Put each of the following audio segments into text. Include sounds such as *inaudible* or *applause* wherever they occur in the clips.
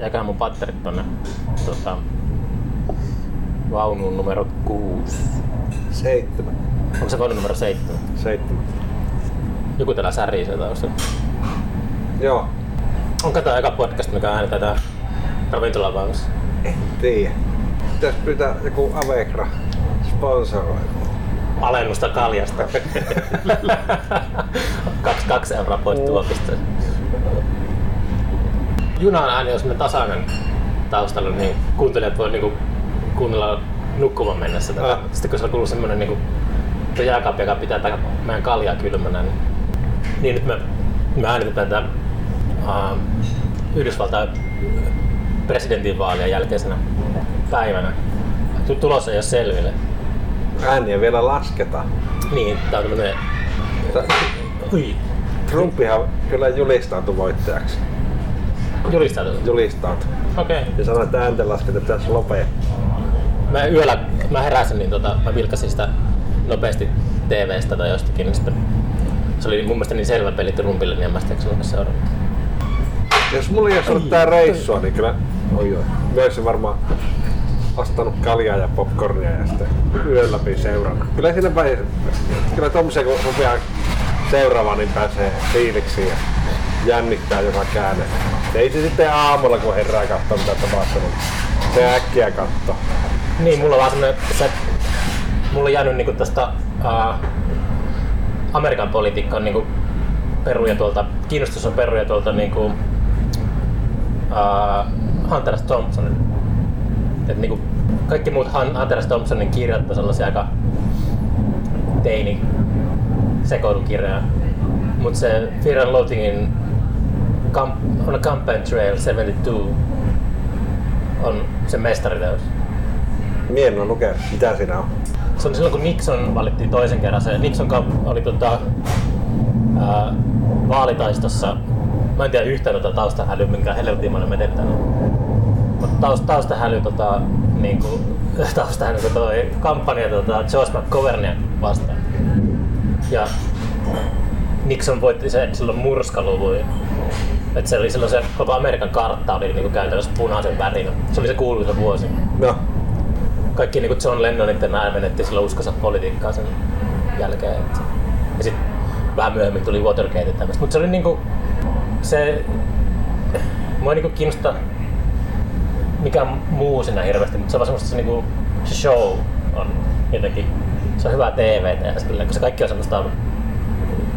jäkään mun patterit tonne tota, vaunuun numero 6. Seitsemän. Onko se vaunu numero 7? Seitsemän. Joku täällä särii se taustalla. Joo. Onko tää eka podcast, mikä äänitetään ravintolavaunussa? En tiedä. Pitäis pyytää joku Avegra sponsoroi. Alennusta kaljasta. *laughs* kaksi, kaksi euroa pois tuopista. Junan ääni on tasainen taustalla, niin kuuntelijat voi niinku kuunnella nukkuvan mennessä tätä. Ah. Sitten kun se on kuullut semmonen niinku tuo jääkaappi, joka pitää tätä meidän kaljaa kylmänä, niin, niin nyt me, me äänitetään tätä uh, Yhdysvaltain presidentinvaalien jälkeisenä päivänä. Tu- Tulos ei ole selville. Ääniä vielä lasketaan. Niin, tää on tämmönen... Trumpihan kyllä julistautui voittajaksi. Julistautunut. Julistautui. Okei. Okay. Ja sanoi, että äänten laskenta pitäisi lopettaa. Mä yöllä, mä heräsin, niin tota, mä vilkasin sitä nopeasti TVstä tai jostakin, niin sitten se oli mun mielestä niin selvä peli Trumpille, niin en mä sitä seurata. Jos mulla ei olisi ollut tää reissua, niin kyllä oi, oi. mä olisin varmaan ostanut kaljaa ja popcornia ja sitten yön läpi seurannut. Kyllä siinä vaiheessa, kyllä tommosia kun rupeaa seuraavaan, niin pääsee fiiliksiin ja jännittää joka käänne. Ei se sitten aamulla kun herää katsoo mitä tapahtuu, se äkkiä katsoo. Niin, mulla on vaan semmonen, se, mulla on jäänyt niinku tästä uh, Amerikan politiikkaan niinku peruja tuolta, kiinnostus on peruja tuolta niinku uh, Hunter S. Thompsonin. Et niinku kaikki muut Hunter S. Thompsonin kirjat on sellaisia aika teini sekoilukirjoja. Mut se Fear and Loathingin on Campaign Trail 72 on se mestariteos. Mie en ole lukenut, mitä siinä on. Se oli silloin, kun Nixon valittiin toisen kerran. Se Nixon oli tota, ää, vaalitaistossa. Mä en tiedä yhtään tota taustahälyä, minkä helvetin mä olen menettänyt. Mutta taust, taustahäly, tota, niinku, *laughs* taustahäly, toi kampanja tota, George McGovernia vastaan. Ja Nixon voitti sen silloin murskaluvuin. Et se oli silloin se koko Amerikan kartta oli niinku käytännössä punaisen värinen. Se oli se kuuluisa vuosi No, kaikki niin John Lennonit ja nämä menetti silloin uskonsa politiikkaa sen jälkeen. Et. Ja sitten vähän myöhemmin tuli Watergate ja tämmöistä. Mutta se oli niinku, se, mua niinku kiinnosta mikään muu siinä hirveästi, mutta se on semmoista se, niinku, se show on jotenkin, se on hyvää TVtä ja silleen, kun se kaikki on semmoista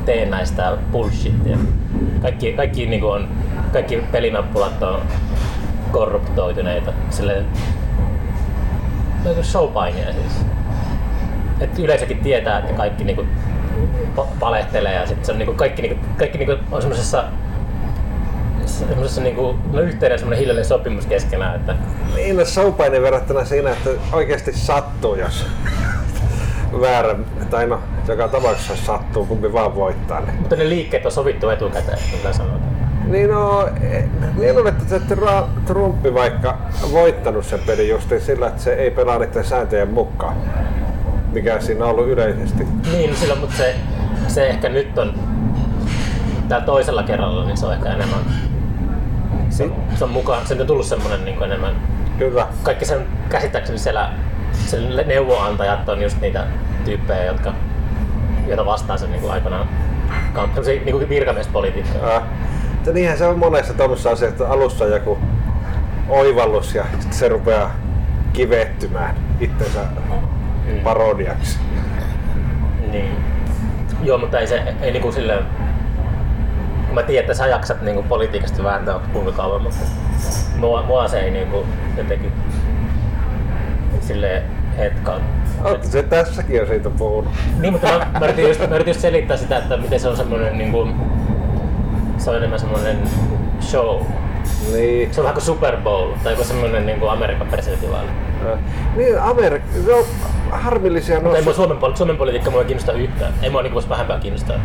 teennäistä bullshitia. Kaikki, kaikki, niinku on, kaikki pelinappulat on korruptoituneita. Silleen, no, showpainia siis. Et yleisökin tietää, että kaikki niinku pa- valehtelee ja sitten se on niinku kaikki, niinku, kaikki niinku on semmosessa semmosessa niinku, no yhteinen semmonen hiljainen sopimus keskenään, että niin no showpaine verrattuna siinä, että oikeasti sattuu, jos *laughs* väärä, tai no, joka tapauksessa sattuu, kumpi vaan voittaa. Niin, mutta ne liikkeet on sovittu etukäteen, mitä sanotaan. niin no, eh, niin on, että se Trumpi vaikka voittanut sen pelin justiin sillä, että se ei pelaa niiden sääntöjen mukaan, mikä siinä on ollut yleisesti. Niin, no silloin, mutta se, se ehkä nyt on täällä toisella kerralla, niin se on ehkä enemmän se, on- se on mukaan, se on tullut semmonen niin enemmän Kyllä. kaikki sen käsittääkseni siellä sen neuvonantajat on just niitä tyyppejä, jotka, joita vastaan sen niin aikanaan se, niin virkamiespolitiikka. Äh, mutta niinhän se on monessa tuommoisessa asiassa, että alussa on joku oivallus ja sitten se rupeaa kivettymään itsensä parodiaksi. Niin. Joo, mutta ei se ei niinku silleen... Kun mä tiedän, että sä jaksat niinku politiikasta vääntää kuinka kauan, mutta mua, mua se ei niinku jotenkin silleen hetkaan. Oletko se tässäkin jo siitä puhunut? Niin, mutta mä, mä, yritin just, mä yritin just selittää sitä, että miten se on semmoinen niinku, se on enemmän semmoinen show. Niin. Se on vähän kuin Super Bowl tai joku semmoinen niinku Amerikan presidentinvaali. Äh, Niin, Amerikka, se on harmillisia Mutta ei mua. Suomen, poli- Suomen politiikka mua ei kiinnosta yhtään. Ei mua niinku voisi vähempää kiinnostaa,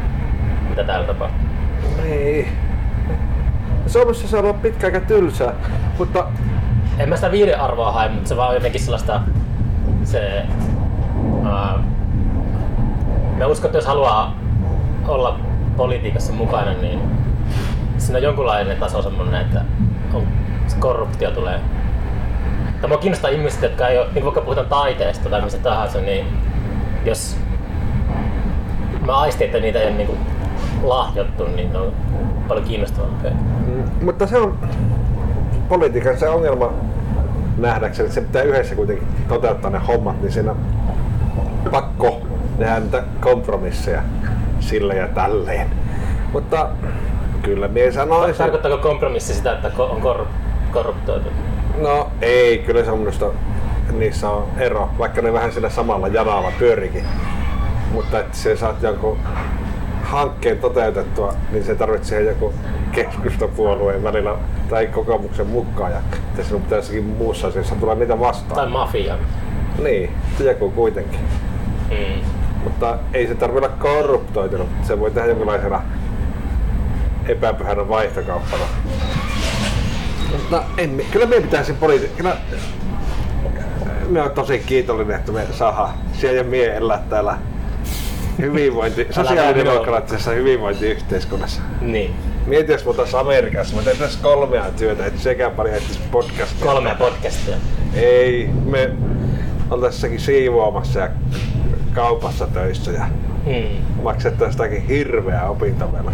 mitä täällä tapahtuu. Niin. Suomessa se on ollut pitkä aika tylsää, mutta En mä sitä viidearvoa hae, mutta se vaan on jotenkin sellaista... Se... Mä uskon, että jos haluaa olla politiikassa mukana, niin siinä on jonkunlainen taso semmonen, että on korruptio tulee. Tai mua kiinnostaa ihmiset, jotka ei ole, niin vaikka puhutaan taiteesta tai mistä tahansa, niin jos mä aistin, että niitä ei ole niin lahjottu, niin ne on paljon kiinnostavampia. Mm, mutta se on politiikan se ongelma nähdäkseni, että se pitää yhdessä kuitenkin toteuttaa ne hommat, niin siinä on pakko tehdä niitä kompromisseja sillä ja tälleen. Mutta kyllä mie sanoisin... Tarkoittaako kompromissi sitä, että on korru- korruptoitu? No ei, kyllä se on minusta niissä on ero, vaikka ne vähän sillä samalla janalla pyörikin. Mutta että se saat jonkun hankkeen toteutettua, niin se tarvitsee joku keskustapuolueen välillä tai kokoomuksen mukaan ja että sinun pitäisikin muussa asiassa tulla niitä vastaan. Tai mafian. Niin, joku kuitenkin. Mutta ei se tarvitse olla korruptoitunut. Se voi tehdä jonkinlaisena epäpyhänä vaihtokauppana. Mutta en, kyllä meidän pitäisi poliisi... Kyllä, me on tosi kiitollinen, että me saadaan siellä ja mie elää täällä hyvinvointi, sosiaalidemokraattisessa hyvinvointiyhteiskunnassa. Niin. Mieti, jos me Amerikassa, me tehtäisiin kolmea työtä, että sekä pari etsisi podcastia. Kolmea podcastia. Ei, me oltaisiin siivoamassa ja kaupassa töissä ja Hmm. maksettaisiin jotakin hirveää opintovelkaa.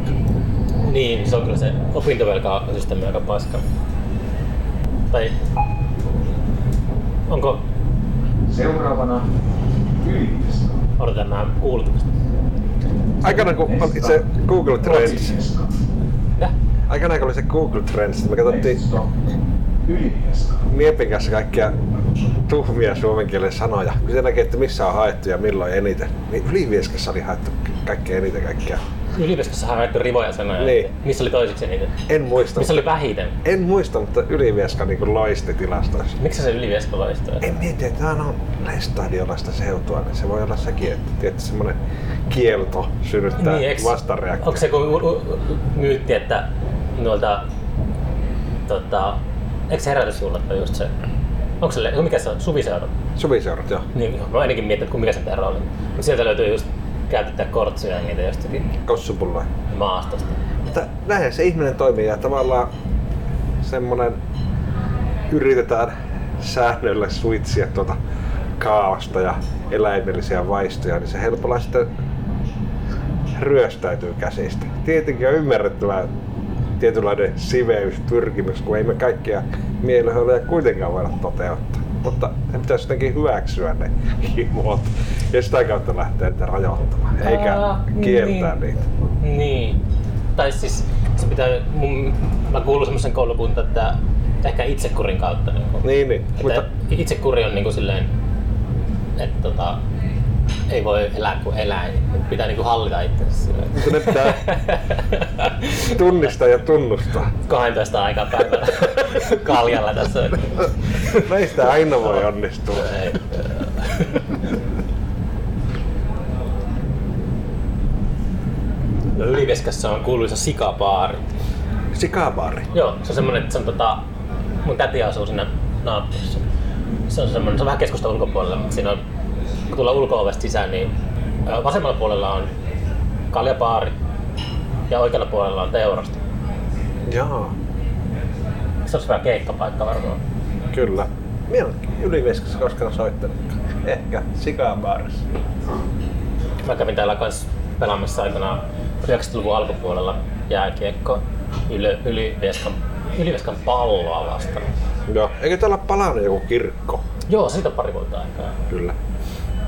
Niin, se on kyllä se opintovelka-systeemi aika paska. Tai onko, Seuraavana Ylivieska. odotan nämä kuulutukset. Aikana kun oli se Google Trends, Ruotsi-Vieska. Ja? aikana kun oli se Google Trends, me katsottiin. Miepin kanssa kaikkia tuhmia suomen kielen sanoja. Kun se näkee, että missä on haettu ja milloin eniten. Niin Ylivieskassa oli haettu kaikkein eniten kaikkea. Yliopistossa on haettu rivoja sanoja. Niin. Missä oli toiseksi eniten? En muista. Missä oli vähiten? En muista, mutta Ylivieska niin loisti tilastoissa. Miksi se Ylivieska loistaa? En mieti, että tämä on lestadiolaista seutua, niin se voi olla sekin, että tietysti semmoinen kielto synnyttää niin, eiks- vastareaktio. Onko se u- u- myytti, että noilta, tota, eikö se herätysjuhlat ole just se? Onko se, le- mikä se on, suviseura? Suviseurat, joo. Niin, mä ennenkin miettinyt, mikä se ero oli. Sieltä löytyy just käytettyä kortsuja ja niitä jostakin Kossupulloja. maastosta. Mutta näin se ihminen toimii ja tavallaan semmonen yritetään säännöllä suitsia tuota kaaosta ja eläimellisiä vaistoja, niin se helpolla sitten ryöstäytyy käsistä. Tietenkin on ymmärrettävä tietynlainen siveyspyrkimys, kun ei me kaikkia mielihyölyjä kuitenkaan voida toteuttaa. Mutta ne pitäisi jotenkin hyväksyä ne himot ja sitä kautta lähteä niitä rajoittamaan, eikä Aa, kieltää niin. niitä. Niin. Tai siis se pitää, mun, mä kuulun semmoisen koulukuntaan, että ehkä itsekurin kautta. Niin kuin, Niin, niin. että Mutta itsekuri on niin kuin silleen, että tota, ei voi elää kuin eläin. Pitää niin kuin hallita itsensä silleen. Mutta ne pitää tunnistaa ja tunnustaa. 12 aikaa päivällä kaljalla tässä. Meistä aina voi onnistua. Ei. No Ylivieskassa on kuuluisa sikabaari. Sikabaari. Joo, se on semmonen, että se on tota, mun täti asuu siinä naapurissa. Se on semmonen, se on vähän keskusta ulkopuolella, mutta siinä on, kun tullaan ulko sisään, niin vasemmalla puolella on kaljabaari ja oikealla puolella on teurasto. Joo, Se olisi vähän keikkapaikka varmaan. kyllä. Minä olen koskaan soittanut. Ehkä Sikabaarissa. Mä kävin täällä kans pelaamassa aikanaan 90-luvun alkupuolella jääkiekko Yle, Ylivieskan, Ylivieskan palloa vastaan. Joo. Eikö täällä palannut joku kirkko? Joo, siitä on pari vuotta aikaa. Kyllä.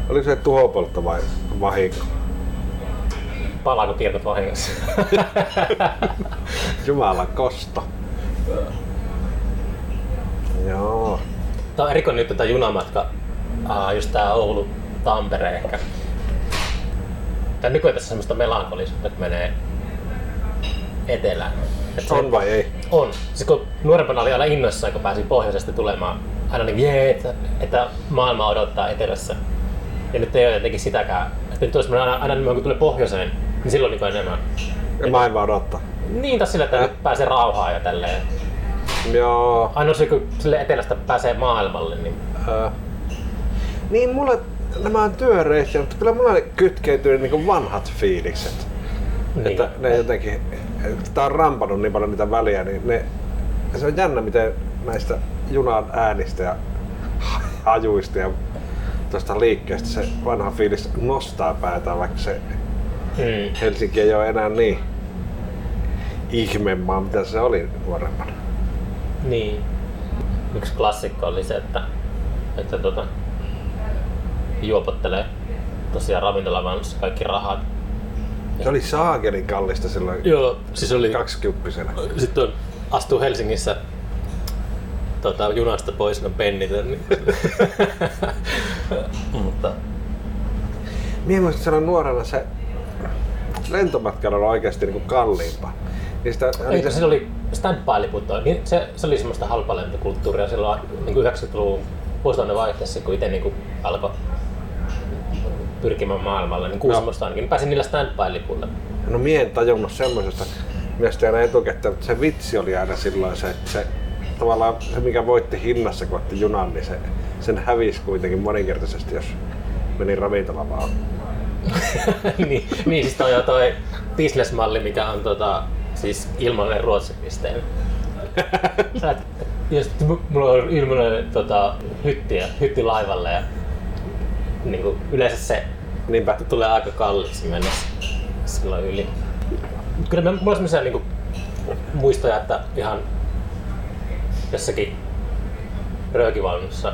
Oli se tuhopoltto vai vahinko? Palaako kirkot vahingossa? *laughs* Jumalan kosto. Joo. Tää on erikoinen nyt tätä junamatka, uh, just tää Oulu, Tampere ehkä. Tää nykyään tässä semmoista melankolisuutta, kun menee etelään. Et On vai ei? On. Siis kun nuorempana oli aina innoissaan, kun pääsi pohjoisesta tulemaan. Aina niin, jee, että, että maailma odottaa etelässä. Ja nyt ei ole jotenkin sitäkään. Että nyt olisi aina, aina kun tulee pohjoiseen, niin silloin niin enemmän. Ja maailma odottaa. Niin, taas sillä, että Äh. nyt pääsee rauhaan ja tälleen. Joo. Ainoa se, kun sille etelästä pääsee maailmalle, niin Ää. Niin mulle nämä on työreissuja, mutta kyllä mulla kytkeytyy niinku vanhat fiilikset. Niin. Että ne jotenkin, tää on rampannut niin paljon niitä väliä, niin ne se on jännä, miten näistä junan äänistä ja *laughs* hajuista ja tuosta liikkeestä se vanha fiilis nostaa päätään, vaikka se Mm. Helsinki ei ole enää niin ihmemaa, mitä se oli nuorempana. Niin. Yksi klassikko oli se, että, että tota, juopottelee tosiaan ravintolavaunussa kaikki rahat. Se oli saakelin kallista silloin Joo, siis oli... kaksikymppisenä. Sitten on, astuu Helsingissä tota, junasta pois on pennitön. *laughs* Niin. Mutta Mie muistan sanoa nuorena se lentomatkailu oli oikeasti niinku kalliimpaa. Niistä, Eikö se oli stand-by-liput, on- niin se, se oli semmoista halpalentokulttuuria silloin niin 90-luvun vuosituhannen vaihteessa, kun itse niin alkoi pyrkimään maailmalle, niin Kuusamosta ainakin, niin pääsin niillä stand-by-lipuilla. No mie en tajunnut semmosesta mielestäni aina etukäteen, mutta se vitsi oli aina silloin se, että se tavallaan se mikä voitti hinnassa kun otti junan, niin se, sen hävisi kuitenkin moninkertaisesti, jos meni ravintola vaan. *laughs* niin, niin, siis toi on toi business-malli, mikä on tota, siis ilmainen *laughs* et, jos mulla on ilmainen tota, hytti, hytti laivalle ja niin kuin, yleensä se Niinpä. tulee aika kalliiksi mennä silloin yli. Kyllä mä- mulla on semmoisia niinku muistoja, että ihan jossakin röökivaunussa,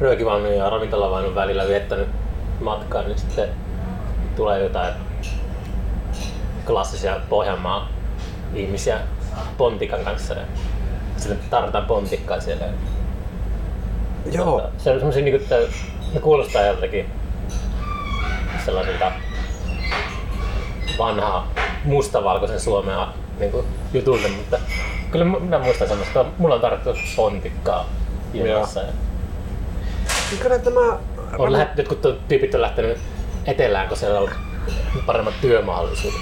röökivaunun ja ravintolavaunun välillä viettänyt matkaa, niin sitten tulee jotain klassisia Pohjanmaa ihmisiä pontikan kanssa ja sitten tarvitaan pontikkaa siellä. Joo. Tota, Se on semmosia niinku, että ne kuulostaa joltakin sellaisilta vanhaa mustavalkoisen Suomea niin jutulta, mutta kyllä mä- minä muistan semmoista, mulla on tarvittu pontikkaa ja Niin Kyllä tämä... On lähet, jotkut tu- tyypit on lähtenyt etelään, kun siellä on paremmat työmahdollisuudet.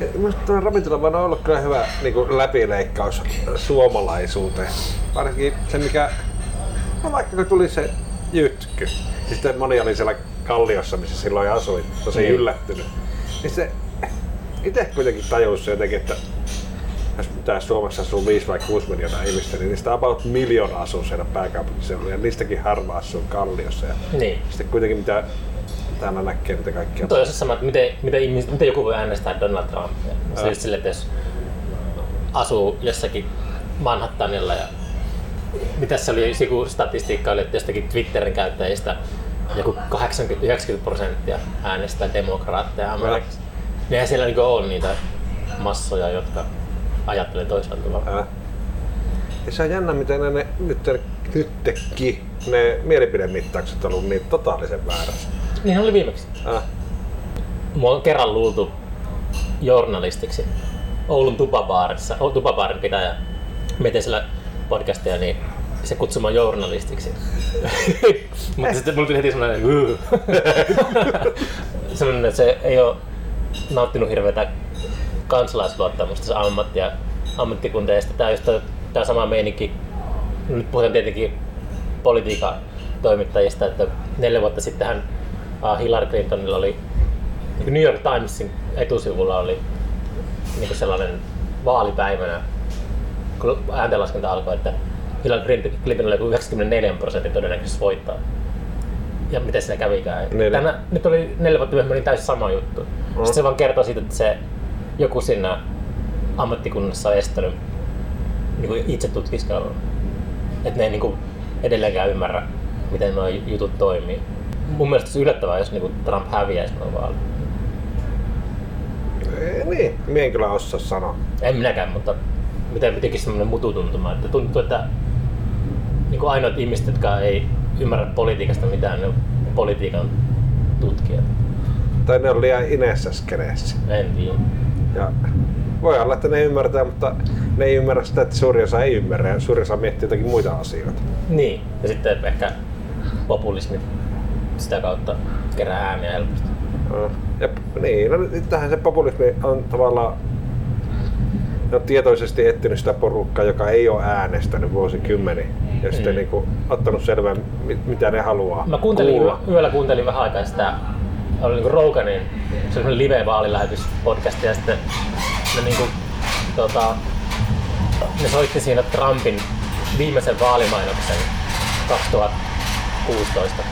Ja Minusta tämä ravintola vaan on ollut kyllä hyvä niin kuin läpileikkaus suomalaisuuteen. Varsinkin se mikä, no vaikka kun tuli se jytky, siis sitten moni oli siellä Kalliossa, missä silloin asuin, tosi Niin. yllättynyt. Niin se itse kuitenkin tajusi jotenkin, että jos tää Suomessa asuu 5 vai 6 miljoonaa ihmistä, niin niistä about miljoona asuu siellä pääkaupunkiseudulla ja niistäkin harva asuu Kalliossa. Ja Niin. sitten kuitenkin mitä täällä näkee niitä kaikkia. Toi on se sama, että miten, miten, ihmiset, miten joku voi äänestää Donald Trumpia. Se on just silleen, että jos asuu jossakin Manhattanilla ja mitäs se oli, joku statistiikka oli, että jostakin Twitterin käyttäjistä joku 80-90 prosenttia äänestää demokraatteja Amerikassa. Niin eihän siellä niinku ole niitä massoja, jotka ajattelee toisella tavalla. Ää. Ja se on jännä, miten ne, ne nyt, nytkin ne mielipidemittaukset on ollut niin totaalisen väärässä. Niin oli viimeksi. Ää. Mua on kerran luultu journalistiksi Oulun tupabaarissa. O- Tupabaarin pitäjä. Mä tein siellä podcastia, niin se kutsui mua journalistiksi. *laughs* Mutta sitten mulla tuli heti semmoinen "Ugh." *laughs* semmoinen, että se ei ole nauttinut hirveätä kansalaisluottamusta ammatti ja tää, just tää, tää sama meininki, nyt puhutaan tietenkin politiikan toimittajista, että neljä vuotta sittenhän uh, Hillary Clintonilla oli New York Timesin etusivulla oli niin kuin sellainen vaalipäivänä, kun ääntenlaskenta alkoi, että Hillary Clinton- joku 94 prosentin todennäköisesti voittaa. Ja miten siinä kävikään. Tänä, nyt oli neljä vuotta myöhemmin niin täysin sama juttu. Mm. Sitten se vaan kertoo siitä, että se joku siinä ammattikunnassa on estänyt niin itse tutkiskelua. Että ne ei niin kuin edelleenkään ymmärrä, miten nuo jutut toimii. Mun mielestä se yllättävää, jos niin kuin Trump häviäisi nuo vaalit. Ei, niin, mie en kyllä osaa sanoa. En minäkään, mutta miten jotenkin semmoinen mututuntuma, että tuntuu, että niin kuin ainoat ihmiset, jotka ei ymmärrä politiikasta mitään, ne on politiikan tutkijat. Tai ne on liian ineessä skeneessä. En tiedä. Ja voi olla, että ne ymmärtää, mutta ne ei ymmärrä sitä, että suuri osa ei ymmärrä ja suuri osa miettii jotakin muita asioita. Niin, ja sitten ehkä populismi sitä kautta kerää ääniä helposti. No, Ja, niin, no nyt tähän se populismi on tavallaan ne on tietoisesti etsinyt sitä porukkaa, joka ei ole äänestänyt vuosikymmeniä ja sitten Mm. niin kuin, ottanut selvää, mi- mitä ne haluaa Mä kuuntelin, kuulla. yö, yöllä kuuntelin vähän aikaa sitä, oli niinku Roganin semmoinen live-vaalilähetys podcast ja sitten ne niinku, tota, ne soitti siinä Trumpin viimeisen vaalimainoksen 2016.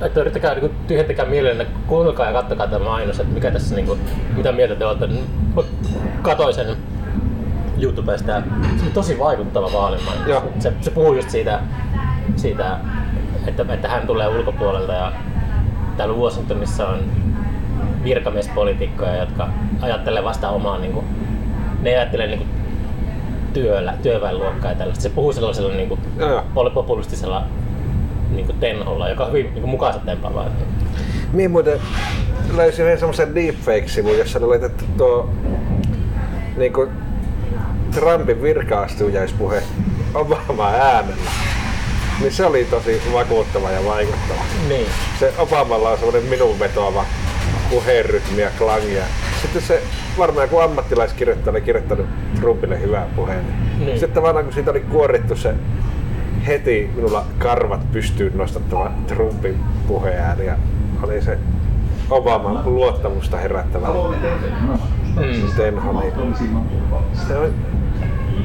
Että yrittäkää niin tyhjentäkää mielenne, kuunnelkaa ja kattokaa tämä mainos, että mikä tässä, niin kuin, mitä mieltä te olette. Mä Katoin sen YouTubesta ja se oli tosi vaikuttava vaalimainos. Se, se puhuu just siitä, siitä että, että hän tulee ulkopuolelta ja täällä Washingtonissa on virkamiespoliitikkoja, jotka ajattelee vasta omaa, niin kuin, ne ei ajattele niin kuin, työllä, työväenluokkaa ja tällaista. Se puhuu sellaisella niin kuin, populistisella niin kuin tenholla, joka on hyvin niin kuin, mukaansa tempaavaa. Niin muuten löysin yhden semmosen deepfake-sivun, jossa oli laitettu tuo niinku Trumpin virkaastujaispuhe Obama äänellä. Niin se oli tosi vakuuttava ja vaikuttava. Niin. Se Obamalla on semmoinen minun vetoava puheenrytmi ja klangi. ja Sitten se varmaan joku ammattilaiskirjoittaja oli kirjoittanut Trumpille hyvää puheen. Niin. Sitten tavallaan kun siitä oli kuorittu se heti minulla karvat pystyyn nostattava Trumpin puheääni ja oli se Obaman luottamusta herättävä. Mm. tenho. Niin se, on,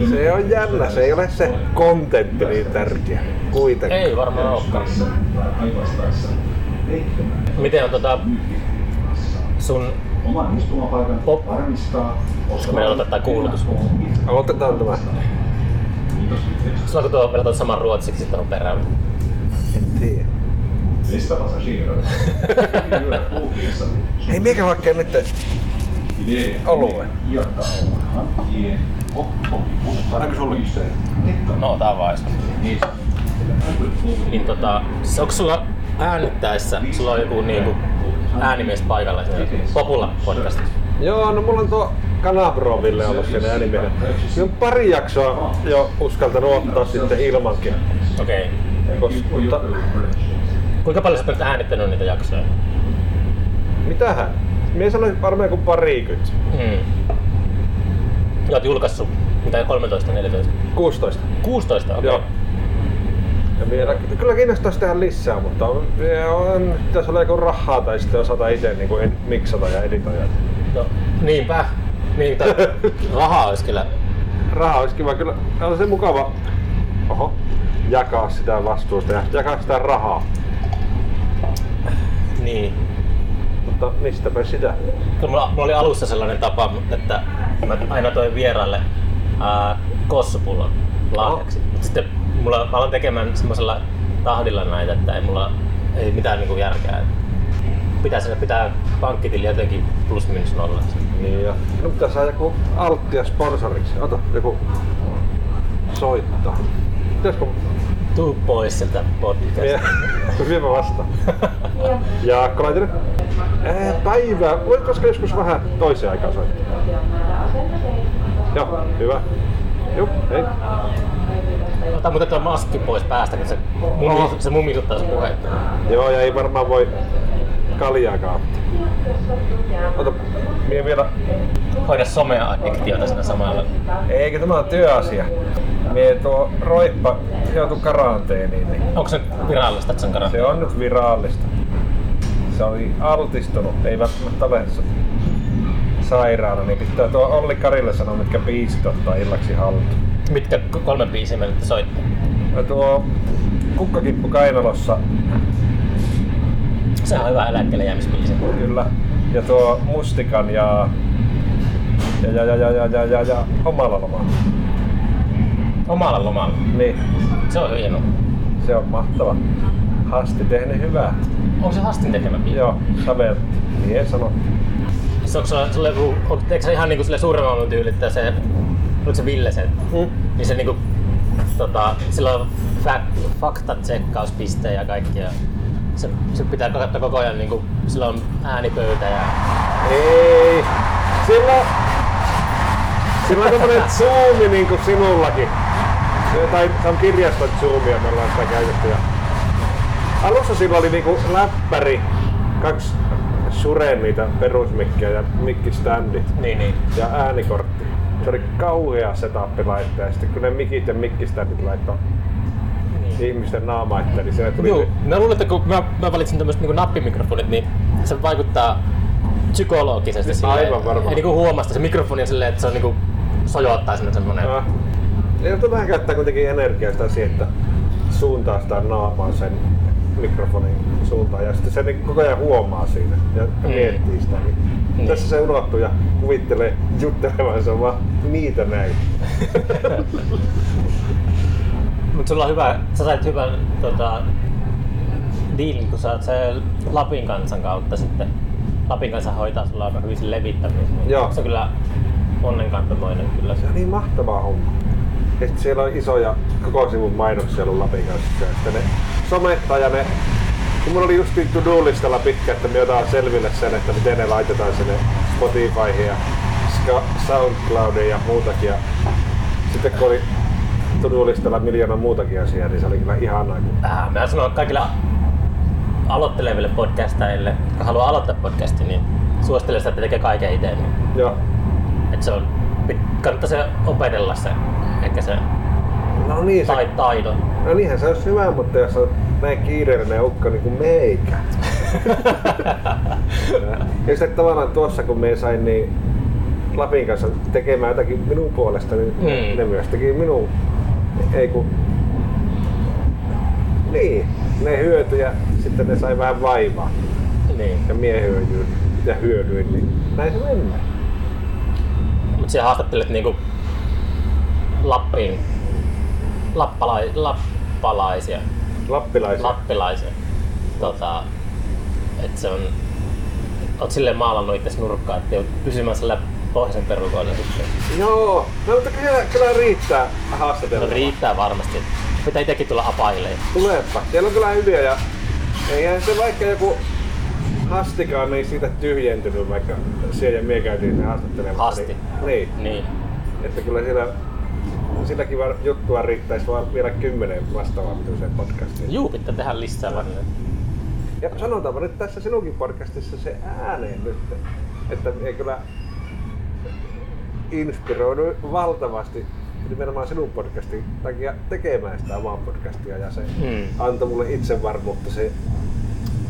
se on jännä, se ei ole se kontentti niin tärkeä kuitenkaan. Ei varmaan olekaan. Miten on tota, sun Oman istumapaikan Pop. varmistaa. Koska aloitetaan tää kuulutus. Aloitetaan tämä. Sulla kun tuo vedotaan saman ruotsiksi tuohon perään. En tiedä. Kulkiessa. Hei, mikä vaikka nyt Idé. No, tää on vaisu. Niin. Niin tota, onko sulla äänittäessä, sulla on joku niinku äänimies paikalla siinä Populla podcastissa? Joo, no mulla on tuo Kanabroville ollut siinä äänimiehen. Niin on pari jaksoa jo uskaltanut ottaa sitten ilmankin. Okei. Okay. Mutta Kuinka paljon sä nyt äänittänyt niitä jaksoja? mitähän? Mie sanoin varmaan joku parikymmentä. Hmm. Oot julkaissut mitä 13, 14? 16. 16, okei. Joo. Okay. Ja vielä, kyllä kiinnostaisi tehdä lisää, mutta on, on, pitäisi olla joku rahaa tai sitten osata itse niin kuin miksata ja editoida. No, niinpä. Niin, *laughs* rahaa olisi kyllä. Rahaa olisi kiva kyllä, on se mukava oho, jakaa sitä vastuusta ja jakaa sitä rahaa. Niin. Mutta mistäpä sitä? Mulla, mulla oli alussa sellainen tapa, että mä aina toin vieraille ää, kossupullon lahjaksi. Oho. Mutta sitten mulla, mä aloin tekemään semmoisella tahdilla näitä, että ei mulla ei mitään niinku järkeä. Pitää, sinne pitää pankkitili jotenkin plus minus nolla. Niin ja, no pitää saada joku alttia sponsoriksi. Ota, joku soittaa. Pitäisikö Tuu pois sieltä podcastista. Mie, *laughs* viemä vasta. Jaakko Laitinen. Ää, päivää. Voitko joskus vähän toiseen aikaan soittaa? Joo, hyvä. Joo, hei. Ota muuten tuo maski pois päästä, kun se, mumi, Oho. se mumisuttaa sun puhetta. Joo, ja ei varmaan voi kaljaakaan. Ota, mie vielä... Hoida somea-addiktiota siinä samalla. Eikö tämä on työasia? Mie tuo roippa joutui karanteeniin, niin Onko se virallista, että se on karanteeni? se on nyt virallista. Se oli altistunut, ei välttämättä ole sairaana, niin pitää tuo Olli Karille sanoa, mitkä biisit ottaa illaksi haltuun. Mitkä kolme biisiä me nyt soittaa? Ja tuo Kukkakippu Kainalossa, Sehän on hyvä eläkkeelle jäämisbiisi. kyllä. Ja tuo Mustikan ja ja ja ja ja ja ja, ja, ja omalla lomalla. Omalla lomalla. Niin, Se on hieno. se on mahtava. Hasti tehnyt hyvää. Onko se Hastin tekemä biisi? Joo, Savel. Niin ei sano. Se onko sulla, sulla joku, on, eikö se ihan niinku sille suuremman tyyli, että se, oliko se Ville se, Mm. niin se niinku, tota, sillä on fak- faktatsekkauspiste ja kaikki ja se, se pitää katsoa koko ajan niinku, sillä on äänipöytä ja Ei. Sillä, sillä on tämmönen *laughs* zoomi niin kuin sinullakin. Tai se on kirjaston zoomia, me ollaan sitä käytetty. Ja alussa sillä oli niinku läppäri, kaksi suren niitä perusmikkiä ja mikkiständit niin, niin. ja äänikortti. Se oli kauhea setup laittaa ja sitten kun ne mikit ja mikkiständit laittoi niin. ihmisten naama eteen, niin tuli Joo, mä luulen, että kun mä, mä valitsin tämmöiset niin nappimikrofonit, niin se vaikuttaa psykologisesti. Aivan silleen, varmaan. Ei niinku huomasta se mikrofoni on silleen, että se on niinku sojottaa sinne semmonen... Ah. Mutta vähän käyttää kuitenkin energiaa sitä siihen, että suuntaa sitä naamaa sen mikrofonin suuntaan ja sitten se niin koko ajan huomaa siinä ja Mm. miettii sitä. Niin Niin. Tässä se unohtuu ja kuvittelee juttelevansa vaan niitä näin. *laughs* Mut sulla on hyvä, sä sait hyvän tota, diilin, kun sä oot se Lapin kansan kautta sitten. Lapin kanssa hoitaa sulla aika hyvin sen levittämisen. Joo. Se on kyllä onnenkantamoinen kyllä. Se on niin mahtava homma. Sit siellä on isoja koko sivun mainoksia ollut Lapin kanssa. Sitten ne somettaa ja ne... Kun mulla oli just to-do-listalla pitkä, että me otan selville sen, että miten ne laitetaan sinne Spotifyhin ja Soundcloudiin ja muutakin. Ja sitten kun oli to-do-listalla miljoona muutakin asiaa, niin se oli kyllä ihanaa. kun- Äh, mä sanon kaikille aloitteleville podcastajille, jotka haluaa aloittaa podcastin, niin suosittelen sitä, että tekee kaiken itse. Niin, Joo. että se on, kannattaa se opetella se, ehkä se No niin, se, tai, taidon. no niinhän se olisi hyvä, mutta jos on näin kiireellinen ukko niin kuin meikä. *laughs* ja sitten tavallaan tuossa kun me sain niin Lapin kanssa tekemään jotakin minun puolesta, niin Mm. ne myös teki minun. Ei kun... Niin, ne hyötyi ja sitten ne sai vähän vaivaa. niin. Ja mie hyödyin ja hyödyin, niin näin se mennään. Mut siellä haastattelet niinku Lappiin, lappalai, lappalaisia, Lappilaisia. lappilaisia. Tota, et se on, oot silleen maalannut itse nurkkaan, että joudut pysymään sillä pohjoisen perukoilla sitten. Joo, no mutta kyllä, kyllä riittää haastatella. No riittää varmasti. Pitää itsekin tulla apailemaan. Tuleepa. Siellä on kyllä hyviä ja eihän se vaikka joku hastikaan niin siitä tyhjentynyt, vaikka siellä ja mie käytiin ne haastattelemassa. Hasti. Niin. Niin. Että kyllä siellä silläkin var, juttua riittäisi vaan vielä kymmenen vastaavaa pituiseen podcastiin. Juu, pitää tehdä lisää välillä. Ja sanotaanpa nyt tässä sinunkin podcastissa se ääneen nyt, että ei kyllä inspiroidu valtavasti nimenomaan sinun podcastin takia tekemään sitä omaa podcastia ja se Mm. antoi mulle itsevarmuutta. Se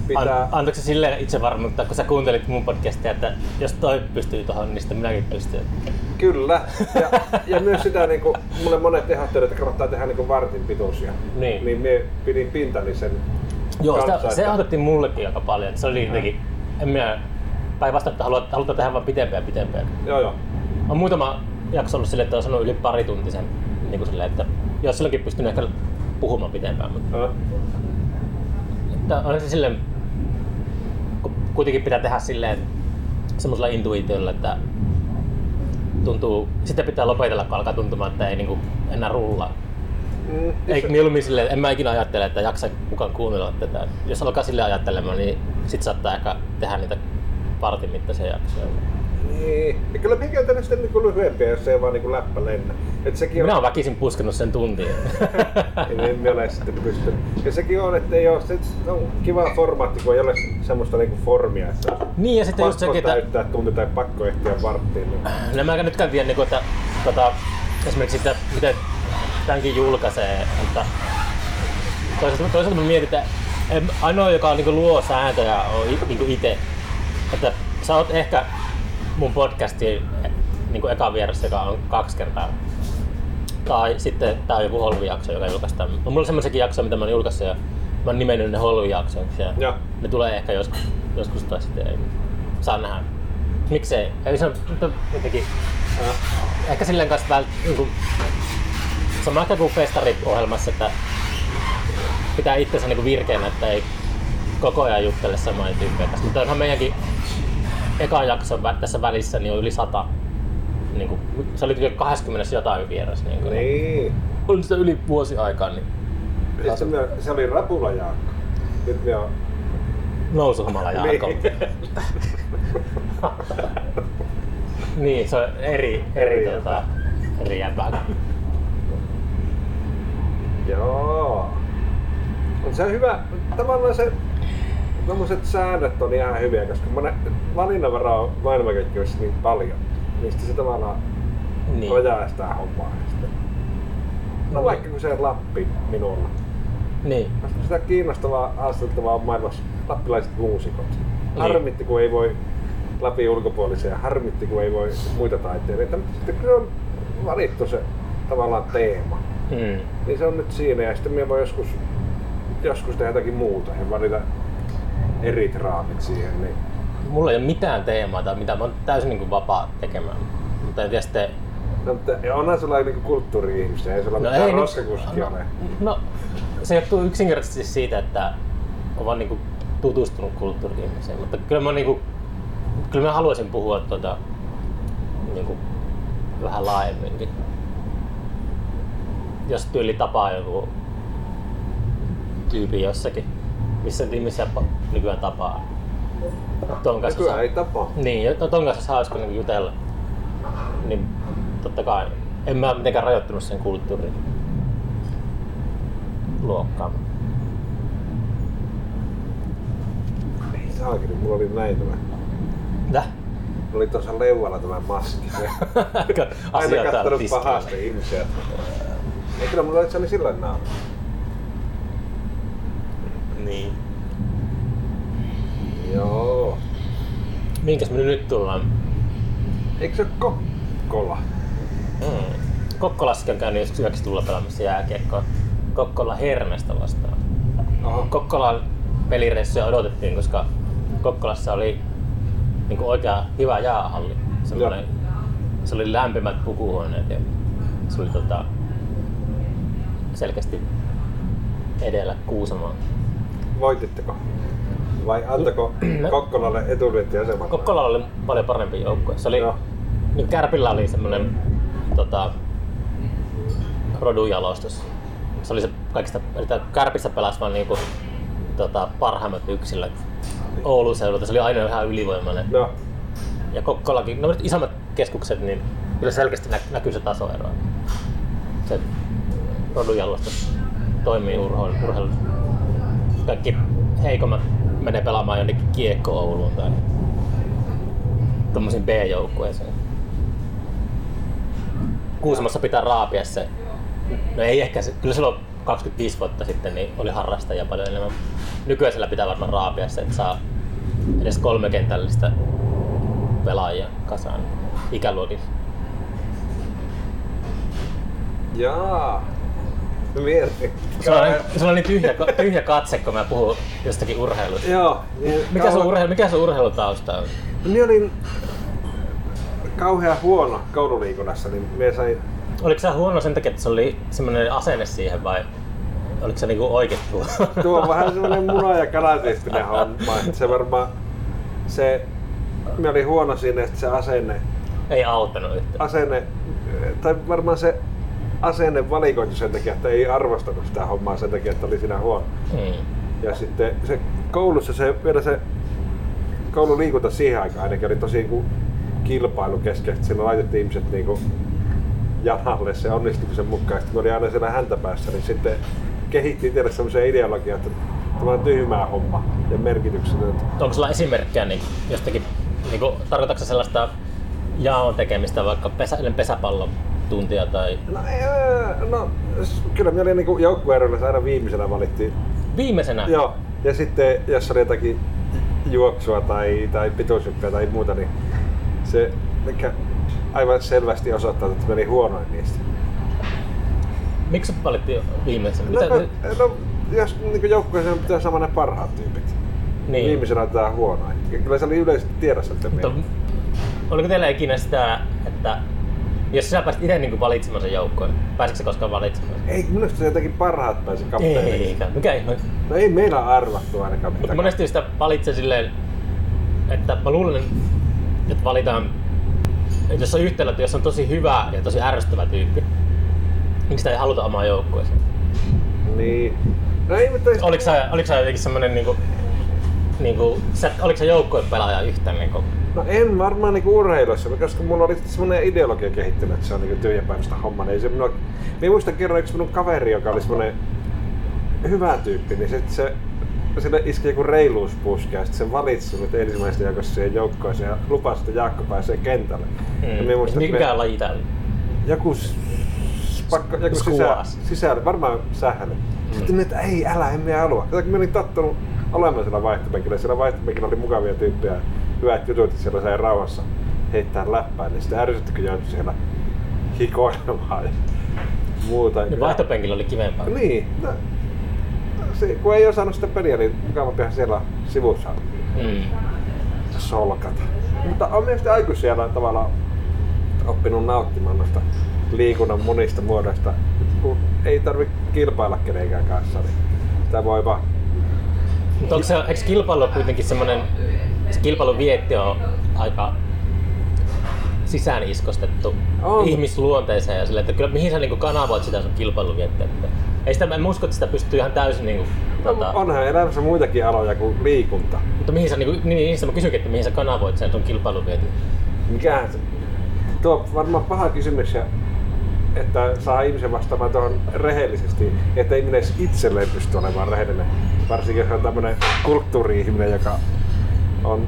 pitää... An, antoiko se silleen itse varmuutta, kun sä kuuntelit mun podcastia, että jos toi pystyy tohon, niin sitten minäkin pystyn. Kyllä. Ja, ja myös sitä, niin kuin, mulle monet ehdottivat, että kannattaa tehdä niin kuin vartin pituisia. Niin. Niin mie pidin pintani sen Joo, kanssa, sitä, se että- otettiin mullekin aika paljon. Se oli jotenkin, en minä päinvastoin, että haluat, halutaan tehdä vaan pitempää ja pitempää. Joo, joo. On muutama jakso ollut silleen, että on sanonut yli pari tuntisen, niin kuin silleen, että jos silloinkin pystynyt ehkä puhumaan pitempään, mutta Ja. että on se silleen, kuitenkin pitää tehdä silleen semmoisella intuitiolla, että tuntuu, sitten pitää lopetella, kun alkaa tuntumaan, että ei niinku enää rullaa. Mm, Ei se- mieluummin silleen, en mä ikinä ajattele, että jaksa kukaan kuunnella tätä. Jos alkaa sille ajattelemaan, niin sit saattaa ehkä tehdä niitä partin mittaisia jaksoja. Niin. Ja kyllä minä käytän ne sitten niin lyhyempiä, jos se ei vaan niin läppä lennä. Et sekin Minä on... olen väkisin puskenut sen tuntiin. En *laughs* minä ole sitten pystynyt. Ja sekin on, että ei ole, se on kiva formaatti, kun ei ole semmoista niinku formia, että niin ja sitten just pakko sekin, että täyttää tunti tai pakko ehtiä varttiin. Niin. No mä nytkään tiedä, niin kuin, että tota, esimerkiksi sitä, miten tämänkin julkaisee, mutta toisaalta, toisaalta mä mietin, että en- ainoa, joka niin luo sääntöjä, on i- niin itse. Että sä oot ehkä mun podcastin niin eka vieressä, joka on kaksi kertaa. Tai sitten tää on joku holvijakso, joka julkaistaan. On mulla semmoisiakin jaksoja, mitä mä oon julkaissut ja mä oon nimennyt ne holvijaksoiksi. Ja ne tulee ehkä joskus, joskus tai sitten ei. Saa nähdä. Miksei? Eli se on jotenkin Äh, ehkä silleen kanssa vält, niin kuin, sama ehkä kuin festari-ohjelmassa, että pitää itsensä niin virkeänä, että ei koko ajan juttele samoja tyyppejä kanssa. Mutta onhan meidänkin ekan jakson tässä välissä niin on yli sata. Niin kuin, se oli kyllä 20 jotain vieras. Niin, kuin, niin. Oli sitä yli vuosi aikaa, niin Sitten me, se oli Rapula Jaakko. Nyt me on... nousuhumala Jaakko. Niin. niin, se on eri, eri, Eri tota, eri jäbää. Joo. Mutta se on hyvä. Tavallaan se tommoset säännöt on ihan hyviä, koska valinnanvaraa on maailmankaikkeudessa niin paljon. Niistä se tavallaan Niin. rajaa sitä hommaa. Sitten. No vaikka kun se Lappi minulla. niin. Koska sitä kiinnostavaa haastattavaa on maailmassa lappilaiset muusikot. Niin. Harmitti kun ei voi Lapin ulkopuolisia, harmitti kun ei voi muita taiteilijoita. Mutta sitten kun se on valittu se tavallaan teema, Mm. niin se on nyt siinä ja sitten minä voi joskus, joskus tehdä jotakin muuta ja valita eri raamit siihen. Niin. Mulla ei ole mitään teemaa tai mitä, mä oon täysin niin kuin vapaa tekemään. Mutta en tiedä sitten, No, mutta onhan sulla niinku kulttuuri-ihmisiä, ei sulla no mitään nyt- roskakuski no, ole. no, se johtuu yksinkertaisesti siitä, että on vaan niinku tutustunut kulttuuri-ihmiseen, mutta kyllä mä, niinku, kyllä mä haluaisin puhua tota, niinku, vähän laajemminkin. Jos tyyli tapaa joku tyypi jossakin, missä pa- nykyään tapaa. Ton kanssa Nykyään saa- ei tapaa. niin, ja ton kanssa olisi hauska niin jutella. Niin totta kai en mä mitenkään rajoittunut sen kulttuurin luokkaan. Ei saakeli, mulla oli näin tämä. Mitä? Mulla oli tuossa leualla tämä maski. *laughs* Aina kattonut pahasti ihmisiä. Ei kyllä mulla oli, sillä naama. Niin. Joo. Minkäs me nyt tullaan? Eikö se ole Kokkola? Mm. Kokkolassakin on käynyt joskus yöksi tulla pelaamassa jääkiekkoa. Kokkola Hermestä vastaan. Oho. Kokkolan pelireissuja odotettiin, koska Kokkolassa oli niin kuin oikea hyvä jäähalli. Semmoinen, se oli lämpimät pukuhuoneet ja se oli tota, selkeästi edellä Kuusamoa. Voititteko? Vai antako No. Kokkolalle etulyöntiaseman? Kokkolalla oli paljon parempi joukkue. Se oli, Joo. niin Kärpillä oli semmoinen tota, rodunjalostus. Se oli se kaikista, että Kärpissä pelasi vaan niinku, tota, parhaimmat yksilöt. Oulun seudulta se oli aina vähän ylivoimainen. No, Ja Kokkolakin, no nyt isommat keskukset, niin kyllä selkeästi nä- näkyy se tasoero. Se rodunjalostus toimii urheilu- urheilussa. Kaikki heikommat menee pelaamaan jonnekin kiekko Ouluun tai tommosiin B-joukkueeseen. Kuusamossa pitää raapia se. No ei ehkä, se, kyllä silloin 25 vuotta sitten niin oli harrastajia paljon enemmän. Nykyään siellä pitää varmaan raapia se, että saa edes kolmekentällistä pelaajia kasaan ikäluokissa. jaa. Mietin. Sulla on, sulla on niin tyhjä, tyhjä katse, kun mä puhun jostakin urheilusta. Joo. Niin Mikä sun, kauan- urheilu, mikä sun urheilutausta on? Minä olin kauhean huono koululiikunnassa, niin minä sain Oliko se huono sen takia, että se oli semmoinen asenne siihen vai oliko se niinku oikeesti huono? *laughs* Tuo on vähän semmoinen muna- ja kalatyyppinen homma. Että se varmaan, se, minä olin huono siinä, että se asenne, Ei auttanut yhtään. asenne, tai varmaan se asenne valikoitu sen takia, että ei arvostanut sitä hommaa sen takia, että oli siinä huono. Mm. Ja sitten se koulussa se, vielä se koululiikunta siihen aikaan ainakin oli tosi niinku kilpailukeskeistä. Siinä laitettiin ihmiset niinku janalle se onnistumisen mukaan. Sitten kun oli aina siellä häntä päässä, niin sitten kehittiin tehdä semmoisen ideologian, että tämä on tyhmää homma ja merkityksetöntä. Onko sulla esimerkkejä niin jostakin, niin kuin, tarkoitatko sellaista jaon tekemistä vaikka pesä, pesäpallon tuntia tai No, ei, no kyllä me oli niinku joukkueeroilla aina viimeisenä valittiin. viimeisenä? Joo. Ja sitten jos oli jotakin juoksua tai, tai pituushyppyä tai muuta, niin se mikä aivan selvästi osoittaa, että meni huonoin niistä. Miksi valittiin viimeisenä? No, Mitä, no, no jos niin joukkueeseen pitää saada ne parhaat tyypit. niin. Viimeisenä otetaan huonoin. Kyllä se oli yleisesti tiedossa, että Mutta niin. oliko teillä ikinä sitä, että jos sä pääsit itse niin valitsemaan sen joukkoon, pääsitkö koskaan valitsemaan? Ei, minusta se jotenkin parhaat pääsi kapteeniksi. Eikä. Mikä ihme? No ei meillä arvattu ainakaan Mutta monesti sitä valitsee silleen, että mä luulen, että valitaan, että jos on yhtälö, että jos on tosi hyvä ja tosi ärsyttävä tyyppi, niin sitä ei haluta omaa joukkueeseen. Niin. No ei, mutta... Oliko sä, oliko sä jotenkin semmonen niinku, niinku, sä, oliko sä joukkuepelaaja yhtään niinku, No en varmaan niinku urheilussa, koska mulla oli semmoinen ideologia kehittynyt, että se on niinku tyhjäpäiväistä hommaa. Niin se minua... Minä muistan kerran yksi minun kaveri, joka oli semmoinen hyvä tyyppi, niin sit se sille iski joku reiluuspuski ja sitten se valitsi minut ensimmäistä joukossa siihen joukkoeseen ja lupasi, että Jaakko pääsee kentälle. Ja minä muistan, että me- mikä laji täällä? joku, s- pakko, joku sisä, sisällä, varmaan sähälle. Sitten mm. että ei, älä, en minä halua. Kun mä olin tottunut olemaan siellä vaihtopenkillä. Siellä vaihtopenkillä oli mukavia tyyppejä, hyvät jutut, että siellä sai rauhassa heittää läppää. Niin sitten ärsytti, kun joutui siellä hikoilemaan ja muuta. Niin vaihtopenkillä oli kivempaa. Niin. No, se, kun ei osannut sitä peliä, niin mukavampihan siellä sivussa Mm. solkata. Mutta on mielestäni aikuisia tavallaan oppinut nauttimaan noista liikunnan monista muodoista. Kun ei tarvi kilpailla kenenkään kanssa, niin sitä voi vaan Mutta onko se, eikö kilpailu kuitenkin semmoinen, se kilpailun vietti on aika sisään iskostettu On. ihmisluonteeseen ja silleen, että kyllä mihin sä niinku kanavoit sitä sun kilpailuviettiä. Että ei sitä, en usko, että sitä pystyy ihan täysin niinku, tota, No, onhan elämässä muitakin aloja kuin liikunta. mutta mihin sä niinku, niin, niin, sitä mä kysynkin, että mihin sä kanavoit sen sun kilpailuvietin. Se? Tuo on varmaan paha kysymys ja että saa ihmisen vastaamaan tuohon rehellisesti, että ihminen edes itselleen pysty olemaan rehellinen. Varsinkin jos on tämmöinen kulttuuri-ihminen, joka on...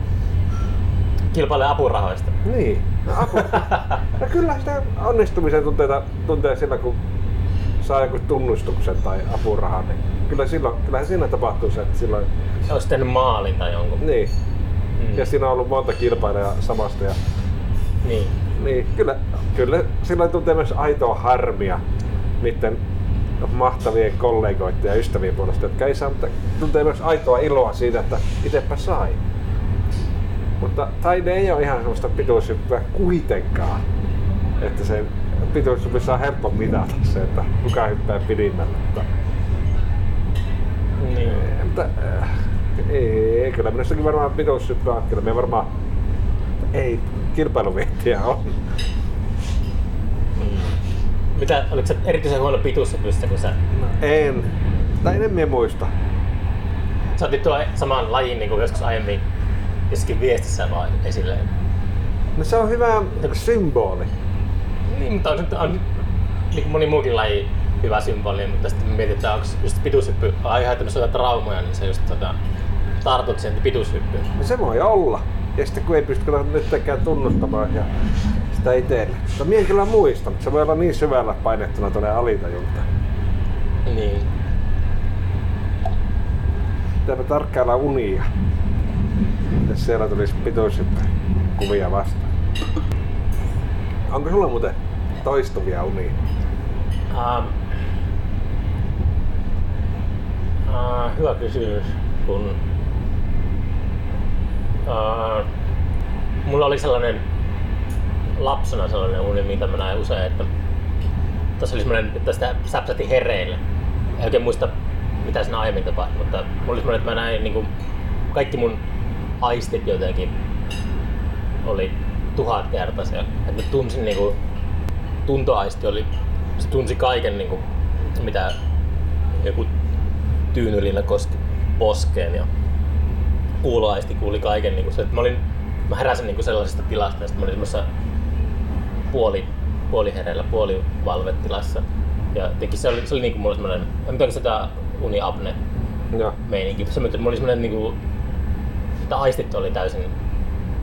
Kilpailee apurahoista. Niin, no, apu. *laughs* no kyllä sitä onnistumisen tunteita tuntee sillä, kun saa joku tunnustuksen tai apurahan, niin kyllä silloin, kyllähän siinä tapahtuu se, että silloin... Olisi tehnyt maalin tai jonkun. Niin. Mm. Ja siinä on ollut monta kilpailijaa samasta ja Niin. Niin, kyllä, kyllä silloin tuntee myös aitoa harmia niiden mahtavien kollegoiden ja ystävien puolesta, jotka ei saa, mutta tuntee myös aitoa iloa siitä, että itsepä sai. Mutta taide ei ole ihan sellaista pituushyppyä kuitenkaan. Että se pituushypyssä on helppo mitata se, että kuka hyppää pidimmälle. Mutta, niin. mutta äh, ei, kyllä minustakin varmaan pituushyppyä on. Kyllä me varmaan ei kilpailuviettiä on. Mitä, oliko sä erityisen huono pituushypyssä, kun sä, En. Tai en minä muista. sä otit tuo saman lajin niin kuin joskus aiemmin jossakin viestissä vaan esille. No se on hyvä symboli. Niin, mutta on, se- on niin kuin moni muukin laji hyvä symboli, mutta sitten mietitään, onko just pituushyppy aiheuttanut sulle traumoja, niin se just tota, tartut siihen pituushyppyyn. No se voi olla. Ja sitten kun ei pysty nytkään tunnustamaan ja sitä itselle. Mutta minä en kyllä muista, mutta se voi olla niin syvällä painettuna tuonne alitajunta. Niin. Pitääpä tarkkailla unia. Jos siellä tulisi pituushyppy kuvia vastaan. Onko sulla muuten toistuvia unia? Um, uh, hyvä kysymys, kun uh, mulla oli sellainen lapsena sellainen uni, mitä mä näin usein, että tässä oli semmoinen, että sitä säpsäti hereille. En oikein muista, mitä siinä aiemmin tapahtui, mutta mulla oli semmoinen, että mä näin niin kuin, kaikki mun aistit jotenkin oli tuhatkertaisia. Että mä tunsin niin kuin, tuntoaisti oli, se tunsi kaiken niin kuin, mitä joku tyynylinä koski poskeen ja kuuloaisti kuuli kaiken. Niin kuin se, että mä, olin, mä heräsin niin kuin sellaisesta tilasta ja sitten mä olin semmoisessa puoli, puolihereillä, puolivalvetilassa. Ja jotenkin se oli, se oli niin kuin mulla semmoinen, en tiedä sitä uniapne Joo. meininki. Se, oli semmoinen niinku, että aistit oli täysin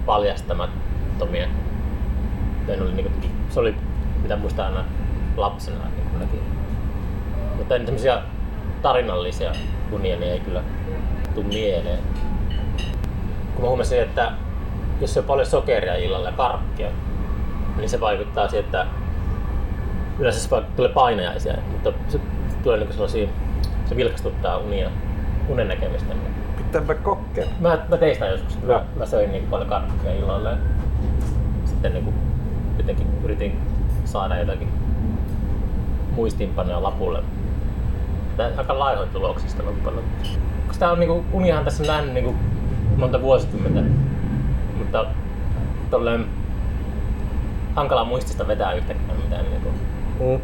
paljastamattomia. Oli niinku, se oli, mitä muistaa aina lapsena niin näki. Mutta en semmoisia tarinallisia unia, niin ei kyllä tuu mieleen. Kun mä huomasin, että jos on paljon sokeria illalla ja karkkia, niin se vaikuttaa siihen, että yleensä se tulee painajaisia, mutta se tulee niinku sellaisia, se vilkastuttaa unia, unen näkemistä. Pitääpä kokeilla. Mä, mä tein sitä joskus. Mä, mä söin niin paljon karkkia illalla sitten niin jotenkin yritin saada jotakin muistiinpanoja lapulle. Tää aika laihoin tuloksista loppujen lopuksi. Koska tää on niinku, unihan tässä nähnyt niinku monta vuosikymmentä, mutta tolleen hankala muistista vetää yhtäkkiä mitään niinku. Mm.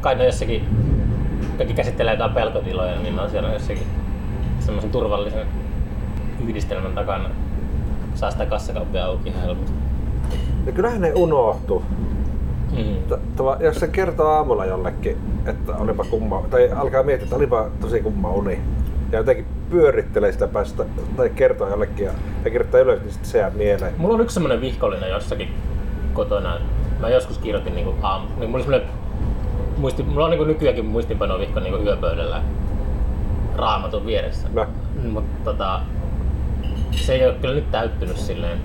Kai ne jossakin, kaikki käsittelee jotain pelkotiloja, niin ne on siellä jossakin semmoisen turvallisen yhdistelmän takana. Saa sitä kassakauppia auki ihan helposti. Ja kyllähän ne unohtuu. Mm. T- jos se kertoo aamulla jollekin, että olipa kumma, tai alkaa miettiä, että olipa tosi kumma uni, ja jotenkin pyörittelee sitä päästä, tai kertoo jollekin ja, ja kirjoittaa ylös, niin sitten se jää mieleen. Mulla on yksi semmonen vihkollinen jossakin kotona. Mä joskus kirjoitin niinku aamu. Niin mulla, oli muisti, mulla on niinku nykyäänkin muistinpanovihko niinku yöpöydällä raamatun vieressä. No, Mutta tota, se ei ole kyllä nyt täyttynyt silleen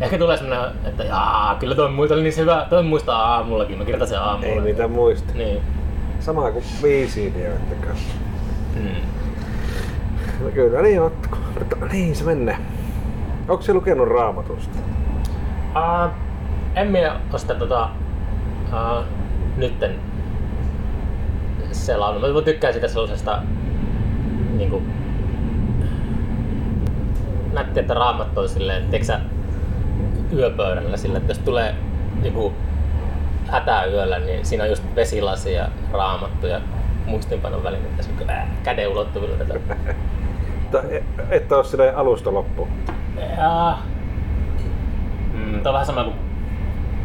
Ehkä tulee semmonen, että jaa, kyllä toi muista oli niin hyvä, toi muistaa aamullakin, mä kirjoitan sen aamulla. Ei niitä muista. Niin. Sama kuin viisi ideoittakaan. Mm. No kyllä niin Otko. Mutta niin se menee. Onko se lukenut raamatusta? Uh, en minä ole sitä tota, uh, nytten selannut. Mä tykkään sitä sellaisesta niinku, nätti, että raamattu on silleen, sä, yöpöydällä sillä, että jos tulee niinku hätää yöllä, niin siinä on just vesilasi ja raamattu ja muistinpanon väline tässä on kyllä käden ulottuvilla *laughs* tätä. Mutta et ole silleen alusta loppuun. Ja, mm, tämä on vähän sama kuin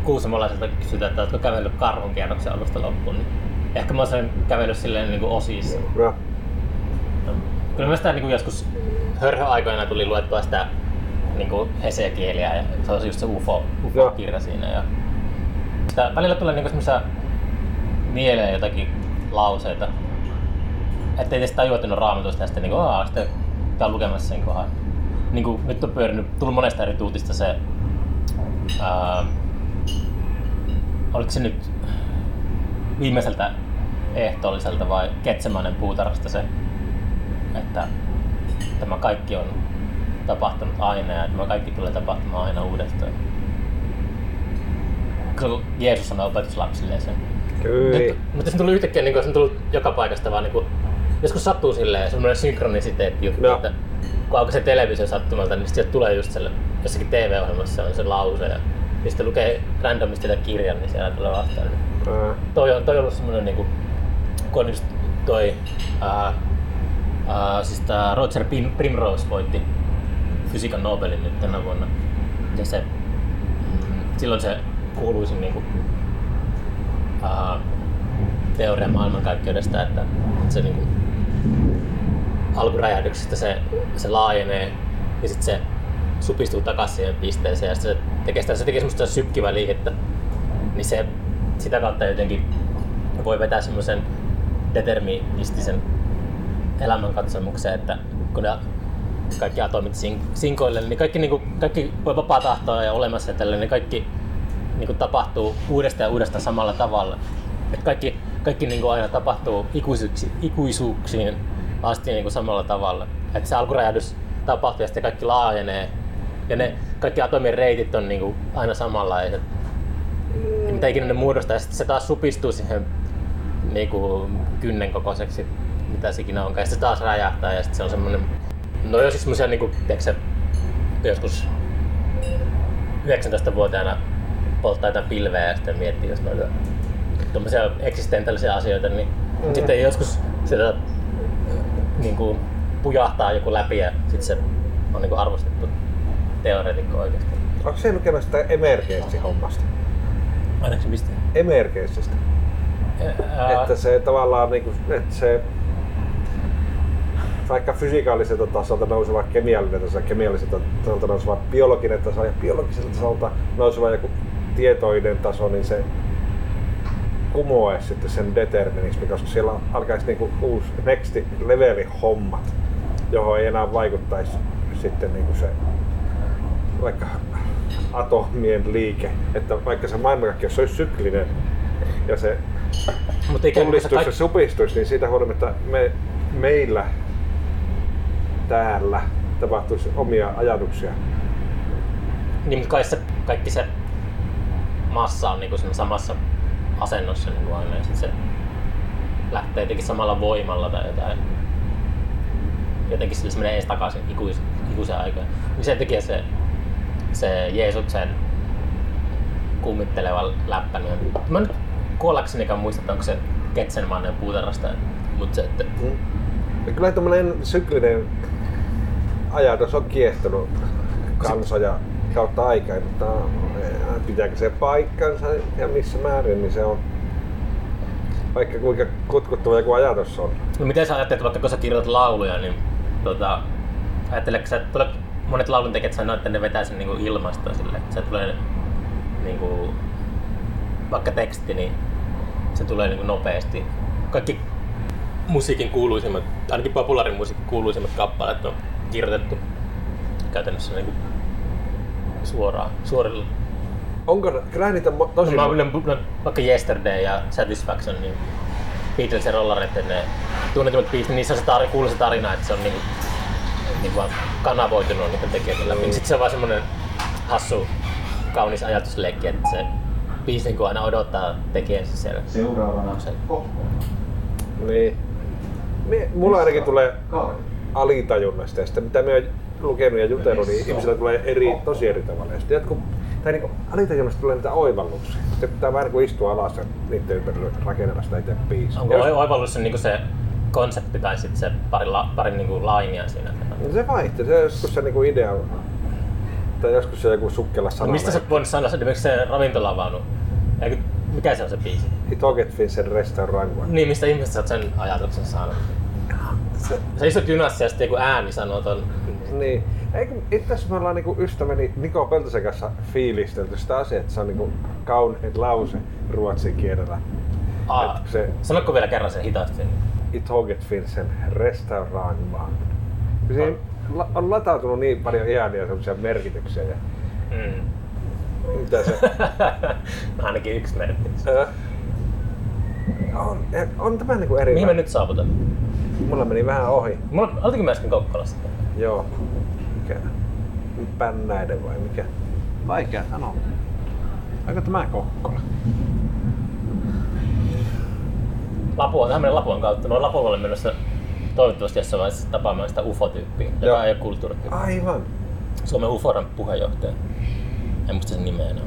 kuusamolaiselta kysytään, että oletko kävellyt karhun kierroksen alusta loppuun. Niin ehkä mä olen kävellyt silleen niin kuin osissa. No. Kyllä mä sitä niin kuin joskus hörhöaikoina tuli luettua sitä niin kuin Hesekieliä ja se on just se UFO. UFO-kirja siinä. Ja sitä, välillä tulee niin semmoisia mieleen jotakin lauseita, tajua, että ne on raamatusta ja sitten niin kuin, aah, sitten käy lukemassa sen kohdan. Niin kuin, nyt on pyörinyt, tullut monesta eri tuutista se, ää, oliko se nyt viimeiseltä ehtoolliselta vai Ketsemanen puutarhasta se, että tämä kaikki on tapahtunut aina ja tämä kaikki tulee tapahtumaan aina uudestaan. Kun Jeesus sanoi opetuslapsille sen. Kyllä. Nyt, mutta se tuli yhtäkkiä, niin kuin, se on tullut joka paikasta vaan niin kuin, joskus sattuu silleen semmoinen synkronisiteetti juttu, Joo. että kun aukaisee televisio sattumalta, niin sieltä tulee just selle, jossakin TV-ohjelmassa on se lause ja, sitten lukee randomisti tätä kirjan, niin siellä tulee vastaan. Niin Ää, toi on, toi on ollut semmoinen niinku, kun on just toi, ää, ää, siis tää Roger Prim, Primrose voitti fysiikan Nobelin nyt tänä vuonna. Ja se, mm, silloin se kuuluisin niinku, ää, teoria maailmankaikkeudesta, että se niinku, alkuräjähdyksestä se, se laajenee ja sitten se supistuu takaisin siihen pisteeseen ja se tekee, sitä, se tekee semmoista sykkivää liikettä, niin se sitä kautta jotenkin voi vetää semmoisen deterministisen elämänkatsomuksen, että kun ne kaikki atomit sink- sinkoille, niin kaikki, niin kuin, kaikki voi vapaa tahtoa ja olemassa tällä, niin kaikki niin kuin, tapahtuu uudestaan ja uudestaan samalla tavalla. Et kaikki kaikki niin kuin aina tapahtuu ikuisuuksi, ikuisuuksiin asti niin kuin samalla tavalla. Et se alkuräjähdys tapahtuu ja sitten kaikki laajenee. Ja ne kaikki atomien reitit on niin kuin aina samanlaiset. Ja mitä ikinä ne muodostaa, ja sitten se taas supistuu siihen niin kuin kynnen kokoiseksi, mitä se ikinä onkaan. Ja sitten se taas räjähtää ja sitten se on semmoinen... No jos siis semmoisia niin kuin, tiedätkö, se, joskus 19-vuotiaana polttaa jotain pilveä ja sitten miettii, jos noita tuommoisia eksistentiaalisia asioita, niin mm. sitten joskus sitä niin kuin, pujahtaa joku läpi ja sitten se on niin kuin arvostettu teoreetikko oikeasti. Onko se lukenut sitä emergenssihommasta? Ainakin mistä? Emergenssistä. Ää, Että se tavallaan niinku, että se vaikka fysikaaliselta tasolta nouseva kemiallinen taso, kemialliselta tasolta nouseva biologinen taso ja biologiselta tasolta nouseva joku tietoinen taso, niin se kumoaisi sitten sen determinismi, koska siellä alkaisi niinku uusi next leveli hommat, johon ei enää vaikuttaisi sitten niinku se vaikka atomien liike, että vaikka se maailmankaikkeus olisi syklinen ja se pullistuisi ja kaikki, supistuisi, niin siitä huolimatta me, meillä täällä tapahtuisi omia ajatuksia. niin, mutta kai se, kaikki se massa on niin kuin siinä samassa asennossa niin kuin aina ja se lähtee jotenkin samalla voimalla tai jotain. Jotenkin sillä se menee ees takaisin ikuis, ikuisen aikaan. Niin sen takia se, se Jeesuksen kummitteleva läppä, niin on, mä nyt kuollaksenikaan muista, että onko se Getsenmannen puutarhasta, mutta se, että Ja kyllä tämmöinen syklinen ajatus on kiehtonut kansoja kautta aikaa, mutta pitääkö se paikkansa ja missä määrin, niin se on vaikka kuinka kutkuttava joku ajatus on. No miten sä ajattelet, vaikka kun sä kirjoitat lauluja, niin tota, ajatteleeko sä, että monet lauluntekijät sanoo, että ne vetää sen niinku ilmasta sille, että se tulee niinku, vaikka teksti, niin se tulee niinku nopeasti. Kaikki musiikin kuuluisimmat, ainakin populaarimusiikin kuuluisimmat kappaleet on kirjoitettu käytännössä niinku suoraan, suorilla. Onko, mo- tosi... Mä olen vaikka Yesterday ja Satisfaction, niin Beatles ja Rollareiden ne tunnetummat biisit, niin niissä on se tar- kuuluisa tarina, että se on niinku, niinku vaan kanavoitunut niiden tekijöiden läpi. Mm. Sitten se on vaan semmonen hassu, kaunis ajatusleikki, että se biisi niinku aina odottaa tekijänsä siellä. Seuraavana Se-. Niin. Niin, mulla ainakin tulee Kaari. Alitajunnasta ja sitten mitä me lukenut ja jutellut, niin ihmisillä tulee eri, tosi eri tavalla. Ja sitten jotkut, tai niin alitajunnasta tulee niitä oivalluksia. Sitten pitää vähän niin kuin istua alas ja niiden ympärillä rakennella sitä itse biisiä. Onko Jos- oivallus se, niinku se konsepti tai sitten se pari, la, pari niinku lainia siinä? No se vaihtuu, se joskus se niinku idea on. Tai joskus se joku sukkela sana. No mistä sä voinut sanoa, esimerkiksi se ravintolavaunu? Eikö, mikä se on se biisi? It all get Vincent restaurant. Niin, mistä ihmisestä sä oot sen ajatuksen saanut? Se, Sä istut junassa ja sitten joku ääni sanoo ton. niin. Eikö, itse asiassa me ollaan niinku ystäväni Niko Peltosen kanssa fiilistelty sitä asiaa, että se on niinku kaunein lause ruotsin kielellä. Aa, Et se- Sanotko vielä kerran sen hitaasti? It all get Vincent restaurant. Siinä la- on latautunut niin paljon ihania semmoisia merkityksiä. Ja Mm. mitä se... *laughs* Ainakin yksi merkki. On, on tämä niinku eri. Mihin me nyt saavutaan? Mulla meni vähän ohi. Mulla, oltiinko mä äsken Kokkolassa? Joo. Mikä? Pännäiden vai mikä? Vaikea sanoa. Onko tämä Kokkola? Lapua, tähän Lapuan kautta. Mä oon Lapualle menossa toivottavasti jossain vaiheessa tapaamaan sitä UFO-tyyppiä, Joo. joka ei ole kulttuurityyppi. Aivan. Suomen UFOran puheenjohtaja. En muista sen nimeä enää.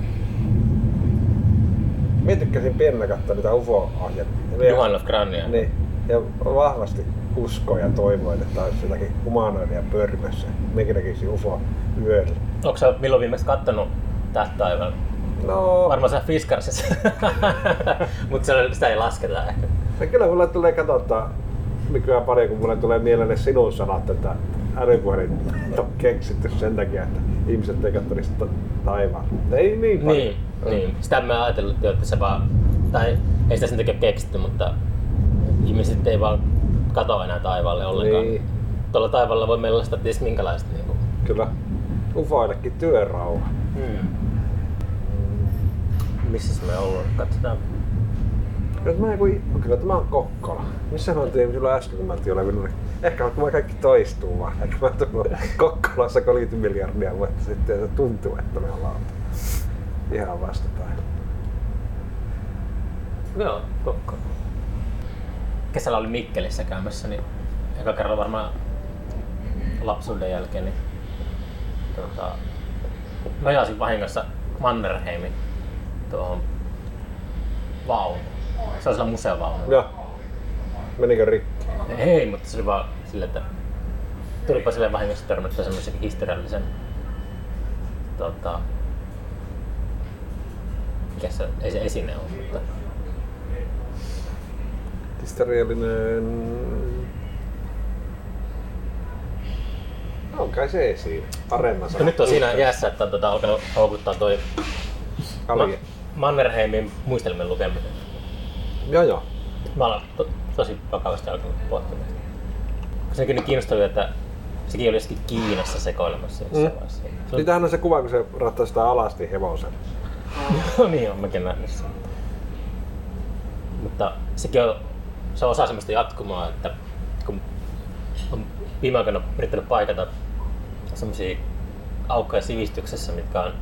Mie tykkäsin pienenä katsoa niitä UFO-ohjelmia. Of Grania. Niin. Ja vahvasti uskoin ja toivoin, että olisi jotakin humanoidia pörmössä. Minkä näkisin UFO yöllä. Onko sä milloin viimeksi kattonut tästä taivaan? No, Varmaan se Fiskarsissa. *laughs* Mutta sitä ei lasketa ehkä. ja kyllä mulle tulee katsottaa nykyään paljon, kun mulle tulee mieleen sinun sanat, että älypuhelin on keksitty sen takia, että ihmiset ei katso niistä taivaan. Ei niin paljon. Niin, niin. Sitä mä ajatellut, että se vaan, tai ei sitä sen takia keksitty, mutta ihmiset ei vaan kato enää taivaalle ollenkaan. Niin. Tuolla taivaalla voi meillä olla sitä ties minkälaista. Niin kuin. Kyllä. Ufoillekin työrauha. Hmm. Missä me ollaan? Katsotaan. Kyllä tämä, joku, kyllä tämä on Kokkola. Missä me oltiin silloin äsken, kun mä oltiin olevinut? niin Ehkä mä kaikki toistuu vaan. Ehkä mä tullut Kokkolassa 30 miljardia vuotta sitten ja se tuntuu, että me ollaan ihan vastapäin. Joo, Kokko. Kesällä oli Mikkelissä käymässä, niin eka kerralla varmaan lapsuuden jälkeen, niin tota, nojasin vahingossa Mannerheimin tuohon vaunuun. Se on sillä museovaunu. Joo. Menikö rikki? Ei, mutta se oli vaan sille, että tulipa sille vahingossa törmättyä semmoisen historiallisen tota, mikä se, ei se esine ole, mutta Historiallinen... On kai se esiin. Areenna Mutta nyt on siinä jäässä, että on tota, alkanut houkuttaa toi Ali. Mannerheimin muistelmien lukeminen. Joo joo. Mä olen to, tosi vakavasti alkanut pohtimaan. Sekin niin kiinnostavaa, että sekin oli jossakin Kiinassa sekoilemassa jossain Mm. vaiheessa. Se on, Sitähän on se kuva, kun se rattaa sitä alasti hevosen. no niin, on mäkin nähnyt sen. Mutta sekin on, se on osa semmoista jatkumoa, että kun on viime aikoina yrittänyt paikata semmoisia aukkoja sivistyksessä, mitkä on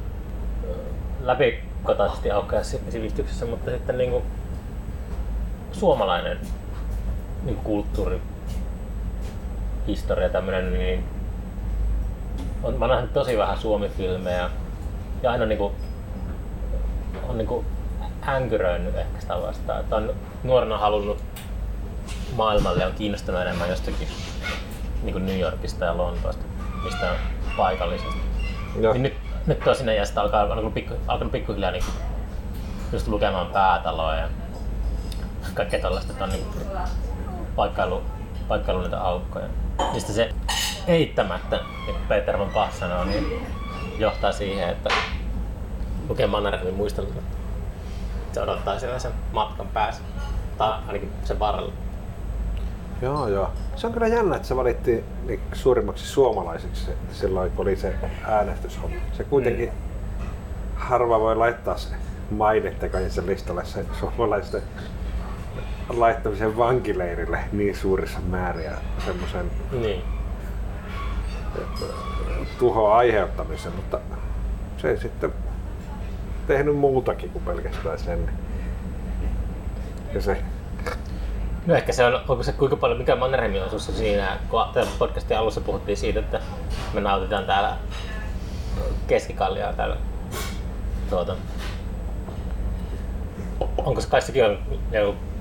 läpikotaisesti aukkoja si- sivistyksessä, mutta sitten niinku suomalainen niinku kulttuuri, historia tämmönen, niin on, mä oon nähnyt tosi vähän suomifilmejä ja aina niinku on niinku änkyröinyt ehkä sitä vastaan. Että on nuorena halunnut maailmalle ja on kiinnostunut enemmän jostakin niin kuin New Yorkista ja Lontoosta, mistä on paikallisesti. Joo. Niin nyt, nyt sinne ja sitten alkaa, alkanut, pikku, alkanut pikkuhiljaa niin just lukemaan päätaloa ja kaikkea tällaista, että on niin paikkailu, paikkailu niitä aukkoja. Ja sitten se eittämättä, niin kuin Peter von Bach sanoo, niin johtaa siihen, että lukee Mannerheimin muistelmat. Se odottaa siellä sen matkan päässä. Tai ainakin sen varrella. Joo, joo. Se on kyllä jännä, että se valittiin niin suurimmaksi suomalaiseksi se- silloin, kun oli se äänestyshomma. Se kuitenkin harva voi laittaa se mainetekojensa listalle se suomalaisten laittamisen vankileirille niin suurissa määriä semmoisen Niin. tuhon aiheuttamisen, mutta se ei sitten tehnyt muutakin kuin pelkästään sen. Ja se, No ehkä se on, onko se kuinka paljon, mikä Mannerheimin osuus on siinä, kun tämän podcastin alussa puhuttiin siitä, että me nautitaan täällä keskikaljaa täällä tuota, onko se kai sekin on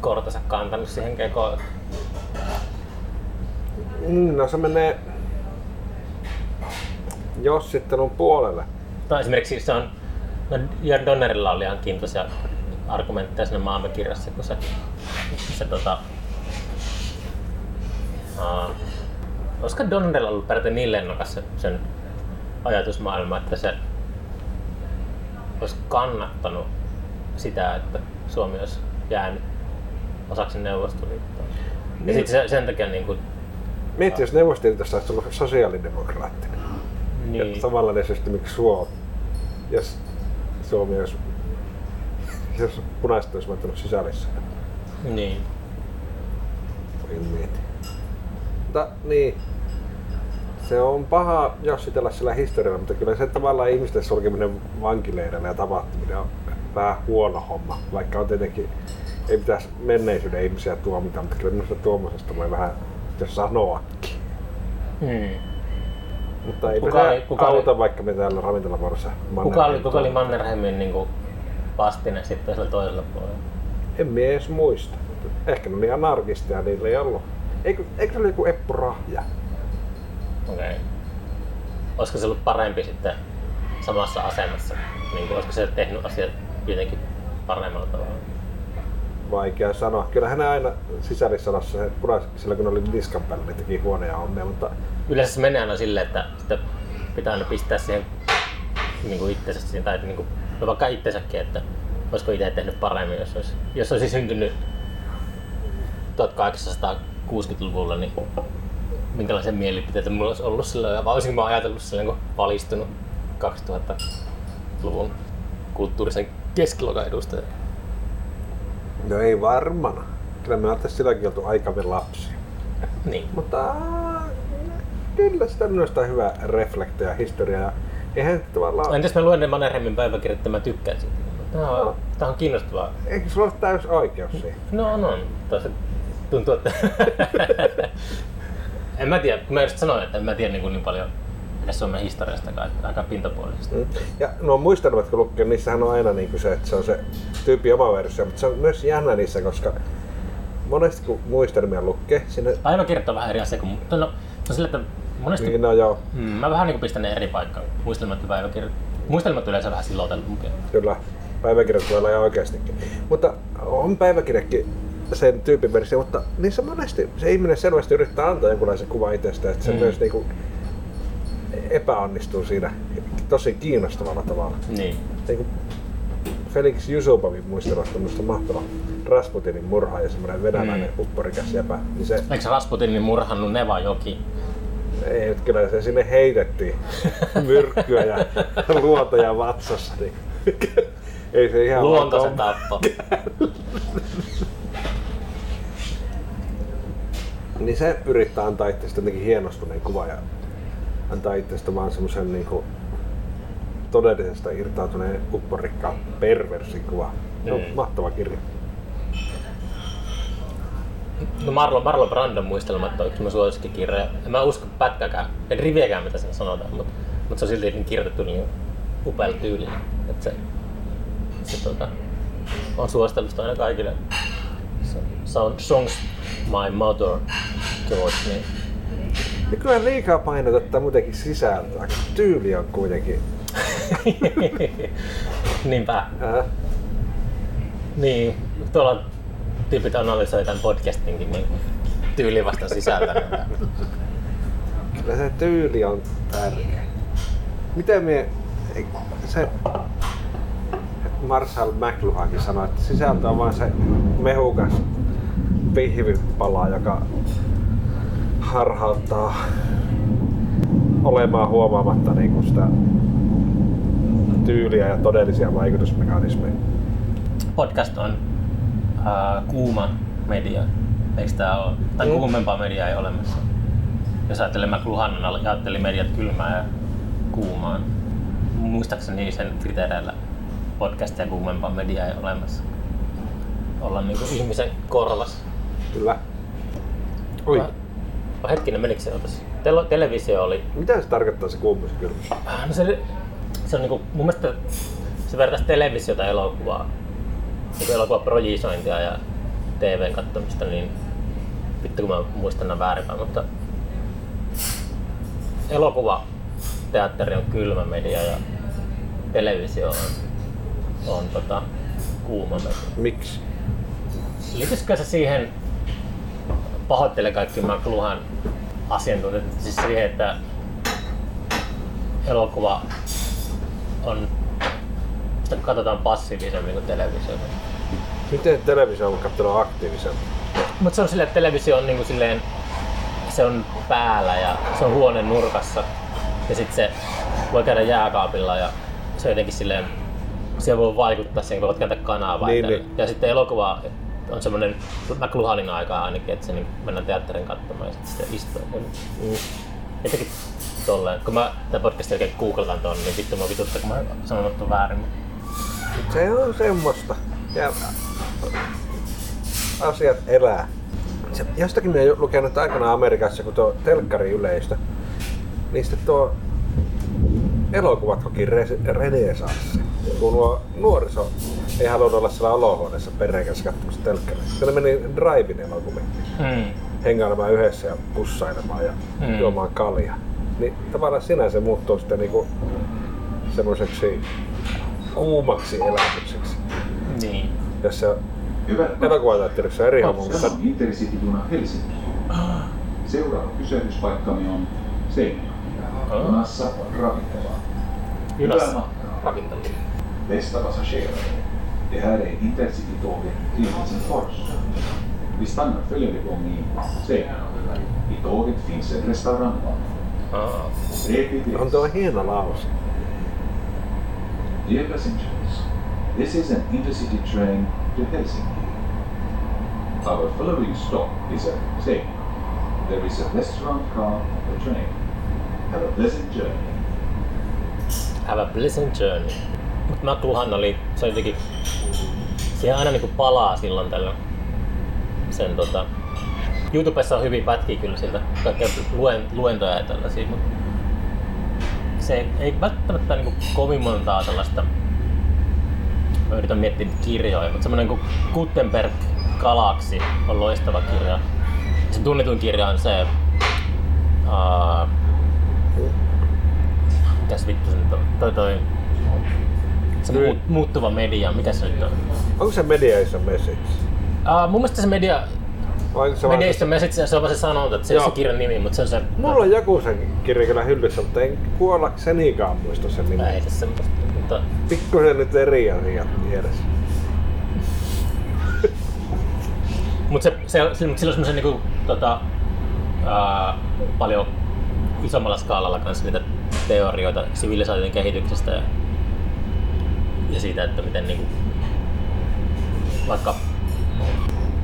kortensa kantanut siihen kekoon? Mm, no se menee jos sitten on puolelle. No esimerkiksi se on, no Jörn Donnerilla oli ihan kiintoisia argumentteja siinä maamme kirjassa, kun se, se tota, uh, olisiko Donnerilla ollut peräti niin lennokas se, sen ajatusmaailma, että se olisi kannattanut sitä, että Suomi olisi jäänyt osaksi Neuvostoliittoa. Ja Niin. sitten se, sen takia niin kuin, Mieti, jos Neuvostoliitosta olisi tullut sosiaalidemokraattinen. niin, Ja samanlaisesti miksi Suomi. Jos Suomi olisi, jos punaiset olisi voittanut sisällissään. niin, En mieti. Mutta niin, se on paha jossitella sillä historialla, mutta kyllä se tavallaan ihmisten sulkeminen vankileireille ja tapahtuminen on vähän huono homma. Vaikka on tietenkin, ei pitäisi menneisyyden ihmisiä tuomita, mutta kyllä minusta tuommoisesta voi vähän jos sanoakin. hmm. Mutta ei Kuka oli- kuka auta, oli- vaikka me täällä ravintolavuorossa Kuka oli, kuka oli Mannerheimin niin kuin, vastine sitten sillä toisella puolella? En minä edes muista. Ehkä ne oli anarkisteja, niillä ei ollut. Eikö, eikö se oli joku Eppu Rahja? Okei. Okay. Olisiko se ollut parempi sitten samassa asemassa? Niin kuin, olisiko se tehnyt asiat jotenkin paremmalla tavalla? Vaikea sanoa. Kyllähän ne aina punais, sillä kun oli niskan päällä, niin teki huonoja hommia, mutta Yleensä se menee aina silleen, että sitä pitää aina pistää siihen niin kuin itsensä tai niin kuin, no vaikka itsensäkin, että olisiko itse tehnyt paremmin, jos olisi, jos olisi syntynyt 1860-luvulla, niin minkälaisia mielipiteitä mulla olisi ollut silloin, ja olisinko mä ajatellut silloin, kun valistunut 2000-luvun kulttuurisen keskiluokan edustaja. No ei varmana. Kyllä me oltaisiin silläkin oltu aikamme lapsia. Niin. Mutta kyllä sitä minusta on hyvä historiaa. Ja eihän tavallaan... Entäs mä luen ne Mannerheimin päiväkirjat, että mä tykkään siitä. Tää on, tää on kiinnostavaa. Eikö sulla ole täys oikeus siihen? No on, on. Tässä tuntuu, että... *laughs* en mä tiedä, kun mä just sanoin, että en mä tiedä niin, kuin niin paljon edes Suomen historiastakaan, että aika pintapuolisesti. Mm. Ja nuo muistelmat kun lukee, niissähän on aina niin kuin se, että se on se tyyppi oma versio, mutta se on myös jännä niissä, koska monesti kun muistelmia lukee, sinne Päiväkirjat on vähän eri asia kuin... No, no sillä, että monesti... niin no joo, Mm, mä vähän niin pistän ne eri paikkaan. Muistelmat ja päiväkirjat. Muistelmat yleensä vähän silotellumpia. kyllä päiväkirjat voi olla ihan oikeastikin. Mutta on päiväkirjakin sen tyypin versio, mutta niissä monesti se ihminen selvästi yrittää antaa jonkunlaisen kuvan itsestä, että se Mm. myös niinku epäonnistuu siinä tosi kiinnostavalla tavalla. Niin. Niin kuin Felix Jusupovin muistelusta minusta mahtava Rasputinin murha ja semmoinen venäläinen Mm. upporikas jäpä. Niin se, Eikö se Rasputinin murhannut Neva Joki? ei, kyllä se sinne heitettiin *laughs* myrkkyä ja luotoja vatsassa. Niin. *laughs* ei se ihan Luonto se tappo. *laughs* Niin se yrittää antaa itsestä jotenkin hienostuneen kuva ja antaa itsestä vaan semmoisen niinku todellisesta irtautuneen upporikkaan perversin kuva. On Mm. mahtava kirja. No Marlon, Marlon Brandon muistelmat on yksi mun suosikkikirja. En mä usko pätkäkään, en riviäkään mitä sen sanotaan, mutta, mutta se on silti niin kirjoitettu niin upealla tyylillä. Että se, se tota, on suositellut aina kaikille. Se, se on Songs My Mother George, niin Nykyään liikaa painotetaan muutenkin sisältöä. Tyyli on kuitenkin. *laughs* niinpä. Äh, Niin, tuolla tyypit analysoi tämän podcastinkin niin tyyli vasta sisältä. kyllä se tyyli on tärkeä. Miten me... Se... Marshall McLuhankin sanoi, että sisältö on vain se mehukas pihvipala, joka harhauttaa olemaan huomaamatta niin kuin sitä tyyliä ja todellisia vaikutusmekanismeja. Podcast on uh, kuuma media. Eikö tää ole? Tai Mm. kuumempaa mediaa ei olemassa. Jos ajattelee McLuhan jaotteli mediat kylmään ja kuumaan. Muistaakseni sen kriteereillä podcastia kuumempaa mediaa ei olemassa. Olla niinku ihmisen korvas. Kyllä. Oi, Vai hetkinen, menikö se otas? Tele- televisio oli mitä se tarkoittaa se kuumuus ja kylmyys? Ah, No se, se on niinku, mun mielestä se vertaisi televisiota elokuvaa, niinku elokuvan projisointia ja TVn katsomista, niin vittu kun mä muistan nämä väärinpäin, mutta elokuva, teatteri on kylmä media ja televisio on, on tota, kuuma media. Miksi? Liityisikö se siihen, pahoittelen kaikki McLuhan asiantuntijat, siis siihen, että elokuva on, sitä katsotaan passiivisemmin kuin televisio. Miten televisio on katselua aktiivisemmin? Mutta se on silleen, että televisio on niinku silleen, se on päällä ja se on huoneen nurkassa. Ja sitten se voi käydä jääkaapilla ja se on jotenkin silleen, siellä voi vaikuttaa siihen, kun voit kääntää kanavaa. Niin, niin. Ja sitten elokuva on semmoinen McLuhanin aikaa ainakin, että se niin mennään teatterin katsomaan ja sitten se istuu. Mm. Jotenkin tolleen. Kun mä tämän podcastin jälkeen googletan ton, niin vittu mä vituttaa, kun mä sanon ton väärin. Se on semmoista. Ja asiat elää. Se, jostakin mä lukenut aikana Amerikassa, kun tuo telkkari yleistä, niin sitten tuo elokuvat koki renesanssi. Kun nuo nuoriso ei halunnut olla siellä olohuoneessa perheen kanssa katsomassa telkkaria. Siellä meni drive-in elokuviin Mm. hengailemaan yhdessä ja pussailemaan ja Mm. juomaan kaljaa. Niin tavallaan sinänsä muuttuu sitten niinku semmoiseksi kuumaksi elämykseksi. Niin. Jos se elokuvateatterissa on eri homma, Tämä mutta on Intercity-juna Helsinki. Seuraava pysähdyspaikkamme on Seinäjoki. Junassa ravintolaa. Junassa. Ravintola. Bästa passagerare. Det här är Intercity-tåget till Helsingfors. Vi stannar följande gång i Seinäjoki. I tåget finns en restaurangvagn. Ah. Aa. Repeat on this. tuo hieno lause. Dear passengers, this is an intercity train to Helsinki. Our following stop is at Seinäjoki. There is a restaurant car on the train. Have a pleasant journey. Have a pleasant journey. Mut McLuhan oli, se oli jotenkin, siihen aina niinku palaa silloin tällä sen tota, YouTubessa on hyvin pätkiä kyllä siltä, kaikkea luen, luentoja ja tällaisia, mutta se ei, ei välttämättä niinku kovin montaa tällaista, mä yritän miettiä kirjoja, mutta semmonen kuin Gutenberg Galaksi on loistava kirja. Se tunnetuin kirja on se, uh, mitäs vittu se nyt on, toi toi, se muut, muuttuva media, mikä se nyt on? Onko se media is a message? Uh, mun mielestä se media, Vai se media is the message, se on vaan se sanonta, että se ei Joo. se kirjan nimi, mutta se on se... Mulla on joku sen kirja kyllä hyllyssä, mutta en kuollaksenikaan muista sen nimen. ei se semmoista, mutta Pikkusen nyt eri asiat mielessä. Mutta se, se, se, mut sillä on semmoisen niinku, tota, ää, paljon isommalla skaalalla kanssa niitä teorioita sivilisaation kehityksestä ja, ja siitä, että miten niinku, vaikka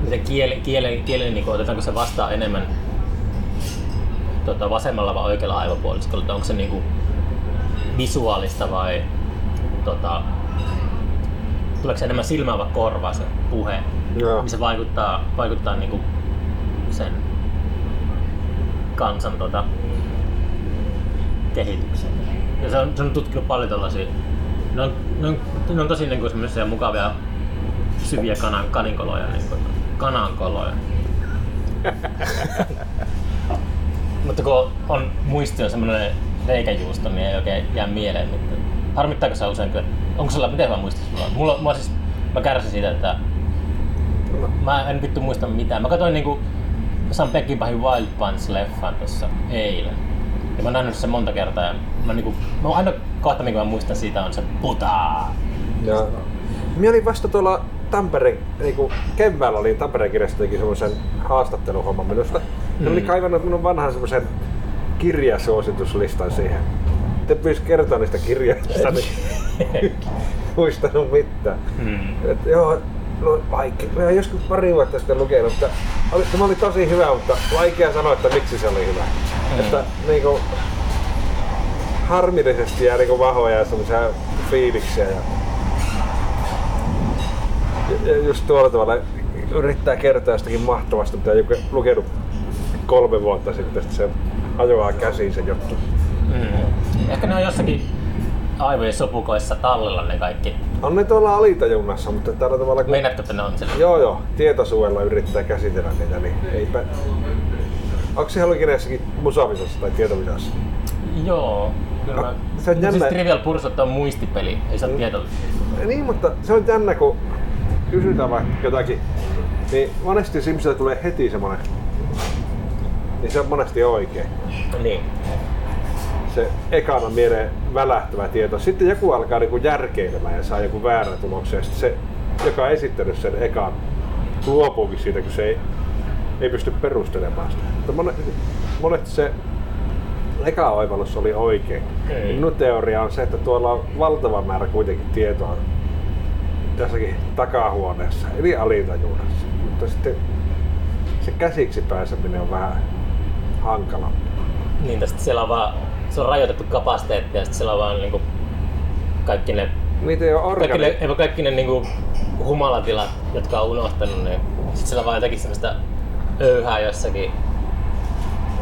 miten kieli, kieli, kieli niinku, otetaanko se vastaan enemmän tota, vasemmalla vai oikealla aivopuoliskolla, että onko se niinku visuaalista vai tota, tuleeko se enemmän silmää vai korvaa se puhe Joo. niin se vaikuttaa, vaikuttaa niinku sen kansan tota, kehitykseen. Ja se on, se on tutkinut paljon tällaisia, ne on, ne on, ne on tosi niinku semmoisia mukavia syviä kanan, kaninkoloja, niinku, kanankoloja. *laughs* Mutta kun on muisti on semmoinen reikäjuusto, niin ei oikein jää mieleen mitään. Harmittaako se usein, onko sulla, miten hyvä muisti sulla on? Mulla, mulla siis, mä kärsin siitä, että Mä en vittu muista mitään. Mä katsoin niinku Sam Peckinpahin Wild Punch-leffan tossa eilen. Ja mä oon nähnyt sen monta kertaa ja mä niinku, mä aina kohta minkä mä muistan siitä on se putaa. Ja minä olin vasta tuolla Tampereen, niinku keväällä oli Tampereen kirjasto teki semmoisen haastatteluhomman minusta. Mm. oli kaivannut minun vanhan semmoisen kirjasuosituslistan siihen te pyys kertoa niistä kirjoista, niin *laughs* muistanut mitään. Mm. Et joo, no vaikea. Mä oon joskus pari vuotta sitten lukenut, että oli, tämä oli tosi hyvä, mutta vaikea sanoa, että miksi se oli hyvä. Mm. Että niinku, harmillisesti jää niinku vahvoja ja semmoisia fiiliksiä. Ja, ja, just tuolla tavalla yrittää kertoa jostakin mahtavasta, mitä ole lukenut kolme vuotta sitten, että se ajoaa käsiin se juttu. Mm. Ehkä ne on jossakin aivojen sopukoissa tallella ne kaikki. On ne tuolla alitajunnassa, mutta tällä tavalla kun... Meinaatko, että ne on siellä? Joo joo, tietosuojella yrittää käsitellä niitä, niin eipä... Onko se ollut jossakin musavisassa tai tietovisassa? Joo. Kyllä No, se on Mut jännä- Siis Trivial Pursuit on muistipeli, ei se ole Mm. Niin, mutta se on jännä, kun kysytään vaikka jotakin, niin monesti Simsiltä tulee heti semmonen, niin se on monesti oikein. Niin. Se ekana mieleen välähtävä tieto. Sitten joku alkaa niinku järkeilemään ja saa joku väärän tuloksen. Ja sitten se, joka on esittänyt sen ekan, luopuukin siitä, kun se ei, ei pysty perustelemaan sitä. Mutta monet, se eka oivallus oli oikein. Ei. Minun teoria on se, että tuolla on valtava määrä kuitenkin tietoa jossakin takahuoneessa, eli alitajuudessa. Mutta sitten se käsiksi pääseminen on vähän hankala. Niin tästä siellä on vaan, se on rajoitettu kapasiteetti ja sitten siellä on vaan niinku kaikki ne, Niitä ei ole kaikki ne, organi... ei vaan kaikki ne niinku humalatilat, jotka on unohtanut, niin sitten siellä on vaan jotakin semmoista öyhää jossakin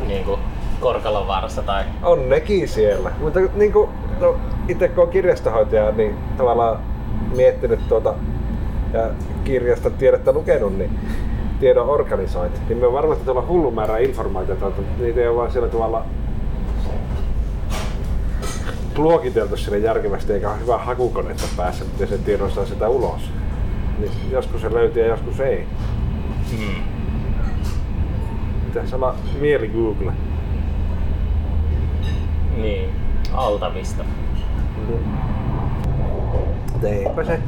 niinku Korkalon vaarassa tai On nekin siellä. Mutta niin kuin, no, itse kun on kirjastohoitaja, niin tavallaan miettinyt tuota ja kirjasta tiedettä lukenut, niin tiedon organisointi. Niin me on varmasti tuolla hullu määrä informaatiota, että niitä ei ole vaan sillä tavalla luokiteltu sinne järkevästi eikä ole hyvä hakukonetta päässä, miten se tiedostaa sitä ulos. Niin joskus se löytyy ja joskus ei. mm. Pitäisi olla mieli Google. niin, Altavista. Mutta eipä se.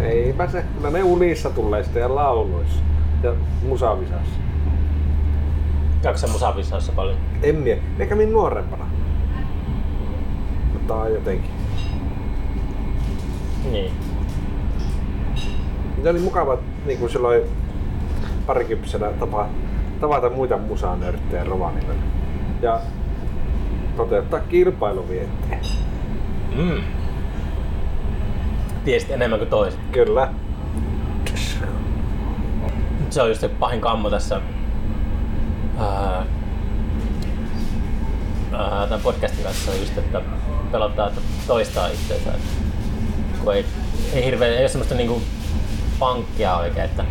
Eipä se. Kyllä ne unissa tulee sitten ja lauluissa. Ja musavisassa. Käykö musavisassa paljon? En mie. Ne kävi nuorempana. Mutta on jotenkin. Niin. Se oli mukava niin kuin silloin parikymppisenä tapa, tavata muita musanörttejä Rovaniemellä. Ja toteuttaa kilpailuviettiä. Mm. Tiesit enemmän kuin toiset. Kyllä. Se on just se pahin kammo tässä ää, ää, tämän podcastin kanssa on just, että pelottaa, että toistaa itseensä. Kun ei, ei, hirveä, ei ole semmoista niinku pankkia oikein, että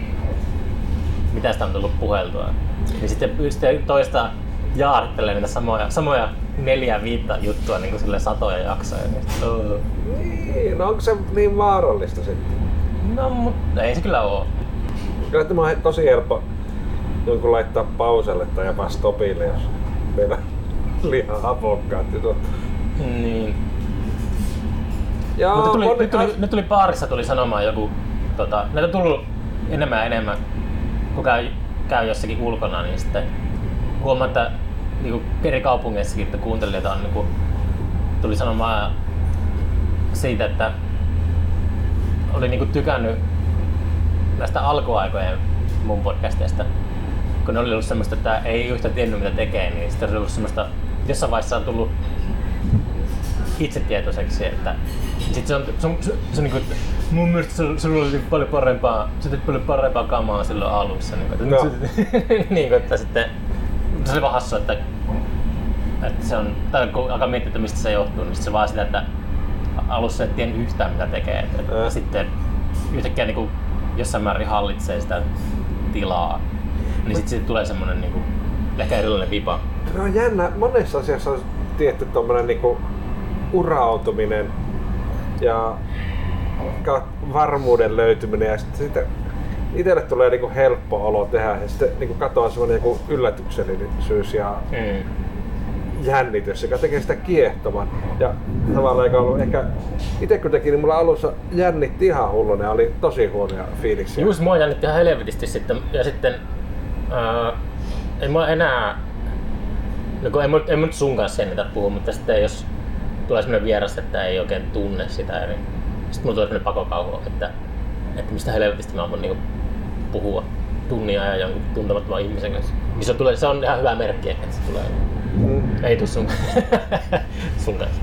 mitä sitä on tullut puheltua. Niin sitten pystyy toista jaarittelee niitä samoja, samoja neljä viittä juttua niin kuin sille satoja jaksoja. Niin sitten, "Öö." Niin, no onko se niin vaarallista sitten? No, mutta ei se kyllä oo. Kyllä tämä on tosi helppo jonkun laittaa pauselle tai jopa stopille, jos meillä liian hapokkaat jutut. Niin. Joo, Mutta tuli, moni- nyt, tuli, nyt tuli baarissa tuli sanomaan joku, tota, näitä on tullut enemmän ja enemmän, kun käy, jossakin ulkona, niin sitten huomaa, että niin eri kaupungeissakin, että kuuntelijoita on, niin kuin, tuli sanomaan siitä, että oli niin kuin, tykännyt näistä alkuaikojen mun podcasteista, kun ne oli ollut semmoista, että ei yhtä tiennyt mitä tekee, niin sitten oli ollut semmoista, jossain vaiheessa on tullut itsetietoiseksi, että sit se on, se on, se, se on niin kuin, mun mielestä se, se oli paljon parempaa, se teki paljon parempaa kamaa silloin alussa. Niin kuin, No. *laughs* niin kuin, että sitten se oli vaan hassu, että, että se on, tai kun alkaa miettiä, että mistä se johtuu, niin sit se vaan sitä, että alussa et tiennyt yhtään mitä tekee. Että, että Äh. sitten yhtäkkiä niin kuin, jossain määrin hallitsee sitä tilaa, niin sitten siitä tulee semmoinen niin kuin, ehkä erilainen vipa. No on jännä, monessa asiassa on tietty tuommoinen niinku urautuminen ja varmuuden löytyminen ja sitten sitten itselle tulee niinku helppo olo tehdä ja sitten niinku katoaa semmoinen joku yllätyksellisyys ja Mm. jännitys, joka tekee sitä kiehtoman. Ja tavallaan eikä ollut ehkä, itse kun teki, niin mulla alussa jännitti ihan hulluna ja oli tosi huonoja fiiliksiä. Just mua jännitti ihan helvetisti sitten, ja sitten ää, ei mua enää, no kun mun, ei mun nyt sun kanssa jännitä puhua, mutta sitten jos tulee semmoinen vieras, että ei oikein tunne sitä. Niin sitten mulla tulee semmoinen pakokauhu, että, että mistä helvetistä mä voin niinku puhua tunnia ja jonkun tuntemattoman ihmisen kanssa. Niin se, tulee, se on ihan hyvä merkki, että se tulee. Mm. Ei tuu sun, *laughs* sun kanssa.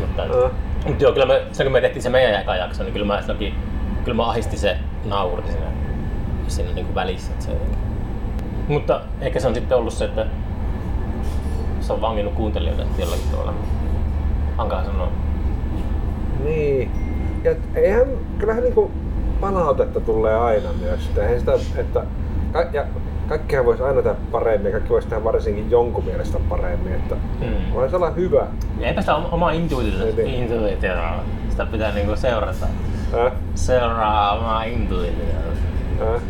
Mutta, Äh. mutta joo, kyllä me, sen kun me tehtiin se meidän eka jakso, niin kyllä mä, silloinkin, kyllä mä ahisti se nauri siinä, siinä niin kuin välissä. Että se, mutta ehkä se on sitten ollut se, että se on vanginnut kuuntelijoita jollakin tavalla. Hankala sanoa. Niin. Ja eihän, kyllähän niinku palautetta tulee aina myös. Että Eihän sitä, että ka- ja kaikkea voisi aina tehdä paremmin kaikki voisi tehdä varsinkin jonkun mielestä paremmin. Että Hmm. voisi olla hyvä. Ja eipä sitä omaa intuitiota, Niin, niin. intuitiota. Sitä pitää niinku seurata. Äh, Seuraa omaa intuitiota. äh.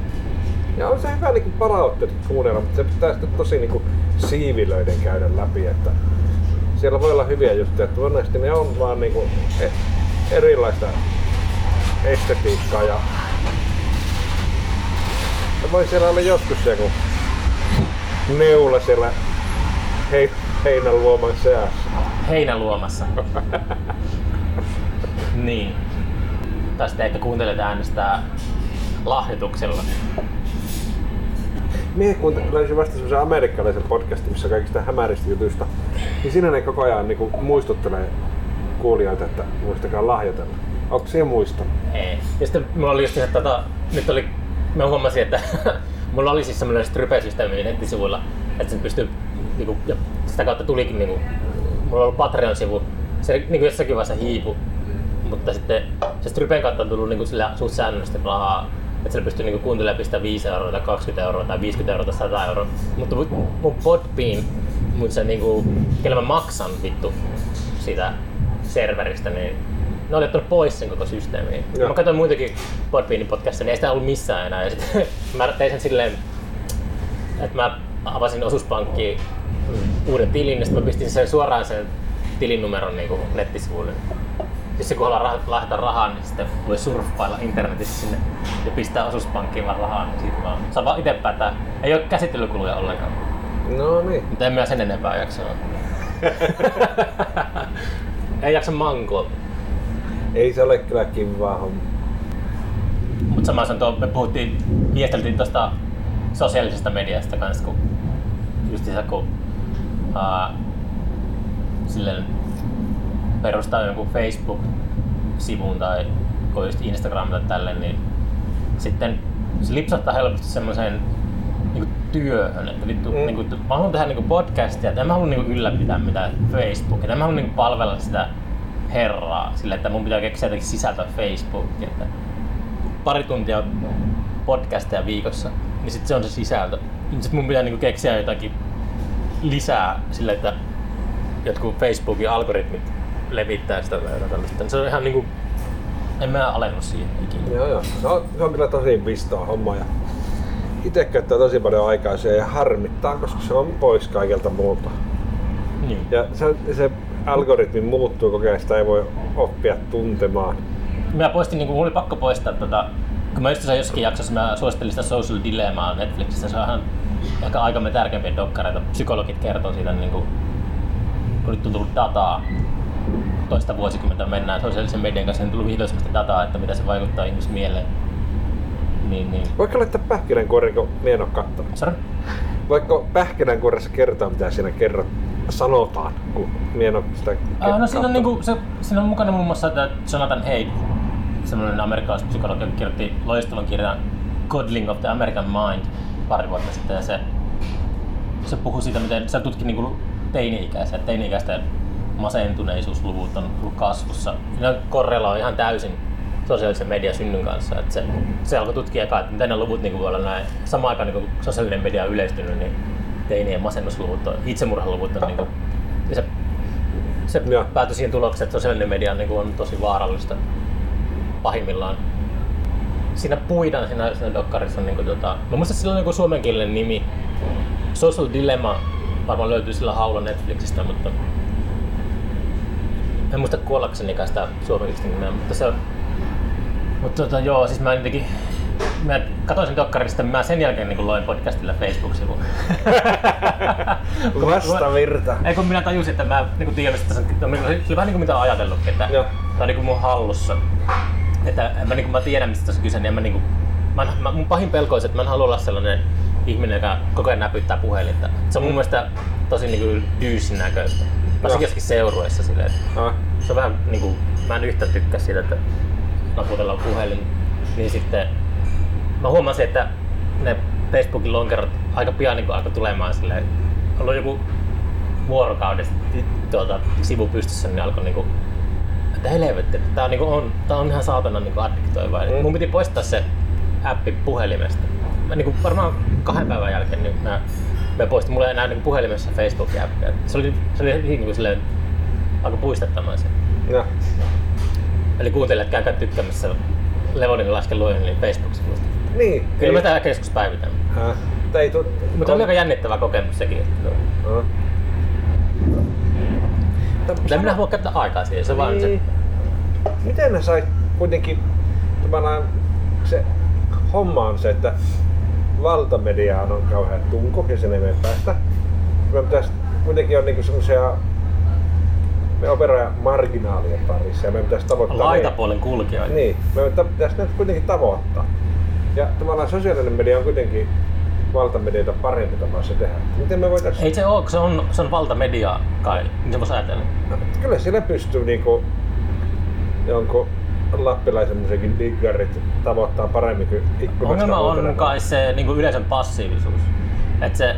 Ja on se hyvä niinku palautteet kuunnella, mutta se pitää sitten tosi niinku siivilöiden käydä läpi, että siellä voi olla hyviä juttuja, että monesti ne on vaan niinku e- erilaista estetiikkaa ja, ja voi siellä olla joskus joku neula siellä hei, heinäluoman seassa. Heinäluomassa. *laughs* niin. Tai sitten, että kuuntelet äänestää lahjoituksella. Mie löysin vasta semmoisen amerikkalaisen podcastin, missä kaikista hämäristä jutuista, niin siinä ne koko ajan niin muistuttelee kuulijoita, että muistakaa lahjoitella. Onko siihen muistanut? Ei. Ja sitten mulla oli just se, että tota, nyt oli, mä huomasin, että *laughs* mulla oli siis semmoinen Strype-systeemi nettisivuilla, että sen pystyy, niinku, ja sitä kautta tulikin, niinku, mulla on ollut Patreon-sivu, se niinku jossakin vaiheessa hiipu, mutta sitten se Strypen kautta on tullut niinku sillä suht säännöllisesti rahaa, että sillä pystyy niinku kuuntelemaan pistää 5 euroa tai 20 euroa tai 50 euroa tai 100 euroa. Mutta mun Podbean, mun se niinku, kelle mä maksan vittu siitä serveristä, niin ne oli ottanut pois sen koko systeemiin. Joo. Mä katsoin muitakin Podbeanin podcasteja, niin ei sitä ollut missään enää. Ja sitten *laughs* mä tein sen silleen, että mä avasin osuuspankkiin uuden tilin, ja sitten mä pistin sen suoraan sen tilinumeron niin nettisivuille. Siis kun haluaa lahjata rahaa, niin sitten voi surffailla internetissä sinne ja pistää osuuspankkiin vaan rahaa, niin siitä vaan saa vaan itse päättää. Ei ole käsittelykuluja ollenkaan, No niin. mutta en mä sen enempää jaksa. *laughs* ei jaksa mankoa. Ei se ole kyllä kivaa homma. Mutta samassa on tuo, me puhuttiin, viesteltiin tuosta sosiaalisesta mediasta kanssa, kun just se, kun ää, silleen perustaa jonkun Facebook-sivun tai kun just Instagram tai tälle, niin sitten se lipsahtaa helposti semmoiseen työhön, että vittu, Mm. niin kuin, mä haluan tehdä niin podcastia, että en mä halua niin ylläpitää mitään Facebookia, en mä halua niin palvella sitä herraa sille, että mun pitää keksiä jotakin sisältöä Facebookiin, että pari tuntia podcasteja viikossa, niin sitten se on se sisältö. Sitten mun pitää niinku keksiä jotakin lisää sille, että jotkut Facebookin algoritmit levittää sitä tällaista. Se on ihan niinku, en mä alennut siihen ikinä. Joo, joo. Se on, se on kyllä tosi pistoa homma. Ja itse käyttää tosi paljon aikaa siihen ja harmittaa, koska se on pois kaikelta muulta. Niin. Ja se, se algoritmi muuttuu koko ajan, sitä ei voi oppia tuntemaan. Mä poistin, niinku, mulla oli pakko poistaa tota, kun mä just tässä jossakin jaksossa mä suosittelin sitä Social Dilemmaa Netflixissä, se on ihan ehkä aikamme tärkeimpiä dokkareita. Psykologit kertoo siitä, niin kuin, kun nyt on tullut dataa, toista vuosikymmentä mennään sosiaalisen median kanssa, niin on tullut vihdoin dataa, että mitä se vaikuttaa ihmismieleen. Niin, niin. Voitko laittaa pähkinänkuoren, kun mie en oo kattonut? Sorry? Voitko pähkinänkuoressa kertoa, mitä siinä kerrot, sanotaan, kun mie en oo sitä Uh, no siinä on, niinku, se, siinä on mukana muun muassa että Jonathan Haidt, semmoinen amerikalaispsykologi, joka kirjoitti loistavan kirjan Coddling of the American Mind pari vuotta sitten. Ja se, se puhui siitä, miten se tutki niinku teini-ikäisiä, että teini-ikäisten masentuneisuusluvut on ollut kasvussa. Ne korreloi ihan täysin sosiaalisen median synnyn kanssa. Että se, se alkoi tutkia eka, että miten ne luvut niin voi olla näin. Samaan aikaan niin kun sosiaalinen media on yleistynyt, niin teinien masennusluvut, on, itsemurhaluvut on niin kuin, ja se se Joo. päätyi siihen tulokseen, että sosiaalinen media niin kuin on tosi vaarallista pahimmillaan. Siinä puidaan siinä, siinä dokkarissa, niin kuin, tota, mä muistan sillä on joku suomenkielinen nimi. Social Dilemma varmaan löytyy sillä haulla Netflixistä, mutta en muista kuollakseni sitä suomenkielistä nimeä, mutta se on... Mutta tota, joo, siis mä jotenkin mä katsoin sen dokkarista, mä sen jälkeen niin loin podcastilla Facebook-sivun. *laughs* Vastavirta. Ei kun minä tajusin, että mä niin tiedän, että se on, se oli vähän niin kuin mitä olen ajatellutkin, että Joo. tämä on niin kuin mun hallussa. Että mä, niin kuin, mä tiedän, mistä tässä on kyse, niin mä, niin kuin, mä, mä, mun pahin pelko on että mä en halua olla sellainen ihminen, joka koko ajan näpyttää puhelinta. Se on mun mielestä tosi niin kuin dyysin näköistä. Varsinkin jossakin seurueessa silleen, Ah. se on vähän niinku, mä en yhtään tykkää siitä, että naputellaan puhelin. Niin sitten mä huomasin, että ne Facebookin lonkerot aika pian niin alkoi tulemaan silleen, ollut joku vuorokaudessa tuota, sivu pystyssä, niin alkoi niinku, että helvetti, että tää on, niinku on, tää on ihan saatana niinku addiktoivaa. Mm. Mun piti poistaa se appi puhelimesta. Mä niinku varmaan kahden päivän jälkeen niin mä, mä poistin, mulla ei enää niinku puhelimessa Facebook-appia. Se oli, se oli niinku silleen, alkoi puistattamaan sen. Ja. Eli kuuntelijat käykää tykkäämässä Levonin lasken luojen Facebook-sivusta. Niin. Kyllä mä täällä keskus päivitän. Äh. Tää ei tuu... Mutta on aika jännittävä kokemus sekin. että- Ah. Mutta minä voi käyttää aikaa siihen, se vaan se. Niin. Miten ne sai kuitenkin tavallaan se homma on se, että valtamediaan on kauhean tunko ja sen ei mene päästä. Me pitäisi kuitenkin on niinku semmosia me operoja marginaalien parissa ja me pitäisi tavoittaa ne- Laitapuolen kulkijoita. Niin, me pitäisi näitä kuitenkin tavoittaa. Ja tavallaan sosiaalinen media on kuitenkin valtamedioita parempi tapa se tehdä. Miten me voitaisiin... Ei se ole, se on, se on valtamedia kai, niin voisi ajatella. Kyllä siellä pystyy niinku jonkun lappilaisen musiikin diggarit tavoittaa paremmin kuin ikkunasta Ongelma on kai se niin kuin yleisön passiivisuus. Että se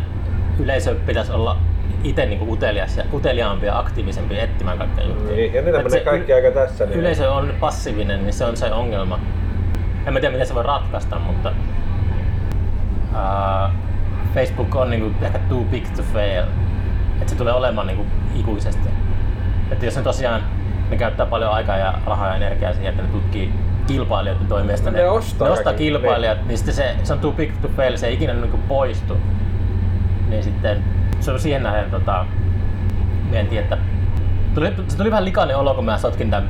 yleisö pitäisi olla itse niin utelias ja uteliaampi ja aktiivisempi etsimään kaikkea juttuja. Niin, ja niillä Et menee kaikki aika tässä. Niin Yleisö on passiivinen, niin se on se ongelma. En mä tiedä, miten se voi ratkaista, mutta ää, Facebook on niinku ehkä too big to fail. Että se tulee olemaan niinku ikuisesti. Että jos ne tosiaan ne käyttää paljon aikaa ja rahaa ja energiaa siihen, että ne tutkii kilpailijoiden toimesta, Ne ostaa ne ostaa kaikki, kilpailijat, niin, sitten se, se on too big to fail, se ei ikinä niinku poistu. Niin sitten se on siihen nähden tota, mietin, että tuli, se tuli vähän likainen olo, kun mä sotkin tämän,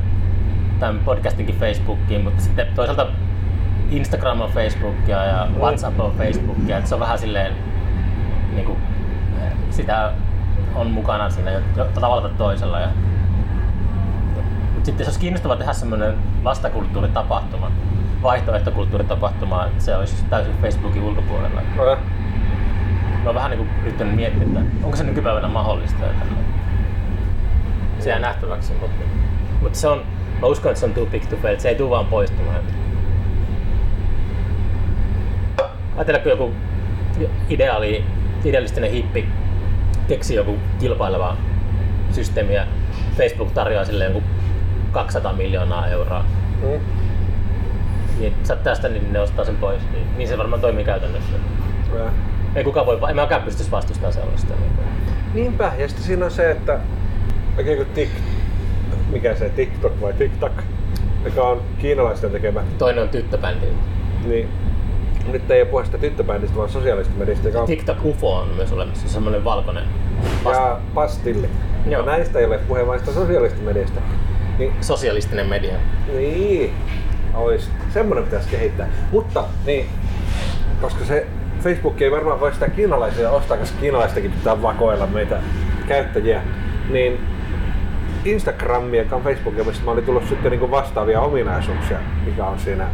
tämän podcastinkin Facebookiin, mutta sitten toisaalta Instagram on Facebookia ja WhatsApp on Facebookia, että se on vähän silleen, niin kuin, sitä on mukana siinä jo, tavalla tai toisella. Ja, mutta sitten se olisi kiinnostavaa tehdä semmoinen vastakulttuuritapahtuma, vaihtoehtokulttuuritapahtuma, että se olisi täysin Facebookin ulkopuolella. No, Mä oon vähän niin yrittänyt miettiä, että onko se nykypäivänä mahdollista. ja. Se jää nähtäväksi, mutta, mutta se on, mä uskon, että se on too big to fail, se ei tule vaan poistumaan. Ajatellaanko joku ideaali, idealistinen hippi keksi joku kilpaileva systeemi ja Facebook tarjoaa sille joku 200 miljoonaa euroa. mm. Niin sä tästä niin ne ostaa sen pois. Niin, niin se varmaan toimii käytännössä. Ja. Ei kukaan voi, en mäkään pystyisi vastustamaan sellaista. Niinpä, ja sitten siinä on se, että oikein kuin tik, mikä se TikTok vai TikTok, joka on kiinalaisten tekemä, Toinen on tyttöbändi. niin nyt ei ole puhe sitä tyttöbändistä, vaan sosiaalisesta mediasta, joka on TikTok UFO on myös olemassa, semmoinen valkoinen. Past- ja pastilli. Joo. Ja näistä ei ole puhe vain sitä sosiaalisesta mediasta. Niin, sosialistinen media. niin, ois, semmonen pitäisi kehittää. Mutta, niin, koska se Facebook ei varmaan voi sitä kiinalaisia ostaa, koska kiinalaistakin pitää vakoilla meitä käyttäjiä, niin Instagramia, on Facebookia, mistä mä olin tullut sitten niin vastaavia ominaisuuksia, mikä on siinä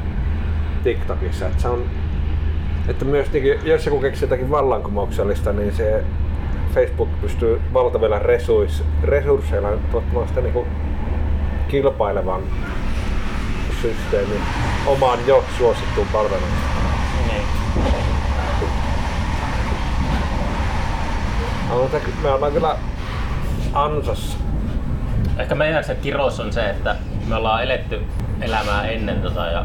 TikTokissa. Että se on, että myös niin, jos joku keksii jotakin vallankumouksellista, niin se Facebook pystyy valtavilla resursseilla tuottamaan sitä niin kilpailevan systeemin omaan jo suosittuun palveluun. Niin. No, me ollaan kyllä ansassa. Ehkä meidän se kirous on se, että me ollaan eletty elämää ennen tota ja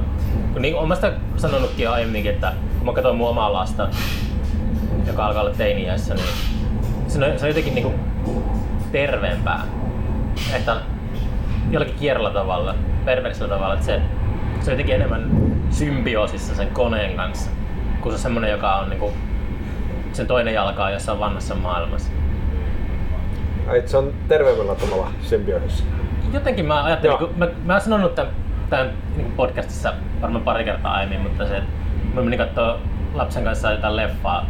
kun niin olen mä sitä sanonutkin jo aiemminkin, että kun mä katson mun omaa lasta, joka alkaa olla teiniässä, niin se on, se on jotenkin niinku terveempää. Että jollakin kierrolla tavalla, perversillä tavalla, että se, se on jotenkin enemmän symbioosissa sen koneen kanssa, kuin se on semmonen, joka on niinku sen toinen jalka on jossain vanhassa maailmassa. Ai, se on terveemmällä tavalla symbioosissa. Jotenkin mä ajattelin, Joo. kun mä, mä oon sanonut tämän, tämän niin podcastissa varmaan pari kertaa aiemmin, mutta se, että Mä menin kattoo lapsen kanssa jotain leffaa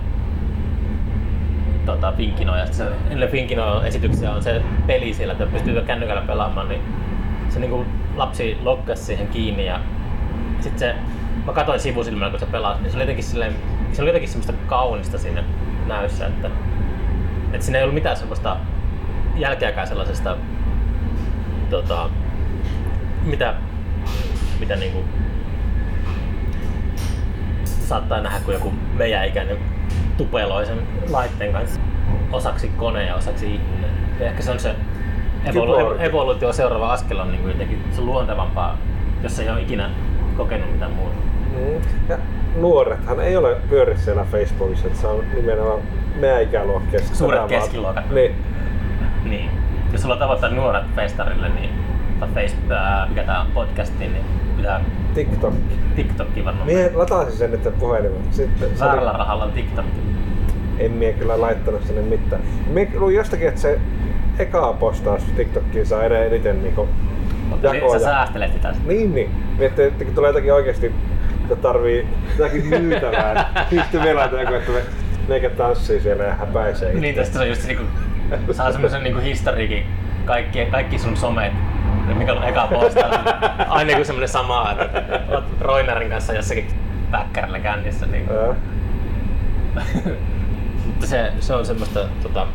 tota, Finkinoa, ja sit se, ennen Finkinoa esityksiä on se peli siellä, että pystyy kännykällä pelaamaan, niin se niinku lapsi lokkasi siihen kiinni ja sitten se, mä katsoin sivusilmällä kun se pelasi, niin se oli jotenkin silleen, se oli jotenkin semmoista kaunista siinä näyssä, että, että siinä ei ollut mitään semmoista jälkeäkään sellaisesta, tota, mitä, mitä niinku saattaa nähdä, kun joku meidän ikäinen tupeloi sen laitteen kanssa osaksi kone ja osaksi ihminen. Ja ehkä se on se evolu- evoluutio seuraava askel on niin jotenkin se on luontevampaa, jos ei ole ikinä kokenut mitään muuta. Mm. Ja nuorethan ei ole pyöri siellä Facebookissa, että se on nimenomaan meidän ikäluokkia. Suuret vaan- keskiluokat. Niin. Niin. Jos sulla tavoittaa nuoret festarille, niin tai Facebook, ää, mikä tää on podcasti, niin pitää TikTok. TikTokki varmaan. Mie latasin sen nyt puhelimen. Sitten se Väärällä rahalla on TikTokki. en mie kyllä laittanut sinne mitään. Mie luin jostakin, että se eka postaus TikTokkiin saa ed- eniten niinku Mutta sä jakoja. säästelet sitä. Niin, niin. Miettii, että tulee jotakin oikeesti, että tarvii jotakin myytävää. niin on joku, että me, meikä tanssii siellä ja häpäisee. Niin itseään. tästä se on just niinku, saa semmosen niinku historiikin kaikki, kaikki sun somet, mikä on eka postaus, aina joku semmonen sama, että oot Roinarin kanssa jossakin päkkärillä kännissä. Niin. Mutta se, se on semmoista, tota,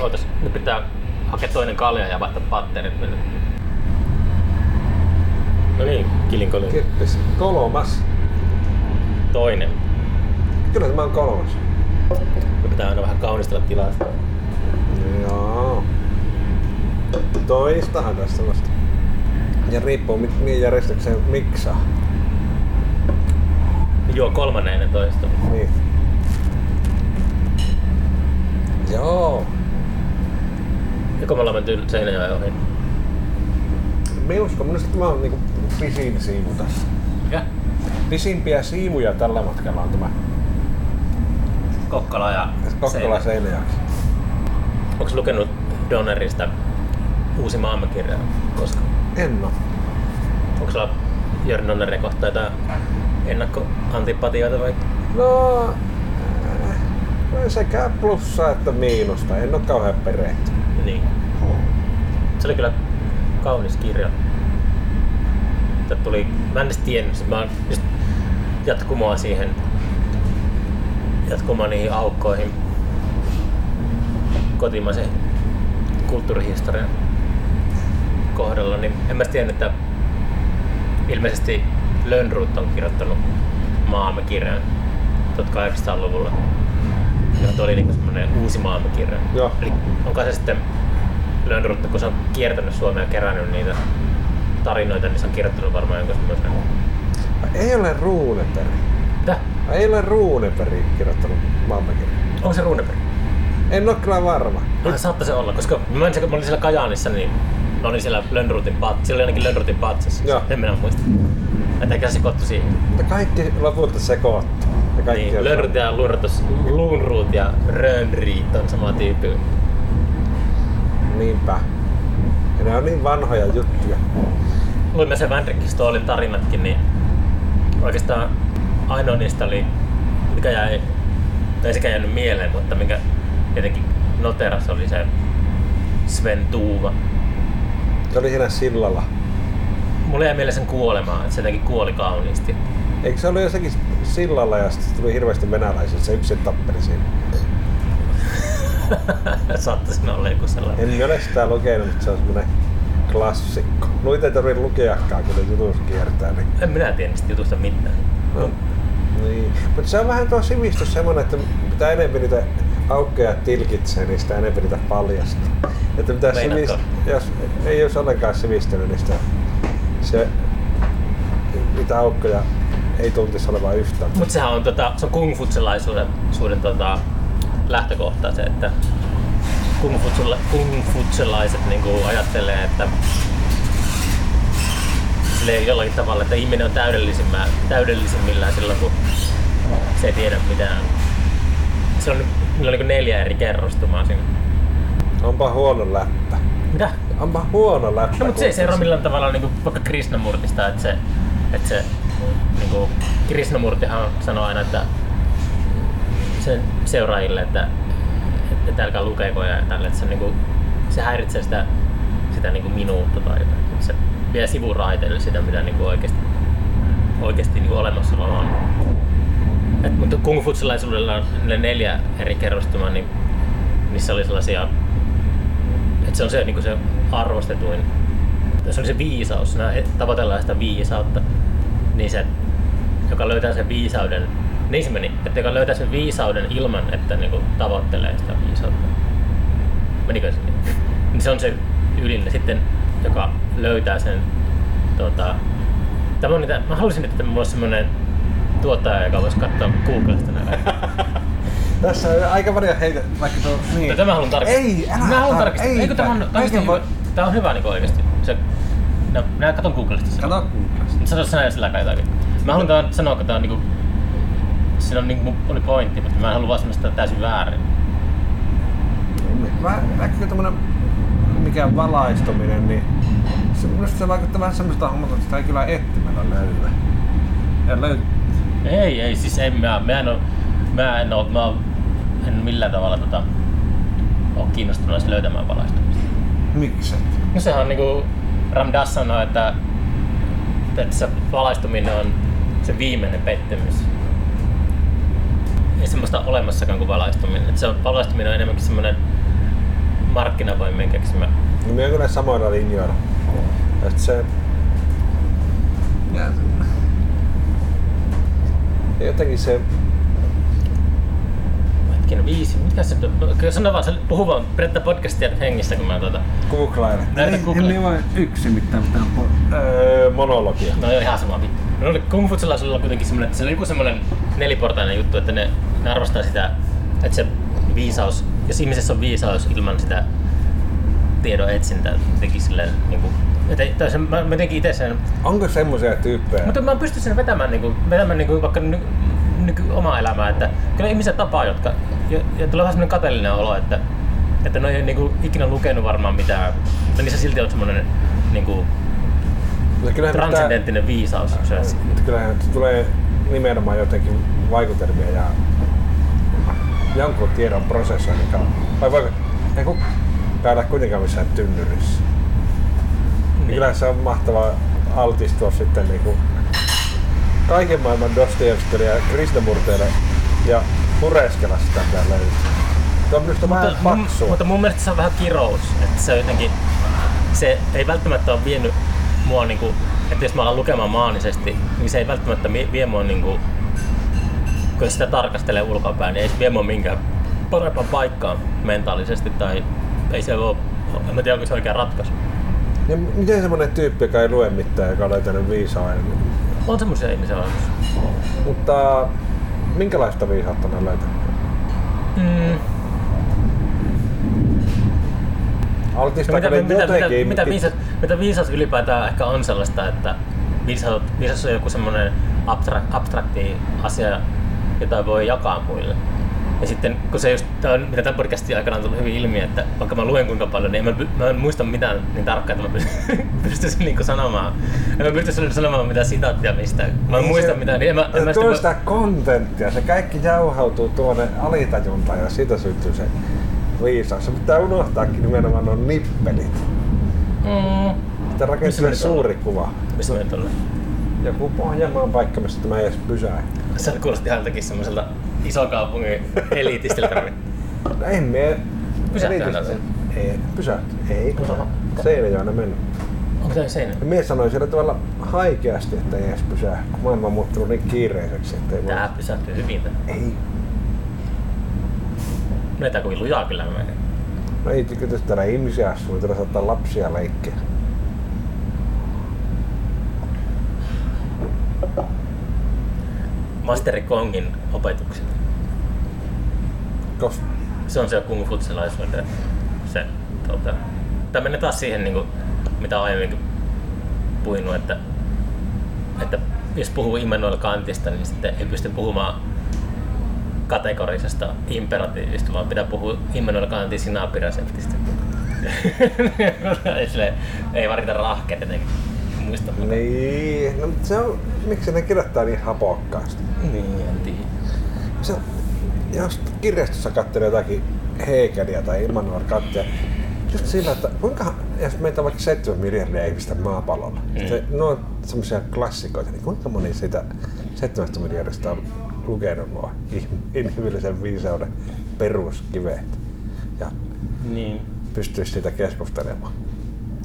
ootas, nyt pitää hakea toinen kalja ja vaihtaa patterit. No niin, kilinkolin. Kippis. Kolmas. Toinen. Kyllä tämä on kolmas. Me pitää aina vähän kaunistella tilasta. Joo. Toistahan tässä vasta. Ja riippuu mi- mihin järjestykseen miksaa. Joo, kolmannen ennen toista. Niin. Joo. Joko me ollaan menty Seinäjoen ohi? Me uskon, minusta tämä on niinku pisin siivu tässä. Mikä? Pisimpiä siivuja tällä matkalla on tämä Kokkola ja Kokkola Seinäjoki. Onko lukenut Donnerista uusi maailmankirja koskaan? En oo. Onko sulla Jörn Donneria kohtaan jotain ennakkoantipatioita vai? No, äh, sekä plussaa että miinusta. En oo kauhean perehtynyt. Niin. Se oli kyllä kaunis kirja. Tää tuli, mä en edes tiennyt, sit mä oon just jatkumoa siihen, jatkumoa niihin aukkoihin kotimaisen kulttuurihistorian kohdalla, niin en mä tiennyt, että ilmeisesti Lönnruut on kirjoittanut maamme kirjan 1800-luvulla. Ja tuo oli niinku semmonen uusi maailmankirja. Joo. Eli onko se sitten Lönnrutta, kun se on kiertänyt Suomea ja kerännyt niitä tarinoita, niin se on kirjoittanut varmaan jonkun semmoisen... Ei ole Runeberg. Mitä? Ei ole Runeberg kirjoittanut maailmankirjaa. Onko se Runeberg? En oo kyllä varma. Ah, saattaa se olla, koska mä, en, kun mä olin siellä Kajaanissa, niin mä olin siellä Lönnrutin patsassa. Siellä oli ainakin Lönnrutin patsassa. Joo. En minä muista. Että se sekoittu siihen. Mutta kaikki lopulta sekoittu. Ja kaikki Niin, Lönnrut ja Lunrutus, Lunruut ja Rönnriit on sama tyyppi. Niinpä. Ja ne on niin vanhoja juttuja. Luimme sen Vänrikki Stoolin tarinatkin, niin oikeastaan ainoa niistä oli, mikä jäi, tai ei sekään jäänyt mieleen, mutta mikä jotenkin noteras oli se Sven Tuuva. Se oli siinä sillalla. Mulla jäi mieleen sen kuolemaa, että se jotenkin kuoli kauniisti. Eikö se ollut jossakin sillalla ja sitten tuli hirveästi venäläisiä, se yksin tappeli siinä. *laughs* Saattaisi olla joku sellainen. En ole sitä lukenut, mutta se on semmonen klassikko. Noita ei tarvitse lukeakaan, kun ne jutussa kiertää. Niin. En minä tiedä niistä jutusta mitään. No. Niin. Mutta se on vähän tuo sivistys semmonen, että mitä enemmän niitä aukkoja tilkitsee, niin sitä enemmän niitä paljastaa. Että mitä sivist... jos ei olisi ollenkaan sivistynyt, niin sitä, se, niitä aukkoja ei tuntisi olevan yhtään. Mutta sehän on, tota, se on kungfutselaisuuden suuden, tota, lähtökohta se, että kungfutsela, kungfutselaiset niinku ajattelee, että silleen jollakin tavalla, että ihminen on täydellisimmillään, täydellisimmillään silloin, kun se ei tiedä mitään. Se on, niillä on niinku neljä eri kerrostumaa siinä. Onpa huono läppä. Mitä? Onpa huono läppä. No, mutta se ei se ero kuulostaa. millään tavalla niinku vaikka Krishnamurtista, että se, että se niin kuin Krishnamurtihan sanoi aina, että sen seuraajille, että, että älkää lukeeko ja tälle, että se, niin kuin, se häiritsee sitä, sitä niin kuin minuutta tai jotain. Se vie sivuraiteille sitä, mitä niin kuin oikeasti, oikeasti niin kuin olemassaolo on. Et, mutta kung fu on ne neljä eri kerrostumaa, niin niissä oli sellaisia, että se on se, niin kuin se arvostetuin, se oli se viisaus, nämä tavoitellaan sitä viisautta, niin se, joka löytää sen viisauden, niin se meni, että joka löytää sen viisauden ilman, että niin kuin, tavoittelee sitä viisautta. Menikö se niin? niin se on se ylin sitten, joka löytää sen tota, Tämä on niitä, mä haluaisin, että mulla olisi semmoinen tuottaja, joka voisi katsoa Googlesta näitä. *laughs* Tässä on aika paljon heitä, vaikka tuo... Niin. Tämä haluan tarkistaa. Ei, älä Mä haluan tar- tarkistaa. ei, Eikö tämä on, tämä on, hyvä? Tämä on hyvä niin oikeasti. Se, no, minä katson Googlesta sen. Kato Googlesta. Sano sinä sillä kai jotakin. Mä haluan tämän sanoa, että tämä on niinku... Siinä on niinku, oli pointti, mutta mä en halua sitä täysin väärin. Mä, näkyykö tämmönen mikä valaistuminen, niin se, minusta se vaikuttaa vähän semmoista hommalta, että sitä ei kyllä etsimällä löydy. Ja löy... Ei, ei, siis en mä, mä en oo, mä en oo, mä oon- en millään tavalla tota, oo kiinnostunut edes löytämään valaistumista. Mikset? No sehän on niinku Ramdas sanoo, että, että se valaistuminen on se viimeinen pettymys. Ei semmoista olemassakaan kuin valaistuminen. Et se on, valaistuminen on enemmänkin semmoinen markkinavoimien keksimä. No me on kyllä samoilla linjoilla. Ja sit se... Jotenkin se... Hetkinen, viisi. Mikä se Kyllä sano vaan, se puhuu vaan Bretta podcastia hengissä, kun mä tuota... Googlaile. Näytä Google. Ei vain yksi mitään mitään po- öö, monologia. No joo, ihan sama vittu. No oli Kung Fu on kuitenkin semmoinen, että se oli joku semmoinen neliportainen juttu, että ne, ne arvostaa sitä, että se viisaus, jos ihmisessä on viisaus ilman sitä tiedon etsintää, teki silleen niin kuin, että, se, mä, mä itse sen, Onko semmoisia tyyppejä? mutta mä pystyn sen vetämään, niin kuin, vetämään niin kuin, vaikka ny, nyky, omaa elämää, että kyllä ihmiset tapaa, jotka, ja, ja tulee vähän semmoinen kateellinen olo, että, että ne ei niin kuin, ikinä lukenut varmaan mitään, mutta niissä silti on semmoinen niin kuin, kyllähän pitää- transcendenttinen viisaus. Kyllähän tulee nimenomaan jotenkin vaikutelmia ja jonkun tiedon prosessoinnin kautta. Vai voiko, ei kun täällä kuitenkaan missään tynnyrissä. Niin. Kyllä se on mahtavaa altistua sitten niinku kaiken maailman Dostojevskille ja Krishnamurteille ja pureskella sitä löytyy. Se on minusta vähän mun, paksua. mutta mun mielestä se on vähän kirous, että se jotenkin, se ei välttämättä ole vienyt mua niinku, että jos mä alan lukemaan maanisesti, niin se ei välttämättä vie vie mua niinku, kun sitä tarkastelee ulkopäin, niin ei se vie mua minkään parempaan paikkaan mentaalisesti tai ei se ole, en mä tiedä onko se oikea ratkaisu. Ja miten semmonen tyyppi, joka ei lue mitään, joka on löytänyt viisaan, On semmoisia ihmisiä olemassa. mutta minkälaista viisautta ne on löytänyt? Mm. No, Altistaako mitä, ne mitä, mitä, jotenkin? mitä, viisas, mitä viisas ylipäätään ehkä on sellaista, että viisas, viisas on joku semmoinen abstrak, abstrakti asia, jota voi jakaa muille. Ja sitten kun se just, tää on, mitä tämän podcastin aikana on tullut hyvin ilmi, että vaikka mä luen kuinka paljon, niin en mä, mä en muista mitään niin tarkkaan, että mä pystyisin, *laughs* niinku sanomaan. En mä pystyisin sanomaan mitään sitaattia mistään. Mä en Niin muista se- mitään, niin en mä, en mä sitä, sitä kontenttia, se kaikki jauhautuu tuonne alitajuntaan ja siitä syntyy se viisaus. Se pitää unohtaakin nimenomaan nuo nippelit. mm, Sitä me nyt suuri kuva. missä mä nyt olen? Joku Pohjanmaan paikka, missä tämä ei edes pysähdy. Se kuulosti häntäkin semmoiselta isokaupungin eliitistiltä. No en mie... Pysähtyä. Ei, pysähty. Ei, Oho. Seinäjoena mennyt. Onko tämä seinä? Mies sanoi siellä tavalla haikeasti, että ei edes pysähdy, kun maailma on muuttunut niin kiireiseksi, että ei voi... Tää pysähtyy hyvin. tää. Ei. Ei tää kovin lujaa kyllä mene. No ei tykätä täällä ihmisiä asuu, täällä saattaa lapsia leikkiä. Masteri Kongin opetukset. Kos... Se on se kung fu se tota, Tämä menee taas siihen, niin kuin, mitä aiemminkin puinut, että, että jos puhuu Immanuel Kantista, niin sitten ei pysty puhumaan kategorisesta imperatiivista, vaan pitää puhua Immanuel Kantin sinapiraseptistä. *laughs* ei, ei varita rahkeet jotenkin. Muista. Niin, no, se on, miksi ne kirjoittaa niin hapokkaasti? Niin, en tiedä. Se, jos kirjastossa katselee jotakin Hegeliä tai Immanuel Kantia, just sillä, että kuinka, jos meitä on vaikka 7 miljardia ihmistä maapallolla, mm. se, ne on semmoisia klassikoita, niin kuinka moni siitä 7 miljardista on lukenut nuo inhimillisen viisauden peruskiveet ja Niin. pystyisi siitä keskustelemaan?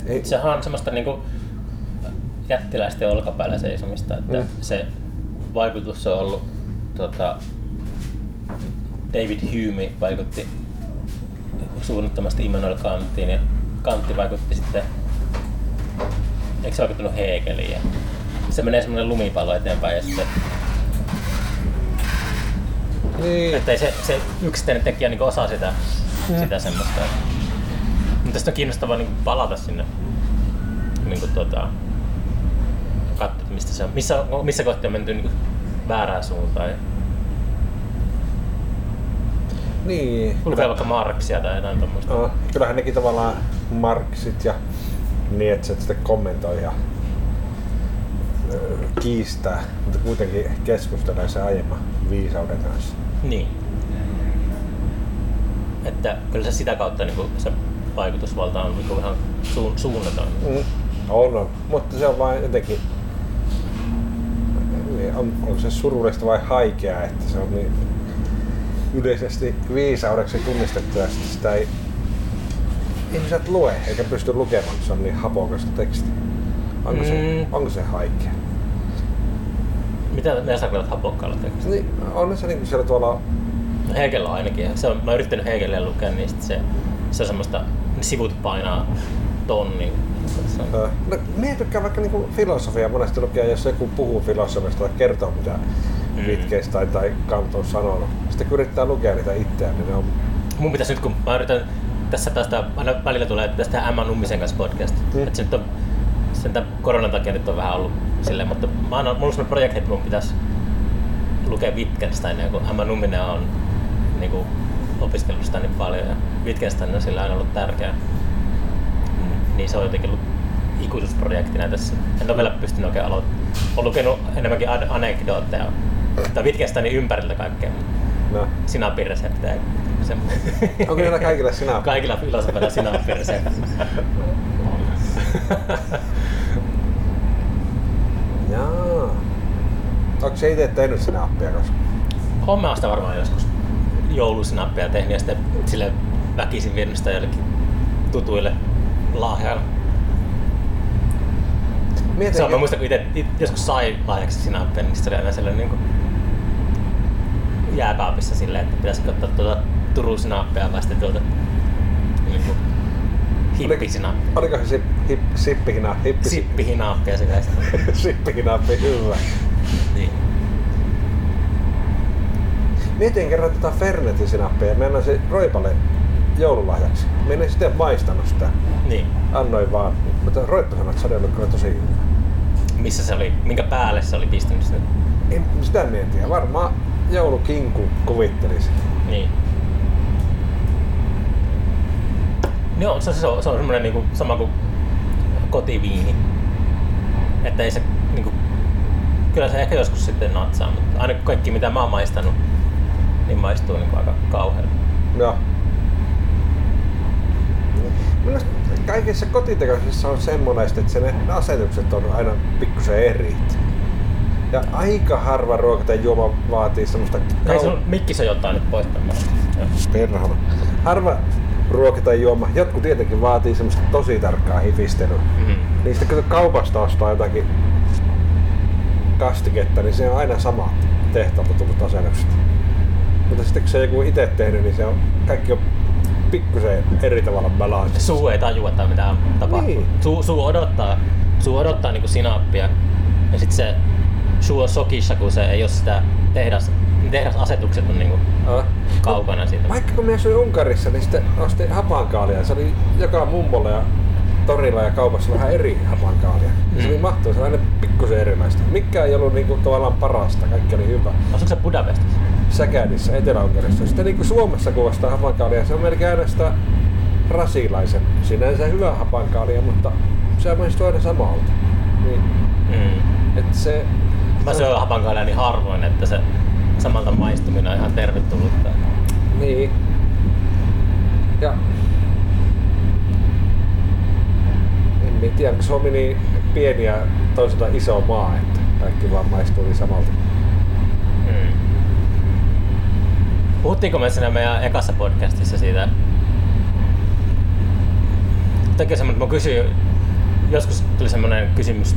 Ei, Sehän on semmoista niinku jättiläisten olkapäällä seisomista, että Mm. se vaikutus on ollut tota, David Hume vaikutti suunnattomasti Immanuel Kantiin ja Kantti vaikutti sitten, eikö se vaikuttanut Hegeliin ja se menee semmoinen lumipallo eteenpäin ja sitten, niin, että ei se, se yksittäinen tekijä niin osaa sitä, Mm. sitä semmoista. Mutta tästä on kiinnostavaa niin palata sinne niin kuin, tota, katsoa, että mistä se on, missä, missä kohti on menty niin väärään suuntaan. Niin. lukee vaikka Marksia tai jotain tommoista. No, kyllähän nekin tavallaan Marksit ja Nietzsche sitten kommentoi ja kiistää, mutta kuitenkin keskustelee se aiemman viisauden kanssa. Niin. Että kyllä se sitä kautta niin kuin, se vaikutusvalta on niin kuin ihan suun, suunnaton. Mm. On, on. Mutta se on vain jotenkin, niin, on, on se surullista vai haikea, että se on niin yleisesti viisaudeksi tunnistettu ja sitä ei ihmiset lue eikä pysty lukemaan, se on niin hapokasta teksti. Onko, se, Mm. onko se haikea? Mitä ne tarkoitat hapokkaalla tekstillä? Niin, on se niin siellä tuolla Hegel on ainakin. Se on, mä oon yrittänyt Hegelia lukea, niin sit se, se on semmoista, ne sivut painaa tonni. No, minä tykkään vaikka niinku filosofiaa monesti lukea, jos joku puhuu filosofiasta tai kertoo mitä Mm. Tai, tai Kant on sanonut. Sitten kun yrittää lukea niitä itseään, niin ne on... mun pitäisi nyt, kun mä yritän tässä tästä, aina välillä tulee tästä Emma Nummisen kanssa podcast. Mm. Mm. Et se nyt on, sen tämän koronan takia nyt on vähän ollut silleen, mutta mä oon, mulla on sellainen projekti, että mun pitäisi lukea Wittgensteinia, kun Emma Numminen on niin kuin, opiskellut sitä niin paljon ja Wittgenstein on sillä aina ollut tärkeä. Niin se on jotenkin ollut ikuisuusprojektina tässä. En ole vielä pystynyt oikein aloittamaan. Olen lukenut enemmänkin anekdootteja tai Wittgensteinin ympäriltä kaikkea. No. Sinapireseptejä. Se... Onko niillä kaikilla sinä? Kaikilla filosofilla sinapiresepti. Jaa. Onko se itse tehnyt sinä appia koskaan? Olen mä sitä varmaan joskus joulusinappia tehnyt ja sitten sille väkisin vienyt sitä jollekin tutuille lahjailla. Mietin, Se on, mä muistan, kun itse joskus sai lahjaksi niin oli aina sellainen niin kuin jääkaapissa silleen, että pitäisikö ottaa tuota Turun sinappia vai sitten tuota niin kuin hippisinappia. Oliko se sip, hip, sippihina, hippi, Sippihinappia sitä sitten. *laughs* sippihinappi, hyvä. Niin. Mietin kerran tätä Fernetin sinappia annan se Roipalle joululahjaksi. Mä en sitten maistanut sitä. niin. Annoin vaan. Mutta oli ollut kyllä tosi hyvä. Missä se oli, minkä päälle se oli pistänyt sitä? En, sitä mietiä. Varmaan joulukinku kuvittelisi. Niin. Joo, se, se, on, se on semmoinen niinku, sama kuin kotiviini. Että ei se niinku, kyllä se ehkä joskus sitten natsaa, mutta aina kaikki mitä mä oon maistanut, niin maistuu niinku aika kauhealta. Joo. Mielestäni kaikessa kotitekoisessa on semmoinen, että se ne asetukset on aina pikkusen eri. Ja aika harva ruoka tai juoma vaatii semmoista Ei sun mikki se jotain nyt pois perhana. Harva ruoka tai juoma, jotkut tietenkin vaatii semmoista tosi tarkkaa hifistelyä. Mhm. Niistä kun kaupasta ostaa jotakin kastiketta, niin se on aina sama tehtaalta tullut asennukset. Mutta sitten kun se joku itse tehnyt, niin se on, kaikki on pikkusen eri tavalla balanssi. Suu ei tajua, että mitä tapahtuu. Niin. Suu, suu odottaa, suu odottaa niinku sinappia. Ja sit se suu on sokissa, kun se ei ole sitä tehdas, tehdasasetukset on niinku Ah. kaukana siitä. Vaikka kun minä asuin Unkarissa, niin sitten ostin hapankaalia. Se oli joka mummolla ja torilla ja kaupassa vähän eri hapankaalia. Mm. Se oli mahtavaa, se oli aina pikkusen erilaista. Mikä ei ollut niinku tavallaan parasta, kaikki oli hyvä. Asuuko se Budapestissa? Säkädissä, Etelä-Unkarissa. Sitten niin kuin Suomessa kuvastaa hapankaalia, se on melkein aina sitä rasilaisen. Sinänsä hyvä hapankaalia, mutta se maistuu aina samalta. Niin, Mm. et se, Mä syön hapankaalia niin harvoin, että se samalta maistuminen on ihan tervetullutta. Niin. Ja... En tiedä, kun Suomi niin pieni ja toisaalta iso maa, että kaikki vaan maistuu niin samalta. Mm. Puhuttiinko me siinä meidän ekassa podcastissa siitä? Tekee semmoinen, että mä kysyin, joskus tuli semmoinen kysymys,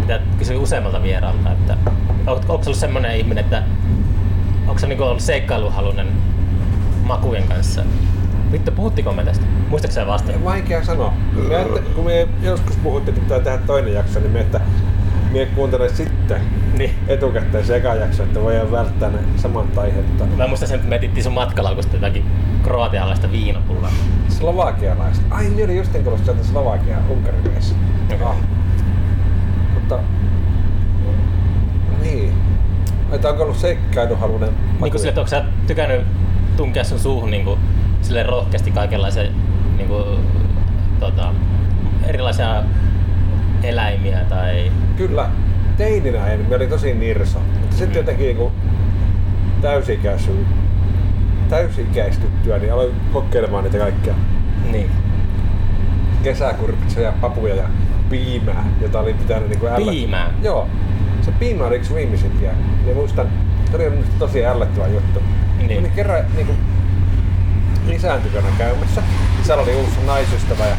mitä kysyin useammalta vieraalta, että onko, ollut semmoinen ihminen, että onko se niinku ollut seikkailuhalunen makujen kanssa? Vittu, puhuttiinko me tästä? Muistatko sä vastata? Vaikea sanoa. Me, kun me joskus puhuttiin, että pitää tehdä toinen jakso, niin me, että me kuuntele sitten Niin. etukäteen se eka jakso, että voidaan välttää ne samat aiheet. Mä muistan sen, että me etittiin sun matkalaukusta jotakin kroatialaista viinapullaa. Slovakialaiset. Ai, niin oli just tullut sieltä Slovakia Unkarin mies. Okei. Ah. Mutta... Niin. Että onko ollut seikkailuhalunen Niin kuin sille, että onko sä tykännyt tunkea sun suuhun niin kuin, sille rohkeasti kaikenlaisia niin kuin, tota, erilaisia eläimiä tai... Kyllä. Teininä en, me oli tosi nirso. Mutta sitten jotenkin kun täysikäisy, täysikäistyttyä, niin aloin kokeilemaan niitä kaikkia Niin. kesäkurpitsoja, papuja ja piimää, jota oli pitänyt niinku ällät... Piimää? Joo. Se piima oli yksi viimeisimpiä. Ja muistan, se oli tosi ällöttävä juttu. Niin. Oli kerran niinku lisääntykönä käymässä. Siellä oli uusi naisystävä ja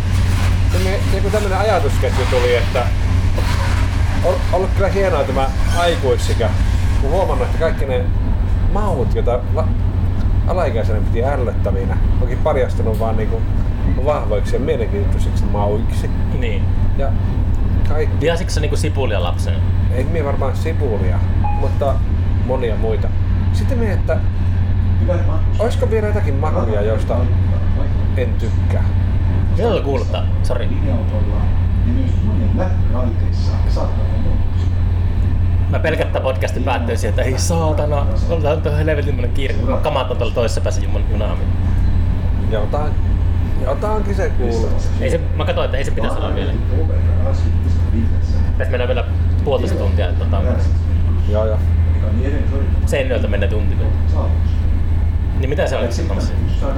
ja me, niinku tämmönen ajatusketju tuli, että on ollut kyllä hienoa tämä aikuissikä. Kun huomannut, että kaikki ne maut, joita la, alaikäisenä piti ällöttävinä, onkin paljastunut vaan niinku vahvoiksi ja mielenkiintoisiksi mauiksi. niin. Ja kaikki, Viasitko sä niinku sipulia lapsena? ei mie varmaan sipulia, mutta monia muita. Sitten mie, että olisiko vielä jotakin makuja, joista en tykkää. Mitä tuo kuuluttaa? Sori. Myös saattaa. Mä pelkät tätä podcastin päättyy siihen, että ei saatana, on tuo helvetin kiire. Kamat on tuolla toisessa päässä jun- junaami. Jotain, jotainkin se kuuluu. Ei se, mä katsoin, että ei se pitäisi olla vielä. Tässä mennään vielä puolitoista tuntia, tota, Joo, joo. Seinäjoelta mennään tunti vielä. Niin mitä se oli sanomassa?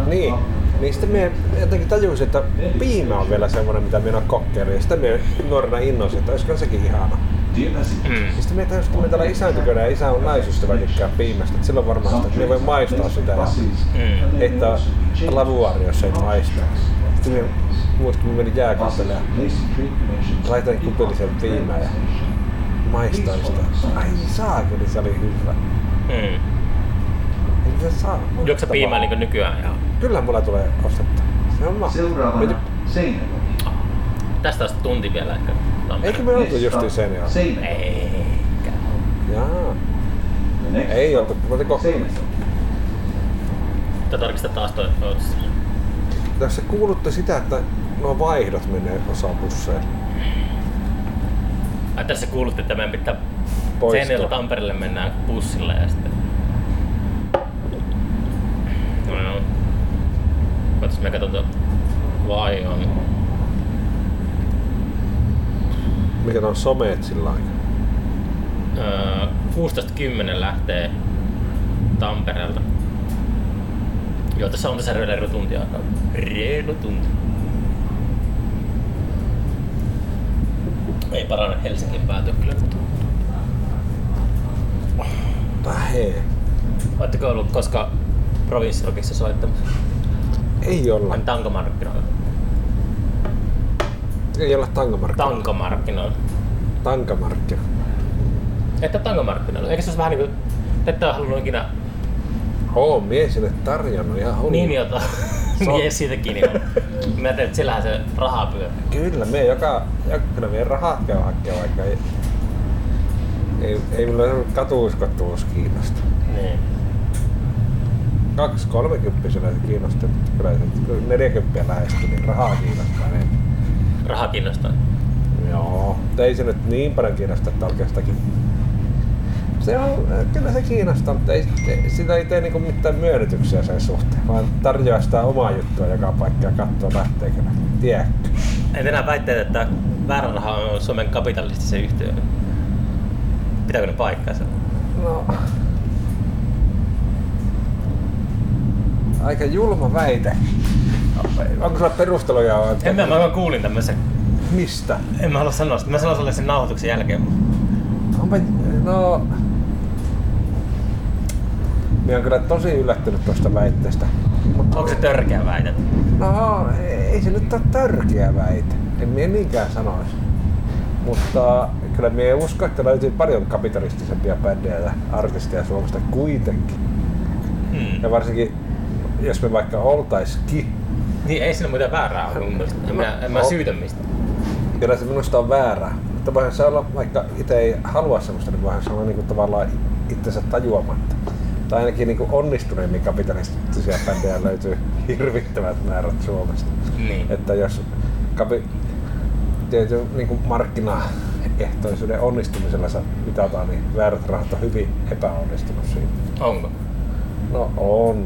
Niin, niin sitten mie jotenkin tajusin, että piima on vielä semmoinen, mitä minä kokeilin. Ja sitten mie nuorena innoisin, että olisiko sekin ihana. Mm. Sitten mie tajusin, että me täällä isääntykönä ja isä on naisystävä tykkää piimästä. Että silloin varmaan sitä, että me voi maistaa sitä ja Mm. heittää lavuaari, jos ei maista. Sitten mie muistin, kun menin jääkaapelle ja laitoin kupillisen piimää ja maistoin sitä. Ai saakeli, se oli hyvä. Mm. Se saa. Juoksa piimää niin nykyään? Joo. Kyllä mulla tulee ostettua. Se on mahtavaa. Seuraavana Seinäjoki. Tästä on tunti vielä ehkä. Eikö me oltu justiin sen jo? Seinäjoki. Eikä. Jaa. Ei oltu, kohta. Seinäjoki. Tätä tarkistaa taas toi Otis. Tässä kuulutte sitä, että nuo vaihdot menee osa busseille. Ai tässä kuulutti, että meidän pitää. Seinäjoelta Tampereelle mennään bussilla ja sitten... No joo. Ootas mä katson tuon vai on. Mikä on someet sillä aikaa? Öö, 16.10 lähtee Tampereelta. Joo, tässä on tässä reilu tunti aikaa. Reilu tunti. Ei parane Helsingin päätyä kyllä. Vähee. Oletteko ollut koska provinssirokissa soittamassa? Ei olla. Vain tankomarkkinoilla. Ei olla tangomarkkina. Tankomarkkinoilla. Tankamarkkina. Että tankomarkkinoilla. Eikö se olisi vähän niinku... Te ette ole halunnut ikinä Oo, mies sinne tarjonnut ihan hullu. niin jota... So- Mies siitä kiinni on. Mä ajattelin, että sillähän se raha pyörii. Kyllä, me joka, kyllä meidän rahat käy hakemaan, vaikka ei, ei, ei mulla katuuskottuvuus kiinnosta. Niin. Kaksi kolmekymppisenä se kiinnosti, mutta kyllä se neljäkymppiä lähestyy, niin rahaa kiinnostaa. Niin. Raha kiinnostaa. Joo, mutta ei se nyt niin paljon kiinnosta, että alkaa sitäkin Se on, kyllä se kiinnostaa, mutta ei, ei- sitä ei tee niinku mitään myönnytyksiä sen suhteen, vaan tarjoaa sitä omaa juttua joka paikka ja katsoo lähteekö ne. Tiedätkö? En enää väitteet, että väärä raha on Suomen kapitalistisen yhtiö. Pitääkö ne paikkaansa? No. Aika julma väite. Onko sulla perusteluja? vai- En mä, mä kuulin tämmöisen. Mistä? En mä halua sanoa sitä. Mä sanon sulle sen nauhoituksen jälkeen. Onpa, no... Minä on kyllä tosi yllättynyt tuosta väitteestä. Mut, Onko se törkeä väite? no, ei se nyt ole törkeä väite. En minä niinkään sanoisi. Mutta kyllä minä uskon, että löytyy paljon kapitalistisempia bändejä ja artisteja Suomesta kuitenkin. Hmm. Ja varsinkin, jos me vaikka oltaisikin Niin ei siinä mitään väärää ole mun mielestä. En mä, en mä No. syytä mistä. Kyllä se minusta on väärää. Mutta voihan se olla, vaikka itse ei halua semmoista, niin voihan se olla niin tavallaan itsensä tajuamatta. Tai ainakin niin onnistuneimmin kapitalistisia bändejä löytyy *laughs* hirvittävät määrät Suomesta. Niin. Että jos kapi, tietyn niin markkinaehtoisuuden onnistumisella sa- mitataan, niin väärät rahat on hyvin epäonnistunut siinä. Onko? No on.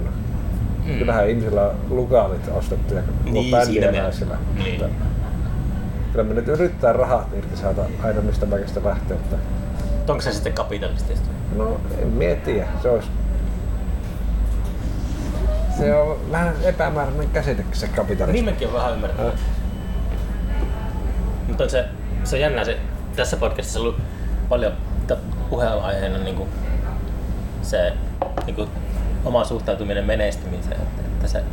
Mm. Kyllähän ihmisillä on lukaalit ostettuja koko Niin, siinä naisilla. Niin. Kyllä me nyt yrittää rahat irti saada aina mistä mäkestä lähteä. Mutta Onko se sitten kapitalistista? no en mietiä, se olisi se on vähän epämääräinen käsite se kapitalismi. Nimenkin on vähän ymmärtänyt. Äh, Mutta on se, se on jännä, se, tässä podcastissa on ollut paljon puheenaiheena niin kuin se niin kuin oma suhtautuminen menestymiseen, että, että se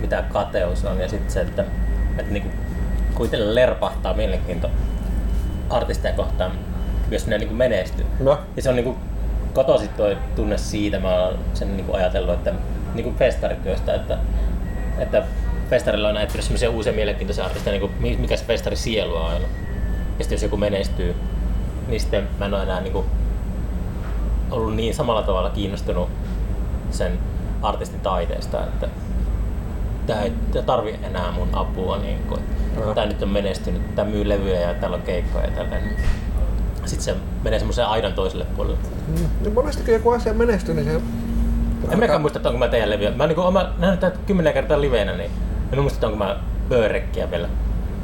mitä kateus on ja sitten se, että, että niin kuin, kuitenkin lerpahtaa mielenkiinto artisteja kohtaan, jos ne niin kuin menestyy. No, Ja se on niinku kotoisin toi tunne siitä, mä oon sen niinku ajatellut, että niinku festarityöstä, että, että festarilla on näyttänyt semmoisia uusia mielenkiintoisia artisteja, niinku, mi- mikä se festari sielu on aina. Ja sitten jos joku menestyy, niin sitten mä en ole enää niinku ollut niin samalla tavalla kiinnostunut sen artistin taiteesta, että tää ei tarvi enää mun apua. Niin kuin, tää nyt on menestynyt, tää myy levyjä ja täällä on keikkoja ja tälleen. Sitten se menee semmoiseen aidan toiselle puolelle. mm, niin monesti kun joku asia menestyy, niin se... En mäkään muista, että onko mä teidän levyä. Mä niinku, oon mä nähnyt tätä kymmenen kertaa liveenä, niin en muista, että onko mä Börekkiä vielä